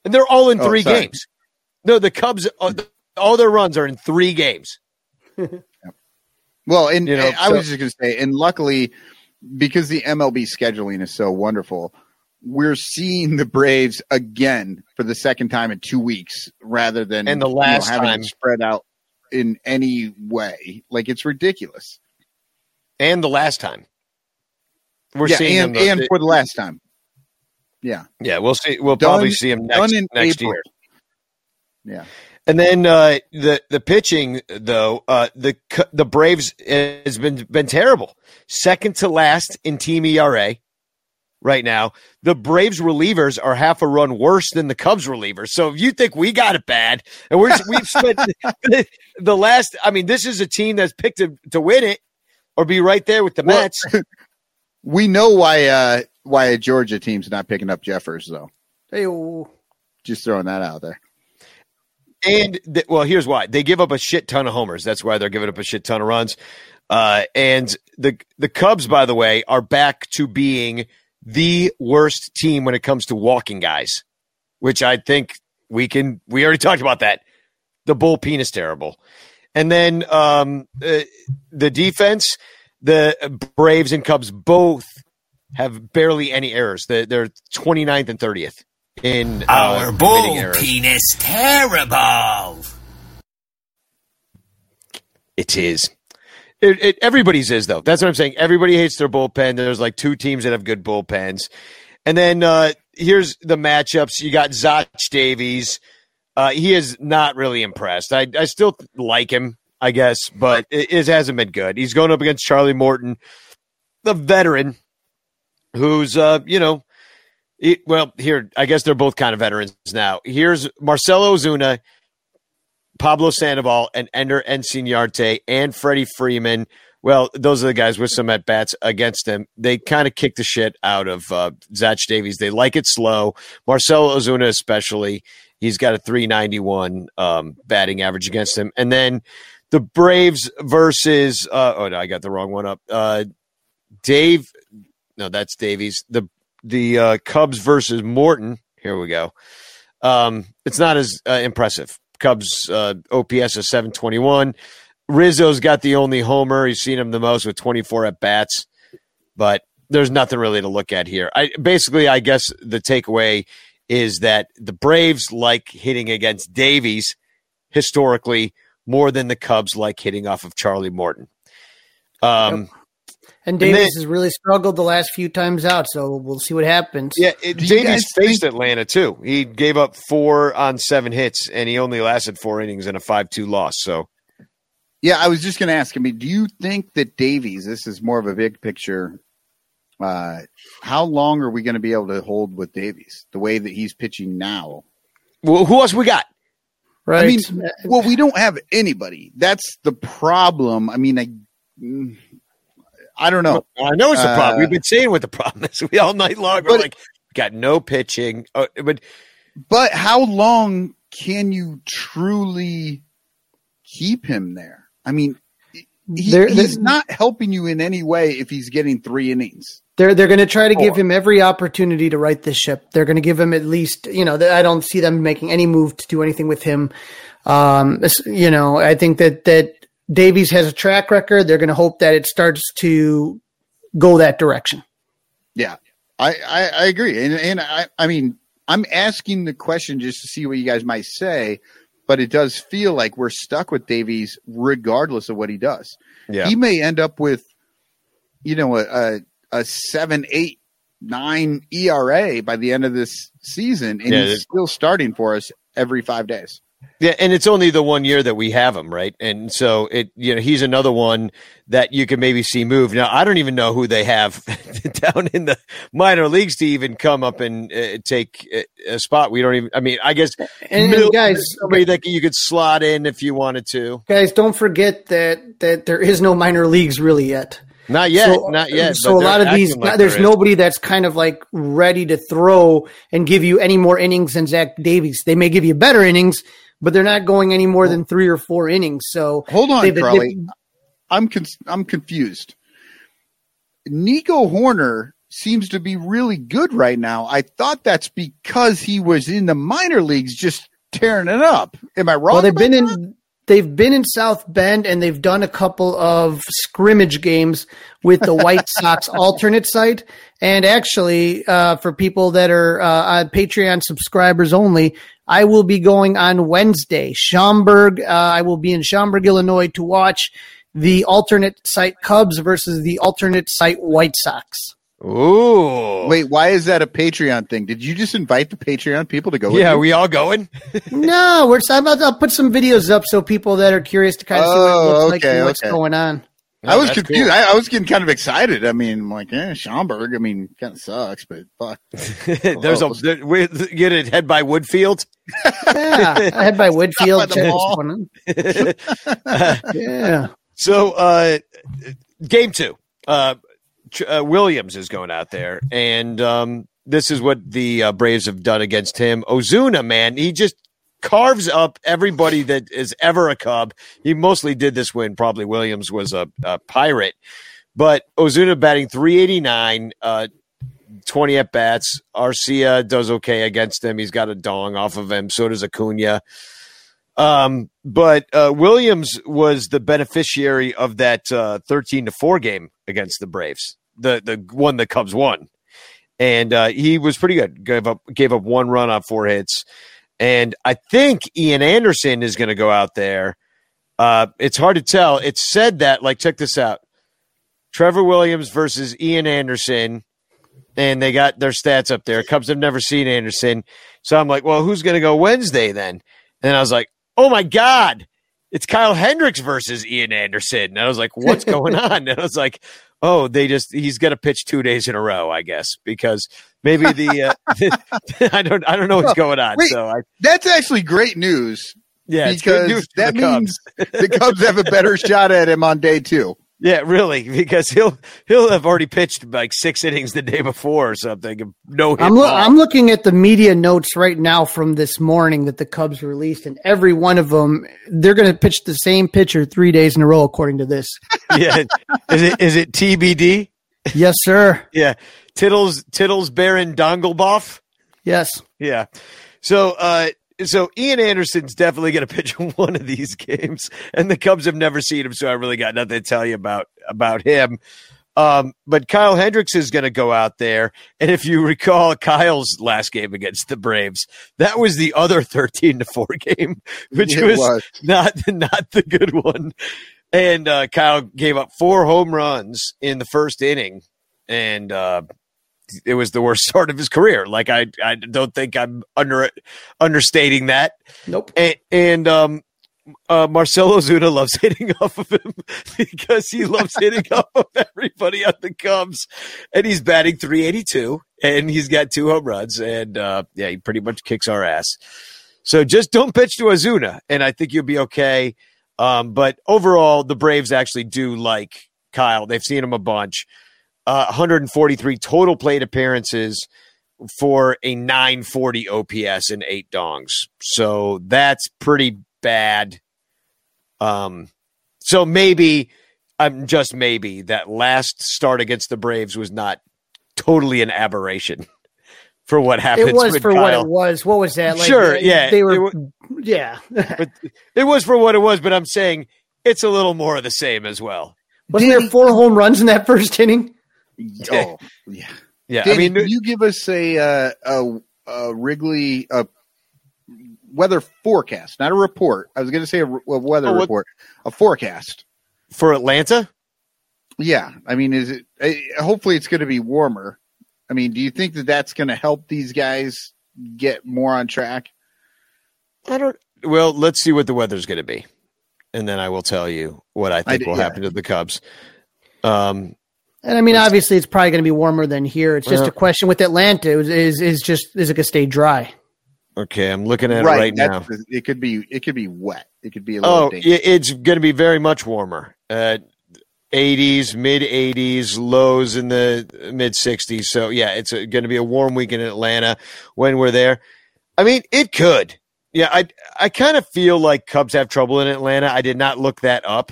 and they're all in Oh, three sorry. games. No, the Cubs, uh, all their runs are in three games. <laughs> Well, and You know, and I so- was just going to say, and luckily, because the MLB scheduling is so wonderful, we're seeing the Braves again for the second time in two weeks, rather than And the you know, last having time. it spread out in any way. Like it's ridiculous. And the last time we're yeah, seeing and, them, and for the last time. Yeah, yeah, we'll see. We'll Done- probably see them next in next April. year. Yeah. And then uh, the the pitching though uh, the the Braves has been been terrible, second to last in team ERA right now. The Braves relievers are half a run worse than the Cubs relievers. So if you think we got it bad, and we're we've spent the, <laughs> <laughs> the last, I mean, this is a team that's picked to, to win it or be right there with the Well, Mets. <laughs> We know why uh why a Georgia team's not picking up Jeffress though. Hey, oh, Just throwing that out there. And th- well, here's why they give up a shit ton of homers. That's why they're giving up a shit ton of runs. Uh, and the the Cubs, by the way, are back to being the worst team when it comes to walking guys, which I think we can. We already <laughs> talked about that. The bullpen is terrible, and then um, uh, the defense. The Braves and Cubs both have barely any errors. They're, they're 29th and 30th in uh, Our committing bull errors. penis terrible. It is. It, it, everybody's is though. That's what I'm saying. Everybody hates their bullpen. There's like two teams that have good bullpens, and then uh, here's the matchups. You got Zach Davies. Uh, he is not really impressed. I, I still like him, I guess, but it, it hasn't been good. He's going up against Charlie Morton, the veteran, who's uh, you know It- well, here, I guess they're both kind of veterans now. Here's Marcelo Ozuna, Pablo Sandoval, and Ender Inciarte, and Freddie Freeman. Well, those are the guys with some at bats against him. They kind of kick the shit out of uh, Zach Davies. They like it slow. Marcelo Ozuna, especially, he's got a 391 um, batting average against him. And then the Braves versus, uh, oh, no, I got the wrong one up. Uh, Dave, no, that's Davies. The the uh, Cubs versus Morton. Here we go. Um, it's not as uh, impressive. Cubs uh, OPS of 721. Rizzo's got the only homer. You've seen him the most with 24 at bats, but there's nothing really to look at here. I basically, I guess the takeaway is that the Braves like hitting against Davies historically more than the Cubs like hitting off of Charlie Morton. Um, And And Davies then- has really struggled the last few times out, so we'll see what happens. Yeah, it, Do you Davies guys faced think- Atlanta too. He gave up four on seven hits, and he only lasted four innings in a five-two loss. So Yeah, I was just going to ask. I mean, do you think that Davies? This is more of a big picture. Uh, how long are we going to be able to hold with Davies the way that he's pitching now? well, who else we got? right. I mean, well, we don't have anybody. That's the problem. I mean, I, mm, I don't know. I know it's the problem. Uh, We've been saying what the problem is. <laughs> We all night long we're But- like, got no pitching. Uh, but But how long can you truly keep him there? I mean, he, There- he's there- not helping you in any way if he's getting three innings. They're they're going to try to give him every opportunity to right the ship. They're going to give him at least, you know, I don't see them making any move to do anything with him. Um, you know, I think that that Davies has a track record. They're going to hope that it starts to go that direction. Yeah, I, I, I agree. And, and I, I mean, I'm asking the question just to see what you guys might say, but it does feel like we're stuck with Davies regardless of what he does. yeah, He may end up with, you know, a, a, a seven, eight, nine ERA by the end of this season, and Yeah, he's still starting for us every five days. Yeah, and it's only the one year that we have him, right? And so it, you know, he's another one that you can maybe see move. Now, I don't even know who they have <laughs> down in the minor leagues to even come up and uh, take a, a spot. We don't even. I mean, I guess And, and guys, somebody that you could slot in if you wanted to. guys, don't forget that that there is no minor leagues really yet. Not yet, So- not yet. So a lot of these, like there's there nobody that's kind of like ready to throw and give you any more innings than Zach Davies. They may give you better innings, but they're not going any more than three or four innings. So Hold on, they've- I'm con- I'm confused. Nico Hoerner seems to be really good right now. I thought that's because he was in the minor leagues just tearing it up. Am I wrong? Well, they've been that? in they've been in South Bend and they've done a couple of scrimmage games with the White <laughs> Sox alternate site. And actually, uh, for people that are uh, on Patreon subscribers only, I will be going on Wednesday. Schaumburg, uh, I will be in Schaumburg, Illinois, to watch the alternate site Cubs versus the alternate site White Sox. Ooh, Wait, why is that a Patreon thing? Did you just invite the Patreon people to go? with yeah, you? we all going? <laughs> no, we're. I'm about, I'll put some videos up so people that are curious to kind of see what it Oh, looks like okay, and what's okay. going on. I was confused. cool. I, I was getting kind of excited. I mean, I'm like, eh, Schaumburg. I mean, kind of sucks, but fuck. <laughs> There's a there, we get it head by Woodfield. Yeah, <laughs> I had by Woodfield. By the check mall. what's going on. Yeah. So, uh, game two, uh, uh, Williams is going out there, and um, this is what the uh, Braves have done against him. Ozuna, man, he just carves up everybody that is ever a Cub. He mostly did this when probably Williams was a, a Pirate, but Ozuna batting 389, uh, 20 at bats. Arcia does okay against him. He's got a dong off of him. So does Acuna. Um, but uh, Williams was the beneficiary of that uh, thirteen to four game against the Braves, the the one the Cubs won, and uh, he was pretty good. Gave up gave up one run on four hits, and I think Ian Anderson is going to go out there. Uh, it's hard to tell. It said that like check this out: Trevor Williams versus Ian Anderson, and they got their stats up there. Cubs have never seen Anderson, so I'm like, well, who's going to go Wednesday then? And I was like, oh my God, it's Kyle Hendricks versus Ian Anderson. And I was like, what's <laughs> going on? And I was like, oh, they just he's going to pitch two days in a row, I guess, because maybe the uh, <laughs> I don't I don't know what's going on. Wait. So I That's actually great news yeah, because news that the means the Cubs have a better <laughs> shot at him on day two. Yeah, really, because he'll he'll have already pitched like six innings the day before or something. No, I'm, lo- I'm looking at the media notes right now from this morning that the Cubs released, and every one of them, they're going to pitch the same pitcher three days in a row, according to this. <laughs> yeah. Is it is it TBD? yes, sir. Yeah, Tittles Tittles Baron Dongleboff. Yes. Yeah. So uh so Ian Anderson's definitely going to pitch <laughs> one of these games, and the Cubs have never seen him, so I really got nothing to tell you about about him. Um, but Kyle Hendricks is going to go out there, and if you recall Kyle's last game against the Braves, that was the other <laughs> thirteen to four game, which was, was. not not the good one. And uh, Kyle gave up four home runs in the first inning, and uh, it was the worst <laughs> start of his career. Like I, I don't think I'm under understating that. Nope. And, and um, uh, Marcelo Zuna loves <laughs> hitting off of him <laughs> because he loves hitting off of everybody on the Cubs, and he's batting 382, and he's got two home runs, and uh, yeah, he pretty much kicks our ass. So just don't pitch to Ozuna, and I think you'll be okay. Um, but overall, the Braves actually do like Kyle. They've seen him a bunch. Uh, 143 total plate appearances for a 940 OPS and eight dongs. So that's pretty bad. Um, so maybe I'm just maybe that last start against the Braves was not totally an aberration for what happened. It was with for what it was. What was that? Like, Sure, they- yeah, They it were, wa- <laughs> yeah. <laughs> but it was for what it was. But I'm saying it's a little more of the same as well. Wasn't there four home runs in that first inning? Oh, yeah. Yeah, Danny, I mean, can you give us a uh, a, a Wrigley a weather forecast, not a report. I was going to say a, a weather Oh, report, a forecast. for Atlanta, Yeah, I mean, is it? uh, Hopefully, it's going to be warmer. I mean, do you think that that's going to help these guys get more on track? I don't. Well, let's see what the weather's going to be, and then I will tell you what I think d- will yeah. happen to the Cubs. Um, And I mean, obviously, it's probably going to be warmer than here. It's just Uh, a question with Atlanta is is, is just is it going to stay dry? okay, I'm looking at it right now. It could be. It could be wet. It could be a little. Oh, dangerous. it's going to be very much warmer. Uh, 80s, mid 80s, lows in the mid 60s. So yeah, it's going to be a warm week in Atlanta when we're there. I mean, it could. Yeah, I I kind of feel like Cubs have trouble in Atlanta. I did not look that up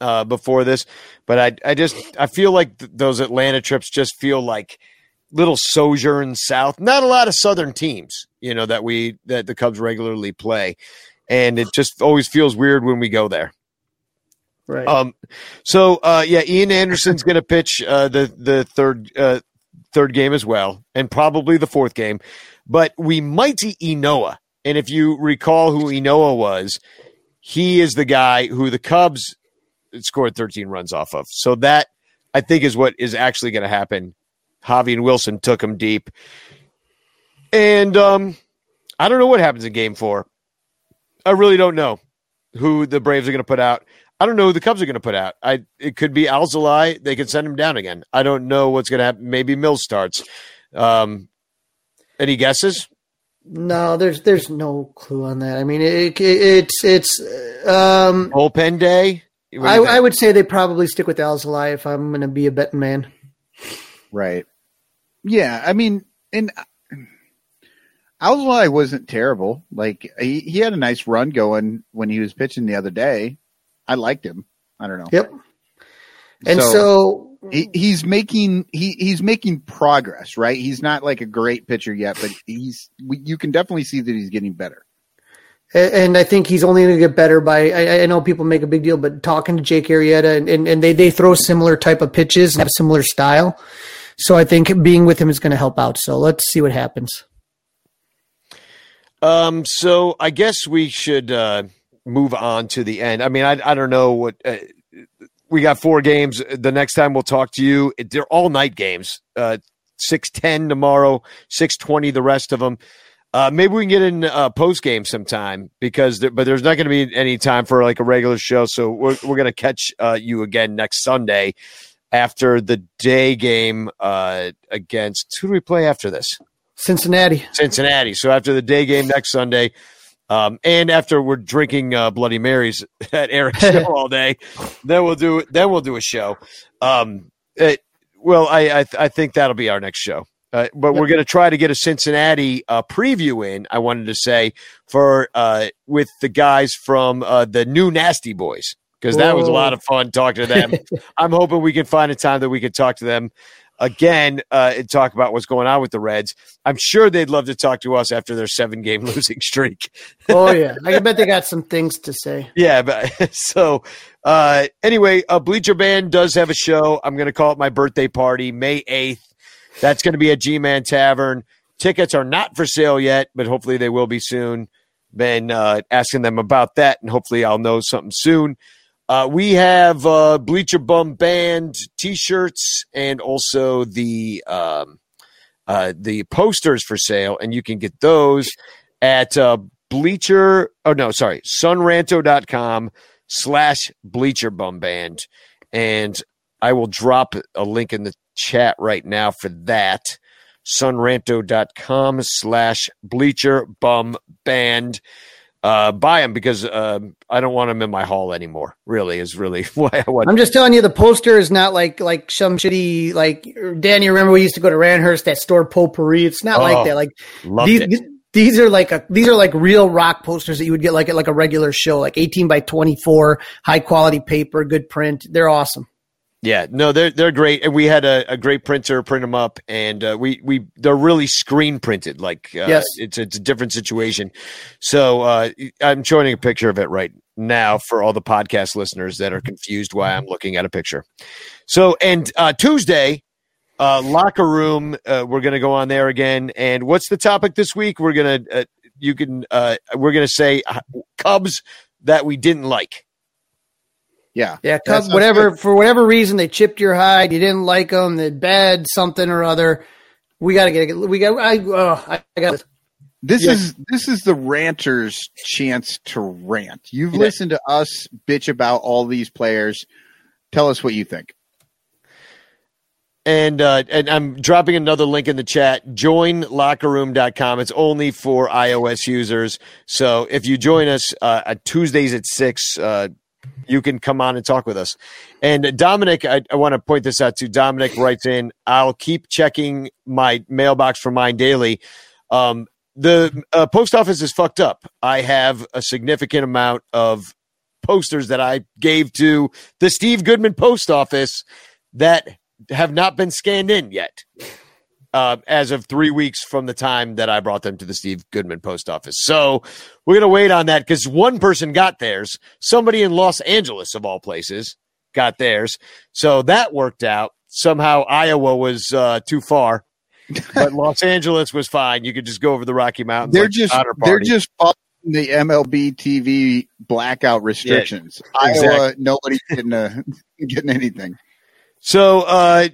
uh, before this, but I I just I feel like th- those Atlanta trips just feel like little sojourn south. Not a lot of southern teams, you know, that we that the Cubs regularly play, and it just always feels weird when we go there. Right. Um, so uh, yeah, Ian Anderson's going to pitch uh, the the third uh, third game as well, and probably the fourth game. But we might see Ynoa, and if you recall who Ynoa was, he is the guy who the Cubs scored 13 runs off of. So that I think is what is actually going to happen. Javy and Willson took him deep, and um, I don't know what happens in Game Four. I really don't know who the Braves are going to put out. I don't know who the Cubs are going to put out. I it could be Alzolay. They could send him down again. I don't know what's going to happen. Maybe Mills starts. Um, any guesses? no, there's there's no clue on that. I mean, it, it, it's it's um. Bullpen day. What do I. I would say they probably stick with Alzolay if I'm going to be a betting man. Right. Yeah, I mean, and uh, Alzolay wasn't terrible. Like he, he had a nice run going when he was pitching the other day. I liked him. I don't know. Yep. And So- so, He, he's making he he's making progress, right? He's not like a great pitcher yet, but he's you can definitely see that he's getting better. And I think he's only going to get better by. I, I know people make a big deal, but talking to Jake Arrieta and, and, and they they throw similar type of pitches and have similar style. So I think being with him is going to help out. So let's see what happens. Um, so I guess we should uh, move on to the end. I mean, I I don't know what uh, we got four games. The next time we'll talk to you, they're all night games. Uh, six ten tomorrow, six twenty the rest of them. Uh, maybe we can get in uh, post game sometime because, there, but there's not going to be any time for like a regular show. So we're we're going to catch uh, you again next Sunday after the day game uh, against who do we play after this? Cincinnati. Cincinnati. So after the day game next Sunday, um, and after we're drinking uh, Bloody Marys <laughs> at Eric's show <laughs> all day, then we'll do then we'll do a show. Um, it, well, I I, th- I think that'll be our next show. Uh, but we're going to try to get a Cincinnati uh, preview in. I wanted to say for uh, with the guys from uh, the new Nasty Boys because that was a lot of fun talking to them. <laughs> I'm hoping we can find a time that we can talk to them again uh, and talk about what's going on with the Reds. I'm sure they'd love to talk to us after their seven game <laughs> losing streak. Oh yeah, I bet they got some things to say. Yeah, but <laughs> so uh, anyway, uh, Bleacher Band does have a show. I'm going to call it my birthday party, May 8th. That's going to be at G Man Tavern. Tickets are not for sale yet, but hopefully they will be soon. Been uh, asking them about that, and hopefully I'll know something soon. Uh, we have uh, Bleacher Bum Band T-shirts and also the um, uh, the posters for sale, and you can get those at uh, Bleacher. Oh no, sorry, Sonranto.com slash Bleacher Bum Band, and I will drop a link in the chat right now for that. Sonranto.com slash Bleacher Bum Band uh, buy them because um, I don't want them in my hall anymore. Really, is really <laughs> why I want. I'm just telling you, the poster is not like like some shitty like Danny. Remember we used to go to Randhurst that store potpourri. It's not Oh, like that. Like these, it. these these are like a these are like real rock posters that you would get like at like a regular show, like 18 by 24, high quality paper, good print. They're awesome. Yeah, no, they're they're great, and we had a, a great printer print them up, and uh, we we they're really screen printed. Like uh, Yes. it's it's a different situation. So uh, I'm showing a picture of it right now for all the podcast listeners that are confused why I'm looking at a picture. So and uh, Tuesday, uh, locker room, uh, we're gonna go on there again. And what's the topic this week? We're gonna uh, you can uh, we're gonna say Cubs that we didn't like. Yeah. Yeah, That Cubs, sounds whatever good. for whatever reason they chipped your hide, you didn't like them, they bad something or other. We got to get we got I oh, I, I got This Yeah. is this is the ranter's chance to rant. You've Yeah. listened to us bitch about all these players. Tell us what you think. And uh, and I'm dropping another link in the chat. Joinlockerroom.com. It's only for iOS users. So if you join us uh, at Tuesdays at six, uh, you can come on and talk with us. And Dominic, I, I want to point this out to Dominic writes in. I'll keep checking my mailbox for mine daily. Um, the uh, post office is fucked up. I have a significant amount of posters that I gave to the Steve Goodman post office that have not been scanned in yet. Uh, as of three weeks from the time that I brought them to the Steve Goodman post office. So we're going to wait on that because one person got theirs. Somebody in Los Angeles, of all places, got theirs. So that worked out. Somehow Iowa was uh, too far, but <laughs> Los Angeles was fine. You could just go over the Rocky Mountains. They're like just they're just following the MLB TV blackout restrictions. exactly. Iowa, nobody's getting uh, <laughs> getting anything. So, uh,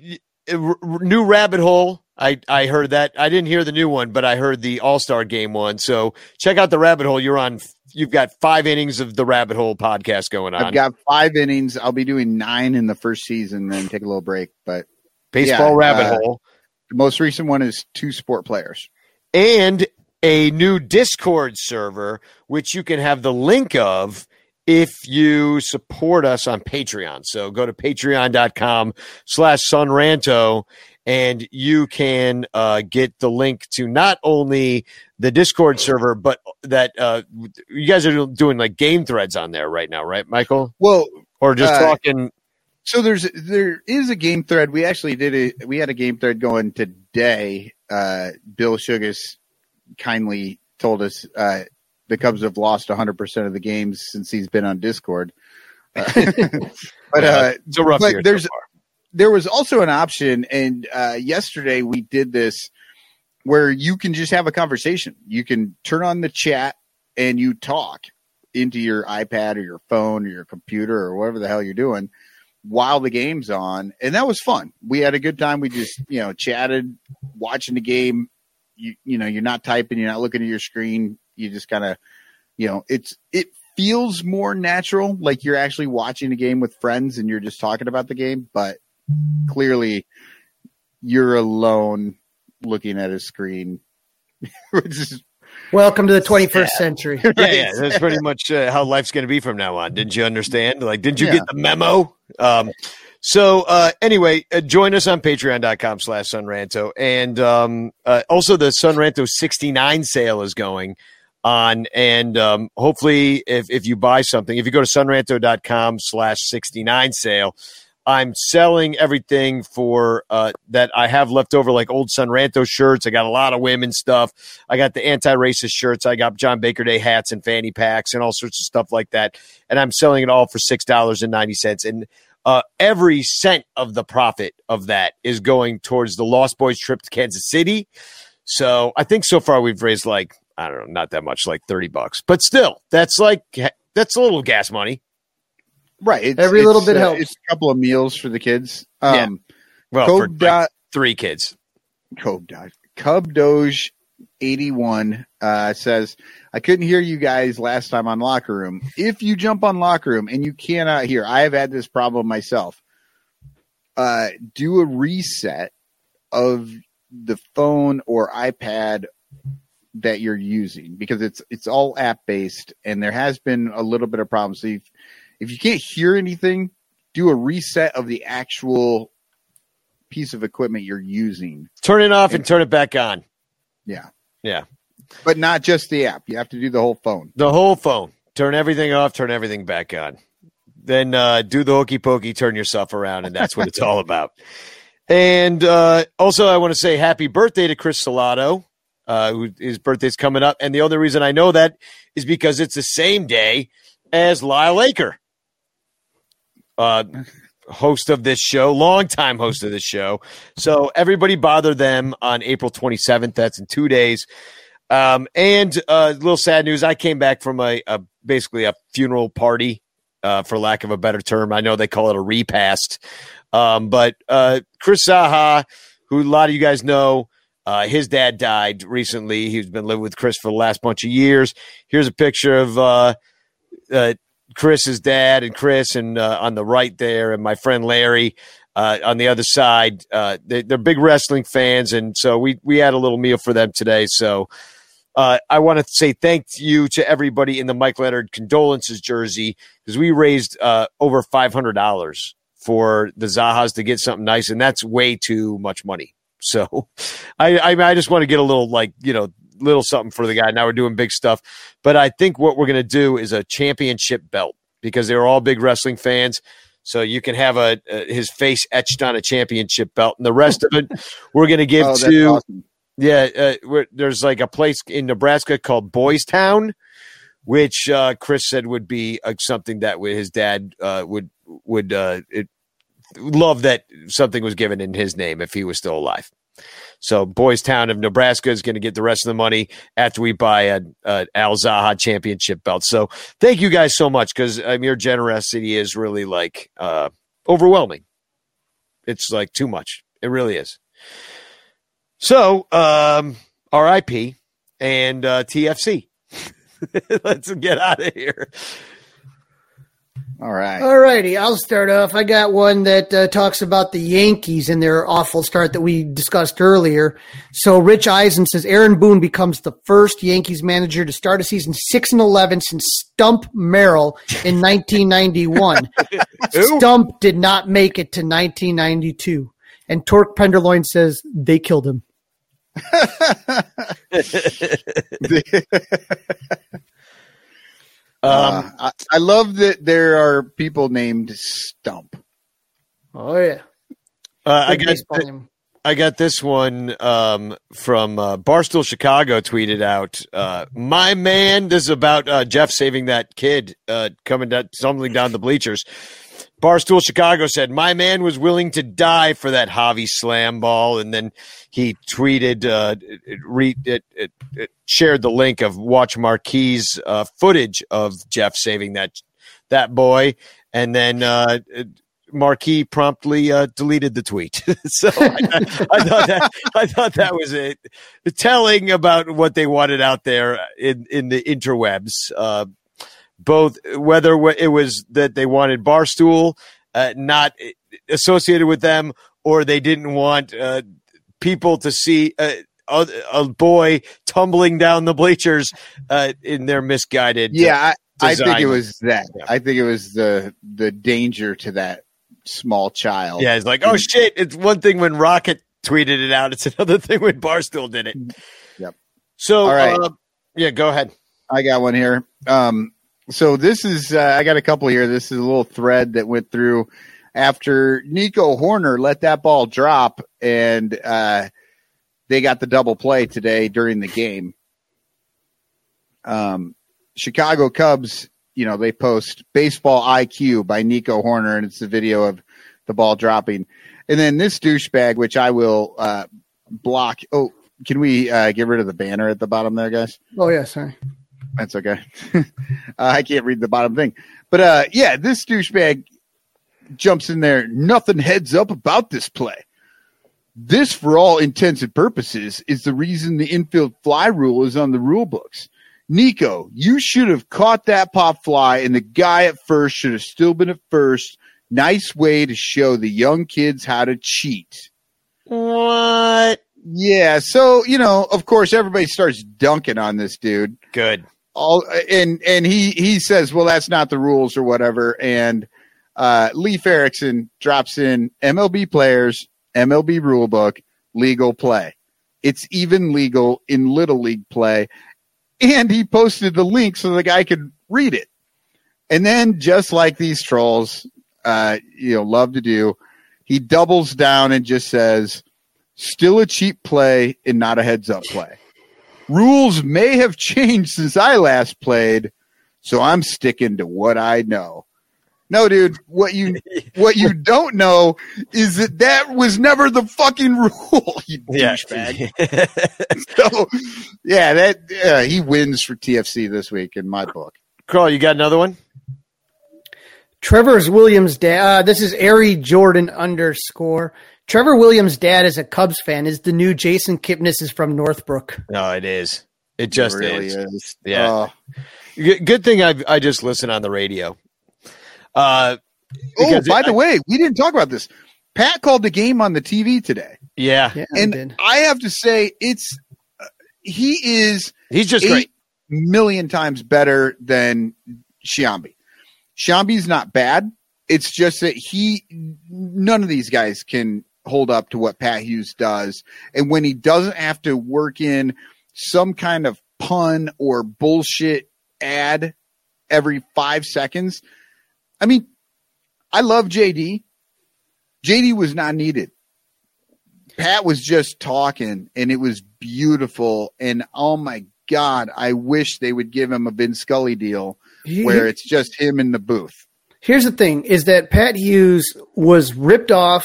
r- new rabbit hole. I, I heard that. I didn't hear the new one, but I heard the All Star Game one. So check out the rabbit hole. You're on. You've got five innings of the rabbit hole podcast going on. I've got five innings. I'll be doing nine in the first season, then take a little break. But baseball yeah, rabbit uh, hole the most recent one is two sport players. and a new Discord server, which you can have the link of if you support us on Patreon. So go to patreon.com slash sonranto and you can uh, get the link to not only the Discord server, but that uh, you guys are doing like game threads on there right now, right, Michael? Well, Or just Uh, talking. So there's there is a game thread. We actually did a we had a game thread going today. Uh, Bill Sugas kindly told us uh, the Cubs have lost 100 percent of the games since he's been on Discord. Uh, <laughs> but uh, It's a rough year. so there's far. There was also an option, and uh, yesterday we did this where you can just have a conversation. You can turn on the chat and you talk into your iPad or your phone or your computer or whatever the hell you're doing while the game's on, and that was fun. We had a good time. We just you know chatted, watching the game. You you know you're not typing, you're not looking at your screen. You just kind of you know it's it feels more natural, like you're actually watching a game with friends and you're just talking about the game. But clearly you're alone looking at a screen. <laughs> Which is Welcome to the 21st century. <laughs> Yeah, yeah, that's pretty much uh, how life's going to be from now on. Didn't you understand? Like, didn't you Yeah. get the memo? Um, so uh, anyway, uh, join us on patreon.com slash sonranto. And um, uh, also the Son Ranto 69 sale is going on. And um, hopefully if, if you buy something, if you go to sonranto.com slash 69 sale, I'm selling everything for uh, that I have left over, like old Son Ranto shirts. I got a lot of women's stuff. I got the anti-racist shirts. I got John Baker Day hats and fanny packs and all sorts of stuff like that. And I'm selling it all for six dollars and ninety cents. And uh, every cent of the profit of that is going towards the Lost Boys trip to Kansas City. So I think so far we've raised like I don't know, not that much, like thirty bucks, but still, that's like that's a little gas money. Right. It's, Every little bit uh, helps. It's a couple of meals for the kids. Yeah. Um, Well, Code for like, dot three kids. Cove Dodge. Cub Doge 81 uh, says, I couldn't hear you guys last time on Locker Room. If you jump on Locker Room and you cannot hear, I have had this problem myself. Uh, do a reset of the phone or iPad that you're using because it's it's all app based and there has been a little bit of problems. So if, you can't hear anything, do a reset of the actual piece of equipment you're using. Turn it off and turn it back on. Yeah. Yeah. But not just the app. You have to do the whole phone. The whole phone. Turn everything off, turn everything back on. Then uh, do the hokey pokey, turn yourself around, and that's what it's all about. And uh, also, I want to say happy birthday to Chris Salato, uh, who his birthday's coming up. And the only reason I know that is because it's the same day as Lyle Aker, uh, host of this show, longtime host of this show. So everybody bother them on April 27th. That's in two days. Um, and a uh, little sad news. I came back from a, a basically a funeral party, uh, for lack of a better term. I know they call it a repast. Um, but uh, Chris Zaha, who a lot of you guys know, uh, his dad died recently. He's been living with Chris for the last bunch of years. Here's a picture of uh, uh, Chris's dad and Chris, and uh, on the right there, and my friend Larry uh, on the other side. Uh, they, they're big wrestling fans, and so we we had a little meal for them today. So uh, I want to say thank you to everybody in the Mike Leonard condolences jersey because we raised uh, over five hundred dollars for the Zahas to get something nice, and that's way too much money. So I I, I just want to get a little like you know little something for the guy. Now we're doing big stuff, but I think what we're going to do is a championship belt because they're all big wrestling fans. So you can have a, uh, his face etched on a championship belt, and the rest of it <laughs> we're going to give Oh, to awesome. yeah. Uh, there's like a place in Nebraska called Boys Town, which uh, Chris said would be uh, something that his dad uh, would would uh, it, love that something was given in his name if he was still alive. So Boys Town of Nebraska is going to get the rest of the money after we buy a, a Al Zaha championship belt. So thank you guys so much because um, your generosity is really like uh, overwhelming. It's like too much. It really is. So um, RIP and uh, TFC. <laughs> Let's get out of here. All right. All righty, I'll start off. I got one that uh, talks about the Yankees and their awful start that we discussed earlier. So Rich Eisen says Aaron Boone becomes the first Yankees manager to start a season six and eleven since Stump Merrill in <laughs> 1991. Stump did not make it to 1992, and Torque Penderloin says they killed him. <laughs> <laughs> Uh, I, I love that there are people named Stump. Oh yeah, Uh, I got baseball name. I got this one um, from uh, Barstool Chicago. Tweeted out, uh, "My man, this is about uh, Jeff saving that kid uh, coming down, tumbling down the bleachers." Barstool Chicago said, "My man was willing to die for that Javy slam ball," and then he tweeted, uh, it, re- it, it, it shared the link of Watch Marquee uh, footage of Jeff saving that that boy, and then uh, Marquee promptly uh, deleted the tweet. <laughs> so I, I thought that I thought that was it, telling about what they wanted out there in in the interwebs. Uh, both whether it was that they wanted Barstool uh, not associated with them, or they didn't want uh, people to see a, a, a boy tumbling down the bleachers uh, in their misguided. uh, Yeah, I, I think it was that. Yeah. I think it was the the danger to that small child. Yeah, it's like, oh shit! It's one thing when Rocket tweeted it out; it's <laughs> another thing when Barstool did it. Yep. So, All right. uh, yeah, go ahead. I got one here. Um, so this is uh, I got a couple here. This is a little thread that went through after Nico Hoerner let that ball drop, and uh, they got the double play today during the game. Um, Chicago Cubs, you know, they post baseball IQ by Nico Hoerner, and it's the video of the ball dropping. And then this douchebag, which I will uh, block. Oh, can we uh, get rid of the banner at the bottom there, guys? Oh yeah, sorry. That's okay. uh, <laughs> I can't read the bottom thing. But uh, yeah, this douchebag jumps in there. Nothing heads up about this play. This, for all intents and purposes, is the reason the infield fly rule is on the rule books. Nico, you should have caught that pop fly, and the guy at first should have still been at first. Nice way to show the young kids how to cheat. What? Yeah, so you know, of course, everybody starts dunking on this dude Good. All and and he he says well that's not the rules or whatever. And uh leaf erickson drops in mlb players mlb rulebook legal play. It's even legal in little league play. And he posted the link so the guy could read it. And then just like these trolls uh you know love to do he doubles down and just says still a cheap play and not a heads up play rules may have changed since I last played, so I'm sticking to what I know. No, dude, what you <laughs> what you don't know is that that was never the fucking rule, you <laughs> Yeah. douchebag. <laughs> so, yeah, that yeah, he wins for TFC this week in my book. Carl, you got another one? Trevor's Williams' dad. Uh, this is Ari Jordan underscore. Trevor Williams' dad is a Cubs fan. Is the new Jason Kipnis is from Northbrook. No, it is. It just It really is. is. Yeah. Uh, Good thing I I just listen on the radio. Uh, oh, by it- the way, we didn't talk about this. Pat called the game on the TV today, yeah, Yeah, I and did. I have to say, it's uh, he is he's just eight great. million times better than Sciambi. Sciambi's not bad. It's just that he, none of these guys can hold up to what Pat Hughes does. And when he doesn't have to work in some kind of pun or bullshit ad every five seconds, I mean, I love JD. JD was not needed. Pat was just talking and it was beautiful. And oh my God, I wish they would give him a Vin Scully deal where it's just him in the booth. Here's the thing: is that Pat Hughes was ripped off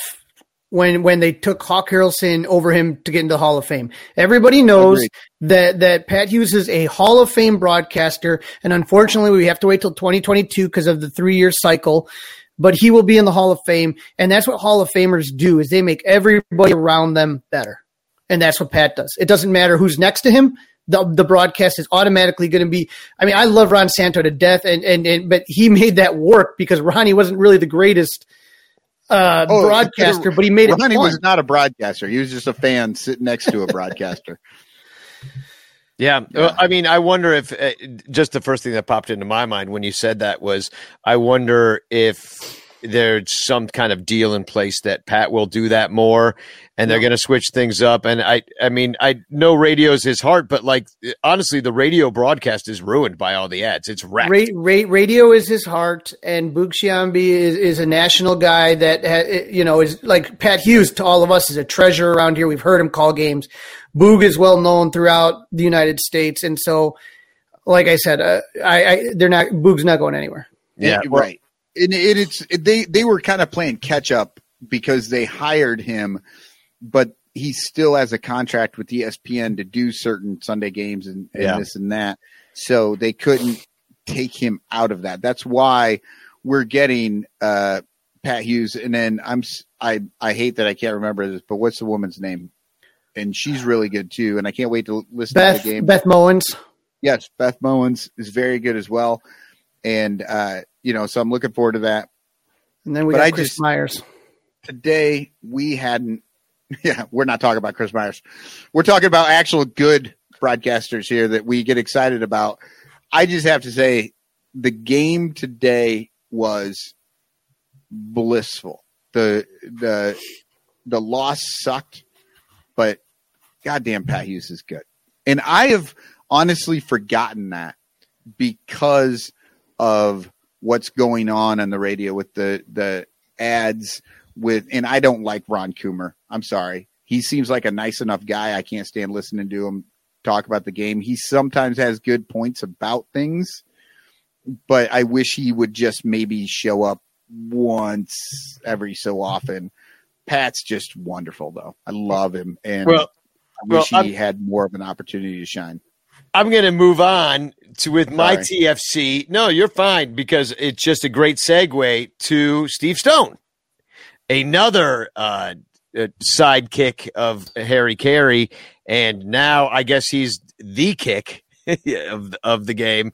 when when they took Hawk Harrelson over him to get into the Hall of Fame. Everybody knows Agreed. that that Pat Hughes is a Hall of Fame broadcaster, and unfortunately, we have to wait till 2022 because of the three year cycle. But he will be in the Hall of Fame, and that's what Hall of Famers do: is they make everybody around them better, and that's what Pat does. It doesn't matter who's next to him. The, the broadcast is automatically going to be. I mean, I love Ron Santo to death, and, and and but he <laughs> made that work because Ronnie wasn't really the greatest uh, Oh, broadcaster, but he made it Ronnie fun. was not a broadcaster. He was just a fan sitting next to a <laughs> broadcaster. Yeah. Well, I mean, I wonder if uh, just the first thing that popped into my mind when you said that was I wonder if there's some kind of deal in place that Pat will do that more and they're going to switch things up and I I mean I know radio's his heart but like honestly the radio broadcast is ruined by all the ads it's wrecked. Ra- ra- radio is his heart, and Boog Sciambi is, is a national guy that ha- you know is like Pat Hughes to all of us is a treasure around here. We've heard him call games. Boog is well known throughout the United States, and so, like I said, uh, I, I they're not Boog's not going anywhere. Yeah, And- right. And it, it's they they were kind of playing catch up because they hired him, but he still has a contract with ESPN to do certain Sunday games and, and Yeah. this and that. So they couldn't take him out of that. That's why we're getting uh, Pat Hughes. And then I'm s- I I hate that I can't remember this, but what's the woman's name? And she's really good too. And I can't wait to listen Beth to the game. Beth Mowins. Yes, Beth Mowins is very good as well. And uh, you know, so I'm looking forward to that. And then we But got I Chris just- Myers. today we hadn't. <laughs> Yeah, we're not talking about Chris Myers. We're talking about actual good broadcasters here that we get excited about. I just have to say, the game today was blissful. The the the loss sucked, but goddamn, Pat Hughes is good. And I have honestly forgotten that because of what's going on on the radio with the the ads with and I don't like Ron Coomer. I'm sorry. He seems like a nice enough guy. I can't stand listening to him talk about the game. He sometimes has good points about things, but I wish he would just maybe show up once every so often. Pat's just wonderful though. I love him and Well, I wish well, he I'm- had more of an opportunity to shine. I'm going to move on to with my. TFC. No, you're fine because it's just a great segue to Steve Stone, another uh, uh, sidekick of Harry Caray, and now I guess he's the kick <laughs> of of the game.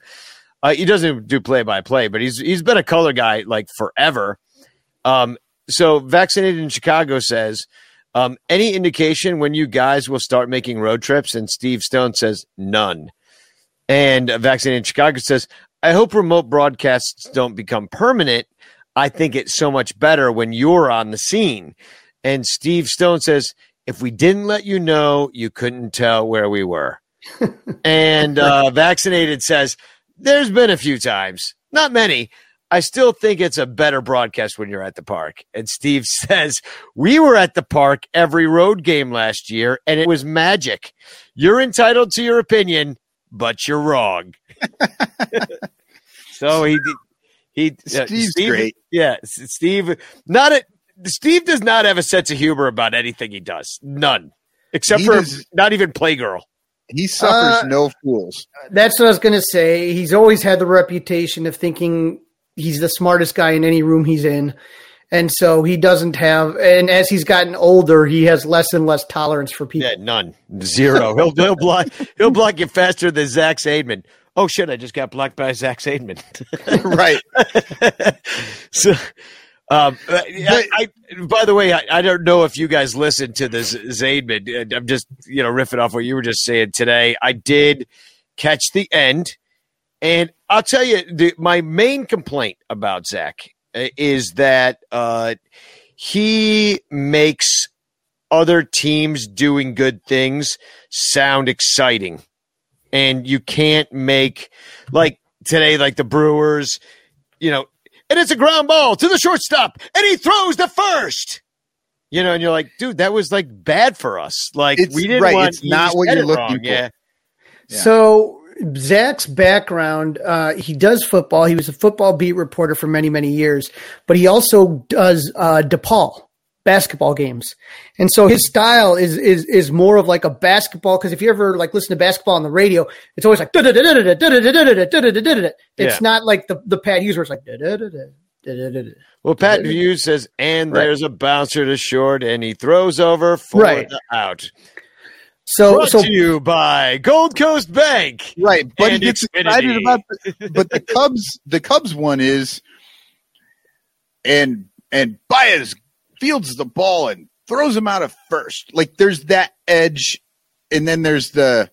Uh, he doesn't do play by play, but he's he's been a color guy like forever. Um, so vaccinated in Chicago says. Um, any indication when you guys will start making road trips? And Steve Stone says none. And Vaccinated in Chicago says, I hope remote broadcasts don't become permanent. I think it's so much better when you're on the scene. And Steve Stone says, if we didn't let you know, you couldn't tell where we were. <laughs> and uh, Vaccinated says, there's been a few times, not many. I still think it's a better broadcast when you're at the park. And Steve <laughs> says, We were at the park every road game last year, and it was magic. You're entitled to your opinion, but you're wrong. <laughs> so he, he, uh, Steve's Steve, great. Yeah, Steve, not a, Steve does not have a sense of humor about anything he does. None. Except He for does- not even Playgirl. He suffers Uh, no fools. That's what I was going to say. He's always had the reputation of thinking he's the smartest guy in any room he's in. And so he doesn't have, and as he's gotten older, he has less and less tolerance for people. Yeah, none. Zero. He'll, he'll block he'll block you faster than Zach Zaidman. Oh shit, I just got blocked by Zach Zaidman. <laughs> right. <laughs> so um, I, I, by the way, I, I don't know if you guys listened to this Zaidman. I'm just, you know, riffing off what you were just saying today. I did catch the end, and I'll tell you, the, my main complaint about Zach uh, is that uh, he makes other teams doing good things sound exciting, and you can't make like today, like the Brewers, you know, and it's a ground ball to the shortstop, and he throws the first. You know, and you're like, dude, that was like bad for us. Like It's- we didn't right, want. it's not what you're looking wrong, for. Yeah, So Zach's background, uh, he does football. He was a football beat reporter for many, many years, but he also does uh, DePaul basketball games, and so his style is is is more of like a basketball. Because if you ever like listen to basketball on the radio, it's always like it's not like the the Pat Hughes where it's like. Well, Pat Hughes says, and there's a bouncer to short, and he throws over for the out. So Brought so to you by Gold Coast Bank. Right, but he gets Xfinity. excited about the, <laughs> but the Cubs the Cubs one is and and Baez fields the ball and throws him out of first. Like there's that edge and then there's the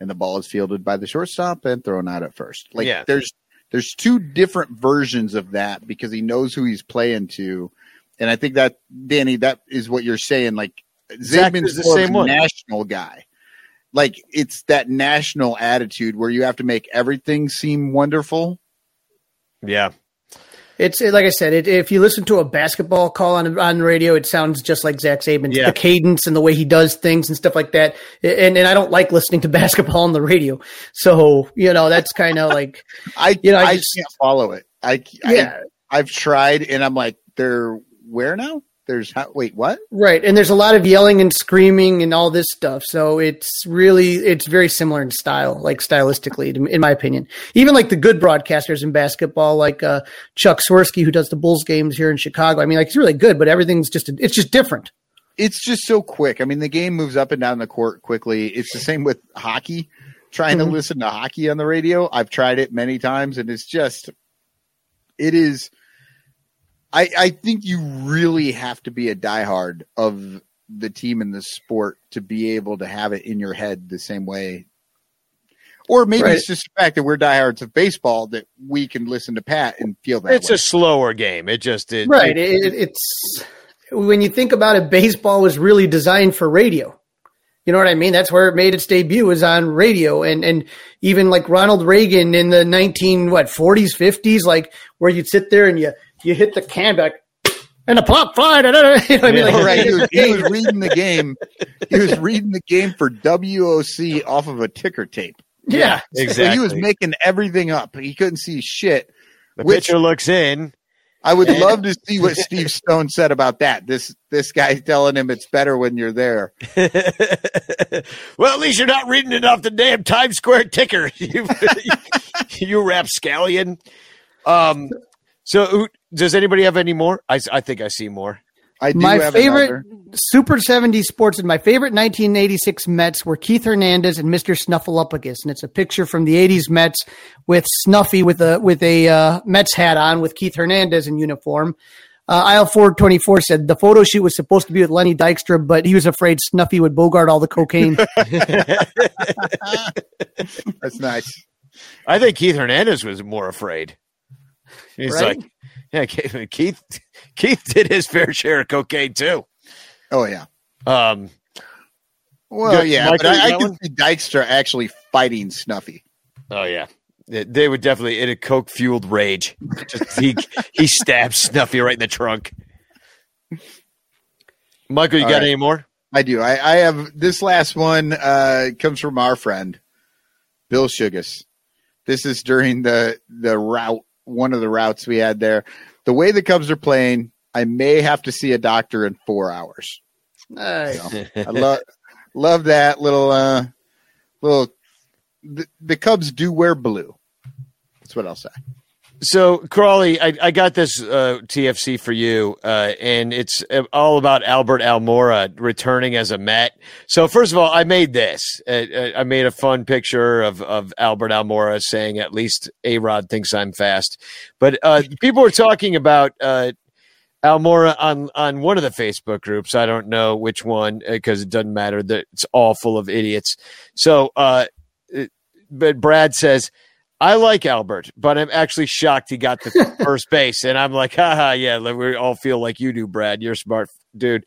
and the ball is fielded by the shortstop and thrown out at first. Like Yeah. there's there's two different versions of that because he knows who he's playing to. And I think that Danny, that is what you're saying. Like Zach Zaidman's is the same one. national guy like it's that national attitude where you have to make everything seem wonderful. Yeah. It's like I said. It, if you listen to a basketball call on on radio, it sounds just like Zach Zaidman. Yeah. The cadence and the way he does things and stuff like that. And and I don't like listening to <laughs> basketball on the radio. So you know that's kind of like <laughs> I You know, I I, just- can't follow it. I, yeah. I I've tried and I'm like they're where now? There's how, wait what? Right, and there's a lot of yelling and screaming and all this stuff. So it's really it's very similar in style, like stylistically, in my opinion. Even like the good broadcasters in basketball, like uh, Chuck Swirsky, who does the Bulls games here in Chicago. I mean, like he's really good, but everything's just it's just different. It's just so quick. I mean, the game moves up and down the court quickly. It's the same with hockey. Trying Mhm. to listen to hockey on the radio, I've tried it many times, and it's just, it is. I, I think you really have to be a diehard of the team in the sport to be able to have it in your head the same way. Or maybe Right. it's just the fact that we're diehards of baseball that we can listen to Pat and feel that. It's way. a slower game. It just it, Right. it- It, it's when you think about it, baseball was really designed for radio. You know what I mean? That's where it made its debut was on radio, and and even like Ronald Reagan in the nineteen what forties fifties, like where you'd sit there and you you hit the can back and the pop fly. <laughs> You know what I mean? Like, All right, he was, he was reading the game. He was reading the game for WOC off of a ticker tape. yeah. So exactly. he was making everything up. He couldn't see shit. the which- pitcher looks in. I would love to see what Steve Stone said about that. This this guy's telling him it's better when you're there. <laughs> well, at least you're not reading it off the damn Times Square ticker. <laughs> You, you rapscallion. Um. So, who- does anybody have any more? I, I think I see more. I do My have favorite another. Super 70 sports and my favorite 1986 Mets were Keith Hernandez and Mr. Snuffleupagus. And it's a picture from the 80s Mets with Snuffy with a with a uh, Mets hat on with Keith Hernandez in uniform. Uh, Aisle 424 said the photo shoot was supposed to be with Lenny Dykstra, but he was afraid Snuffy would bogart all the cocaine. <laughs> That's nice. I think Keith Hernandez was more afraid. He's Right? like, yeah, <laughs> Keith, Keith. Did his fair share of cocaine too. Oh yeah. Um. Well, yeah, Michael, but I, I can see Dykstra actually fighting Snuffy. Oh yeah. They- They would definitely in a coke fueled rage. Just he he <laughs> stabs Snuffy right in the trunk. Michael, you All got right. any more? I do. I, I have this last one uh, comes from our friend Bill Sugas. This is during the the route, one of the routes we had there. The way the Cubs are playing, I may have to see a doctor in four hours. Nice. I love love that little uh little. The, the Cubs do wear blue. That's what I'll say. So, Crawley, I, I got this uh, TFC for you, uh, and it's uh, all about Albert Almora returning as a Met. So, first of all, I made this. Uh, uh, I made a fun picture of, of Albert Almora saying, "At least A Rod thinks I'm fast." But uh, people were talking about Almora on on one of the Facebook groups. I don't know which one because it doesn't matter. That it's all full of idiots. So, but Brad says. I like Albert, but I'm actually shocked he got the <laughs> first base. And I'm like, haha, yeah, we all feel like you do, Brad. You're a smart dude.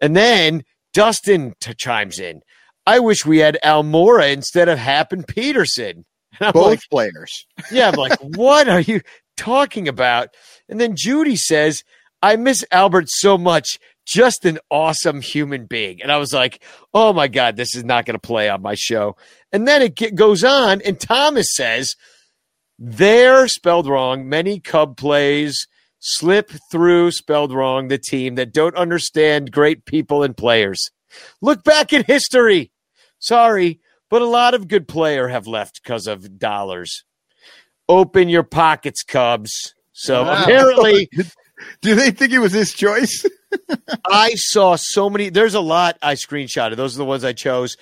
And then Dustin t- chimes in. I wish we had Almora instead of Happen Pederson. <laughs> And I'm Both like, players. <laughs> yeah, I'm like, what are you talking about? And then Judy says, I miss Albert so much. Just an awesome human being. And I was like, oh my God, this is not going to play on my show. And then it ge- goes on, and Thomas says, there, spelled wrong, many Cub plays slip through, spelled wrong, the team that don't understand great people and players. Look back at history. Sorry, but a lot of good player have left because of dollars. Open your pockets, Cubs. So Wow. apparently, <laughs> Do they think it was his choice? <laughs> I saw so many. There's a lot I screenshotted. Those are the ones I chose.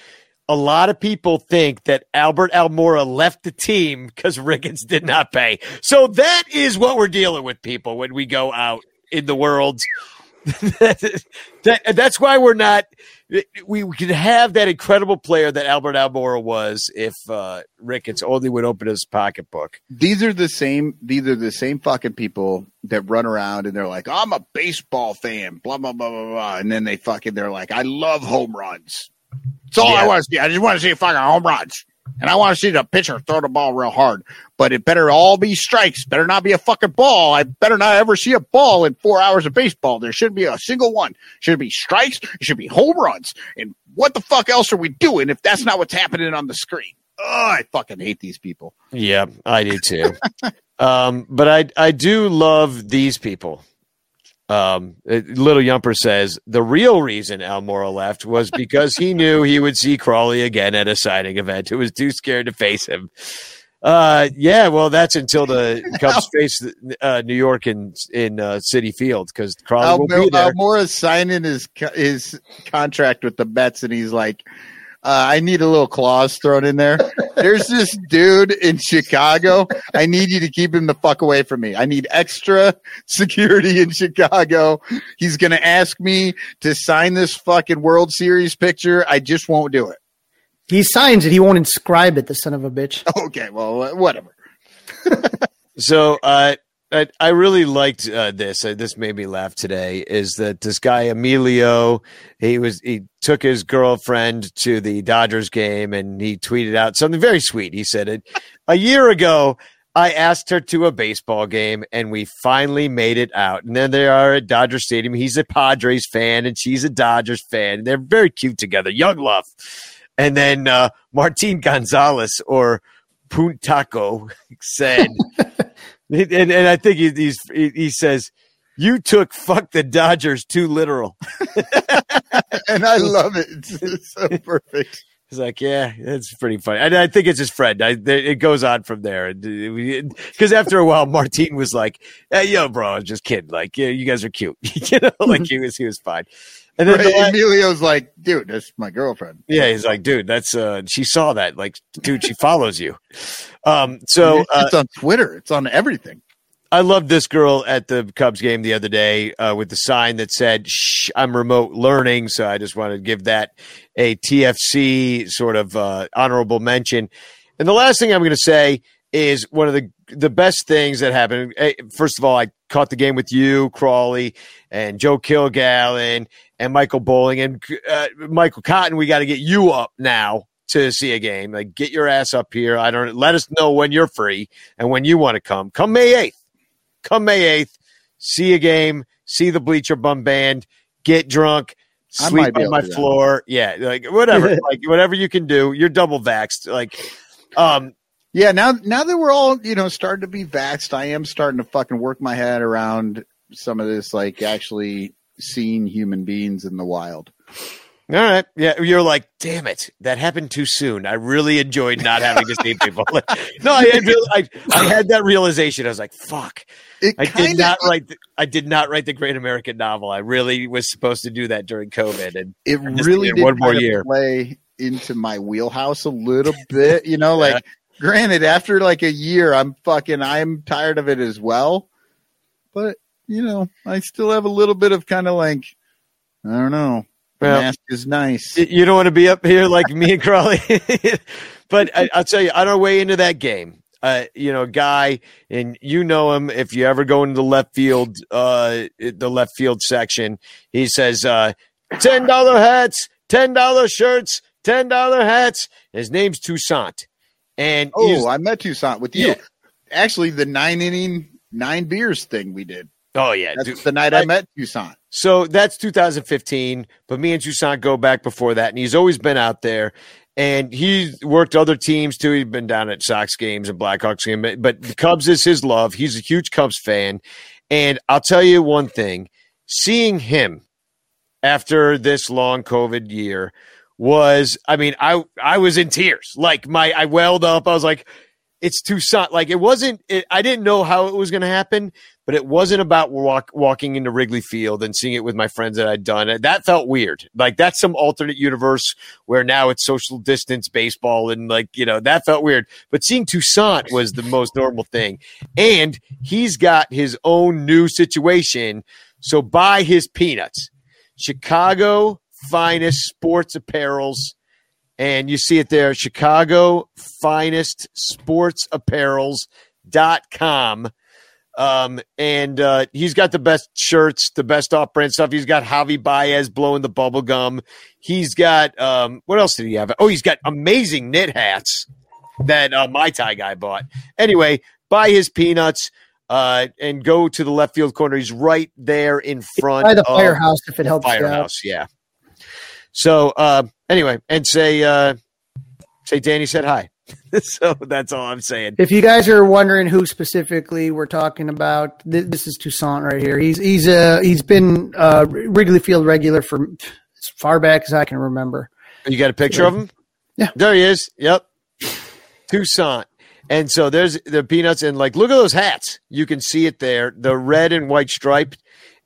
A lot of people think that Albert Almora left the team because Ricketts did not pay. So that is what we're dealing with, people, when we go out in the world. <laughs> that, that's why we're not. We, we could have that incredible player that Albert Almora was if uh, Ricketts only would open his pocketbook. these are the same these are the same fucking people that run around and they're like i'm a baseball fan blah blah blah blah blah and then they fucking they're like i love home runs that's all Yeah. i want to see i just want to see a fucking home runs. And i want to see the pitcher throw the ball real hard. But it better all be strikes. Better not be a fucking ball. I better not ever see a ball in four hours of baseball. There shouldn't be a single one. Should be strikes? It should be home runs. And what the fuck else are we doing if that's not what's happening on the screen? Oh i fucking hate these people. Yeah, I do too. <laughs> um, but I I do love these people. Um, Little Yumper says the real reason Almora left was because he knew he would see Crawley again at a signing event. Who was too scared to face him. Uh, yeah, well, that's until the <laughs> Cubs face uh, New York in in uh, Citi Field because Crawley will be there. Almora's signing his his contract with the Mets, and he's like, uh, "I need a little clause thrown in there. There's this dude in Chicago. I need you to keep him the fuck away from me. I need extra security in Chicago. He's going to ask me to sign this fucking World Series picture. I just won't do it. He signs it. He won't inscribe it. The son of a bitch. <laughs> Okay, well, whatever. So uh, I, I really liked uh, this. Uh, this made me laugh today. Is that this guy Emilio? He was he took his girlfriend to the Dodgers game and he tweeted out something very sweet. He said it a year ago. I asked her to a baseball game and we finally made it out. And then they are at Dodger Stadium. He's a Padres fan and she's a Dodgers fan. They're very cute together. Young love. And then uh, Martin Gonzalez or Puntaco <laughs> said, <laughs> and, and I think he, he's, he, he says, you took fuck the Dodgers too literal. <laughs> And I love it. It's, it's <laughs> so perfect. He's like, yeah, that's pretty funny. And I think it's his friend. I, it goes on from there. Because uh, after a while, Martine was like, hey, yo, bro, I was just kidding. Like, yeah, you guys are cute. <laughs> you know, like mm-hmm. he was, he was fine. And then Right, the la- Emilio's like, dude, that's my girlfriend. yeah, he's like, dude, that's, uh, she saw that. Like, dude, she follows you. Um, so, uh, it's on Twitter. It's on everything. I loved this girl at the Cubs game the other day uh, with the sign that said, Shh, I'm remote learning. So I just wanted to give that a TFC sort of uh, honorable mention. And the last thing I'm going to say is one of the the best things that happened. eh, First of all, I caught the game with you, Crawley, and Joe Kilgallen, and Michael Bowling, and uh, Michael Cotton. We got to get you up now to see a game. Like, get your ass up here. I don't. Let us know when you're free and when you want to come. Come May eighth. Come May eighth. See a game. See the Bleacher Bum Band. Get drunk. Sleep on my floor. Yeah, like whatever. <laughs> like whatever you can do. You're double vaxxed. Like, um, Yeah, now now that we're all you know starting to be vaxxed, I am starting to fucking work my head around some of this, like actually seeing human beings in the wild. All right. Yeah. You're like, damn it. That happened too soon. I really enjoyed not having to see <laughs> people. <laughs> no, I had, real- I, I had that realization. I was like, fuck. It I did kinda- not write. The, I did not write the Great American Novel. I really was supposed to do that during COVID, and It really did one more year. play into my wheelhouse a little bit. You know, <laughs> like granted, after like a year, I'm fucking I'm tired of it as well. But you know, I still have a little bit of kind of like I don't know. Well, mask is nice. You don't want to be up here like me and Crawley. <laughs> but I, I'll tell you, on our way into that game, uh, you know, guy, and you know him. If you ever go into the left field, uh, the left field section, he says, uh, ten dollar hats, ten dollar shirts, ten dollar hats. His name's Toussaint, and Oh, I met Toussaint with you. Yeah. Actually, the nine inning, nine beers thing we did. Oh yeah, That's dude. the night I met Toussaint. So that's 2015, but me and Toussaint go back before that, and he's always been out there. And he's worked other teams too. He's been down at Sox games and Blackhawks games, but- but the Cubs is his love. He's a huge Cubs fan. And I'll tell you one thing seeing him after this long COVID year was, I mean, I, I was in tears. Like my, I welled up. I was like, it's Toussaint. Like it wasn't, it, I didn't know how it was going to happen, but it wasn't about walk, walking into Wrigley Field and seeing it with my friends that I'd done. That felt weird. Like that's some alternate universe where now it's social distance baseball and like, you know, that felt weird. But seeing Toussaint was the most normal thing. And he's got his own new situation. So buy his peanuts. Chicago finest sports apparels. And you see it there, Chicago finest sports apparels.com. Um, and uh, he's got the best shirts, the best off brand stuff. He's got Javy Baez blowing the bubble gum. He's got um, what else did he have? Oh, he's got amazing knit hats that uh, my tie guy bought. Anyway, buy his peanuts uh, and go to the left field corner. He's right there in front By the firehouse, if it helps you out. firehouse. Yeah. So uh, anyway, and say uh, say Danny said hi. <laughs> so that's all I'm saying. If you guys are wondering who specifically we're talking about, th- this is Toussaint right here. He's he's uh he's been uh Wrigley Field regular for as far back as I can remember. You got a picture of him? Yeah. There he is. Yep. Toussaint. And so there's the peanuts and like look at those hats. You can see it there, the red and white striped.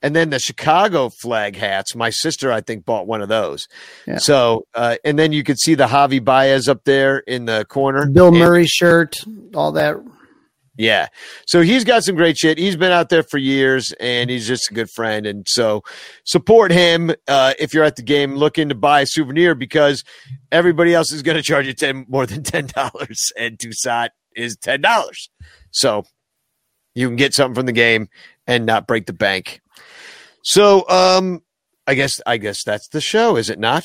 And then the Chicago flag hats. My sister, I think, bought one of those. Yeah. So, uh, and then you could see the Javy Baez up there in the corner. Bill And- Murray shirt, all that. yeah. So he's got some great shit. He's been out there for years and he's just a good friend. And so support him uh, if you're at the game looking to buy a souvenir because everybody else is going to charge you 10 more than $10 and Toussaint is $10. So you can get something from the game and not break the bank. So um I guess I guess that's the show, is it not?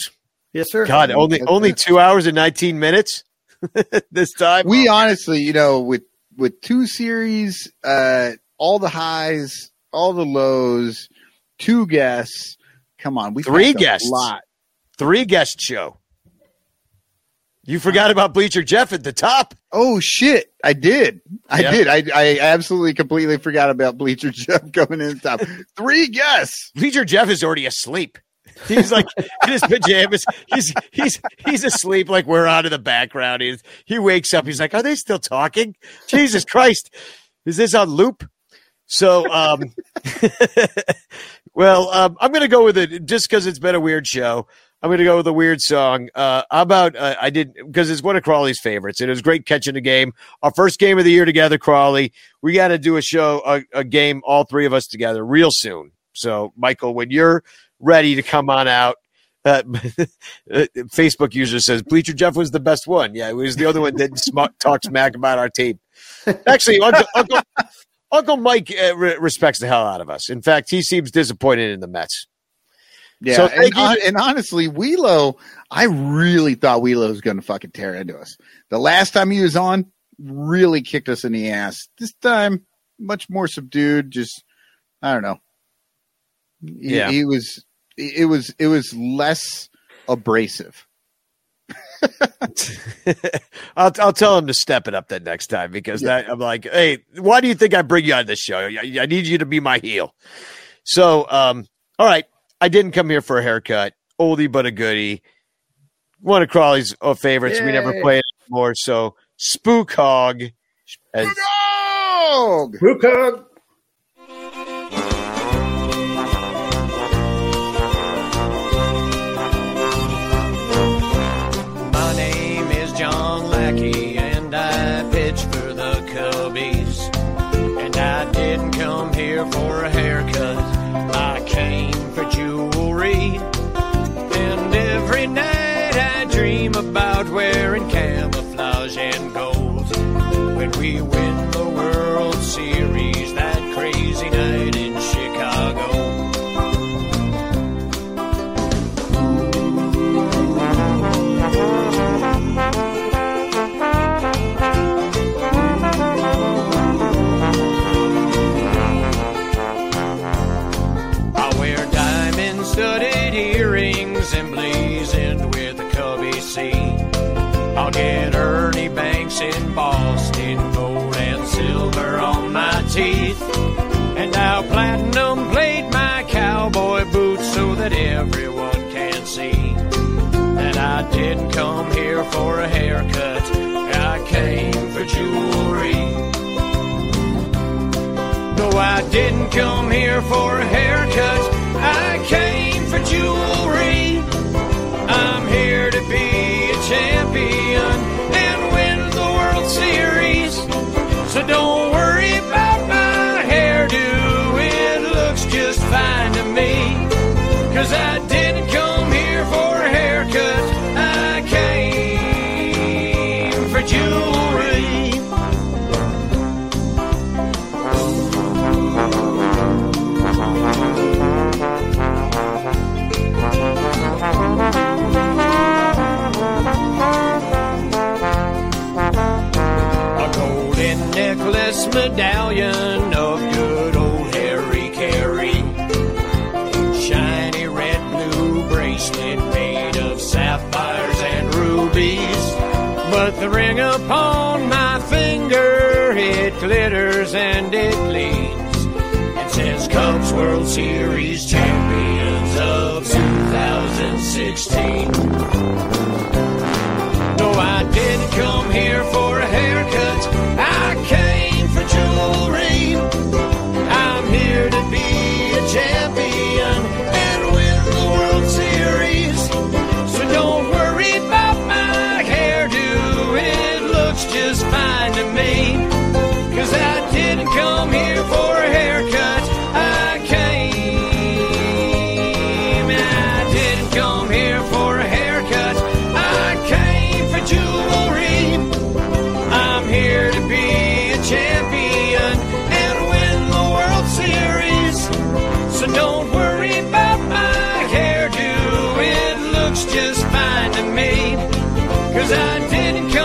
Yes, sir. God, only only 2 hours and 19 minutes <laughs> this time. We honestly, you know, with with two series, uh, all the highs, all the lows, two guests. Come on, we Three guests. lot. three guest show. You forgot about Bleacher Jeff at the top. Oh shit, I did. I did. I, I absolutely completely forgot about Bleacher Jeff <laughs> coming in the top. Three guests. Bleacher Jeff is already asleep. He's like in his pajamas. He's he's he's asleep. Like we're out of the background. He's, he wakes up. He's like, "Are they still talking? Jesus Christ, is this on loop?" So, um, <laughs> well, um, I'm going to go with it just because it's been a weird show. I'm going to go with a weird song. Uh, how about uh, I did because it's one of Crawley's favorites. and It was great catching the game. Our first game of the year together, Crawley. We got to do a show, a, a game, all three of us together, real soon. So, Michael, when you're ready to come on out. Uh, <laughs> Facebook user says Bleacher Jeff was the best one. Yeah, it was the other one that <laughs> sm- talks smack about our team. Actually, Uncle, Uncle, Uncle Mike uh, re- respects the hell out of us. In fact, he seems disappointed in the Mets. Yeah, So and, and honestly, Wielo, I really thought Wielo was going to fucking tear into us. The last time he was on, really kicked us in the ass. This time, much more subdued. Just, I don't know. He, Yeah. he was. It was. It was less abrasive. <laughs> I'll, I'll tell him to step it up that next time because that I'm like, hey, why do you think I bring you on this show? I, I need you to be my heel. So, um, all right, I didn't come here for a haircut. Oldie but a goodie. One of Crawley's uh, favorites. We never Yay. play it anymore. So, Spook Hog. As, Dog! My Ernie in Boston, gold and silver on my teeth. And I'll platinum plate my cowboy boots so that everyone can see that I didn't come here for a haircut. I came for jewelry. No, I didn't come here for a haircut. I came for jewelry. Don't worry about World Series champions of 2016. No, I didn't come here for Didn't come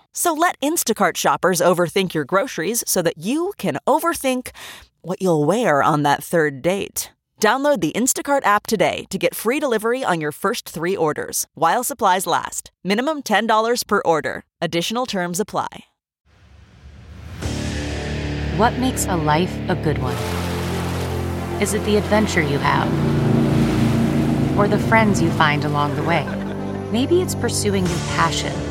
So let Instacart shoppers overthink your groceries so that you can overthink what you'll wear on that third date. Download the Instacart app today to get free delivery on your first three orders while supplies last. Minimum $10 per order. Additional terms apply. What makes a life a good one? Is it the adventure you have? Or the friends you find along the way? Maybe it's pursuing your passion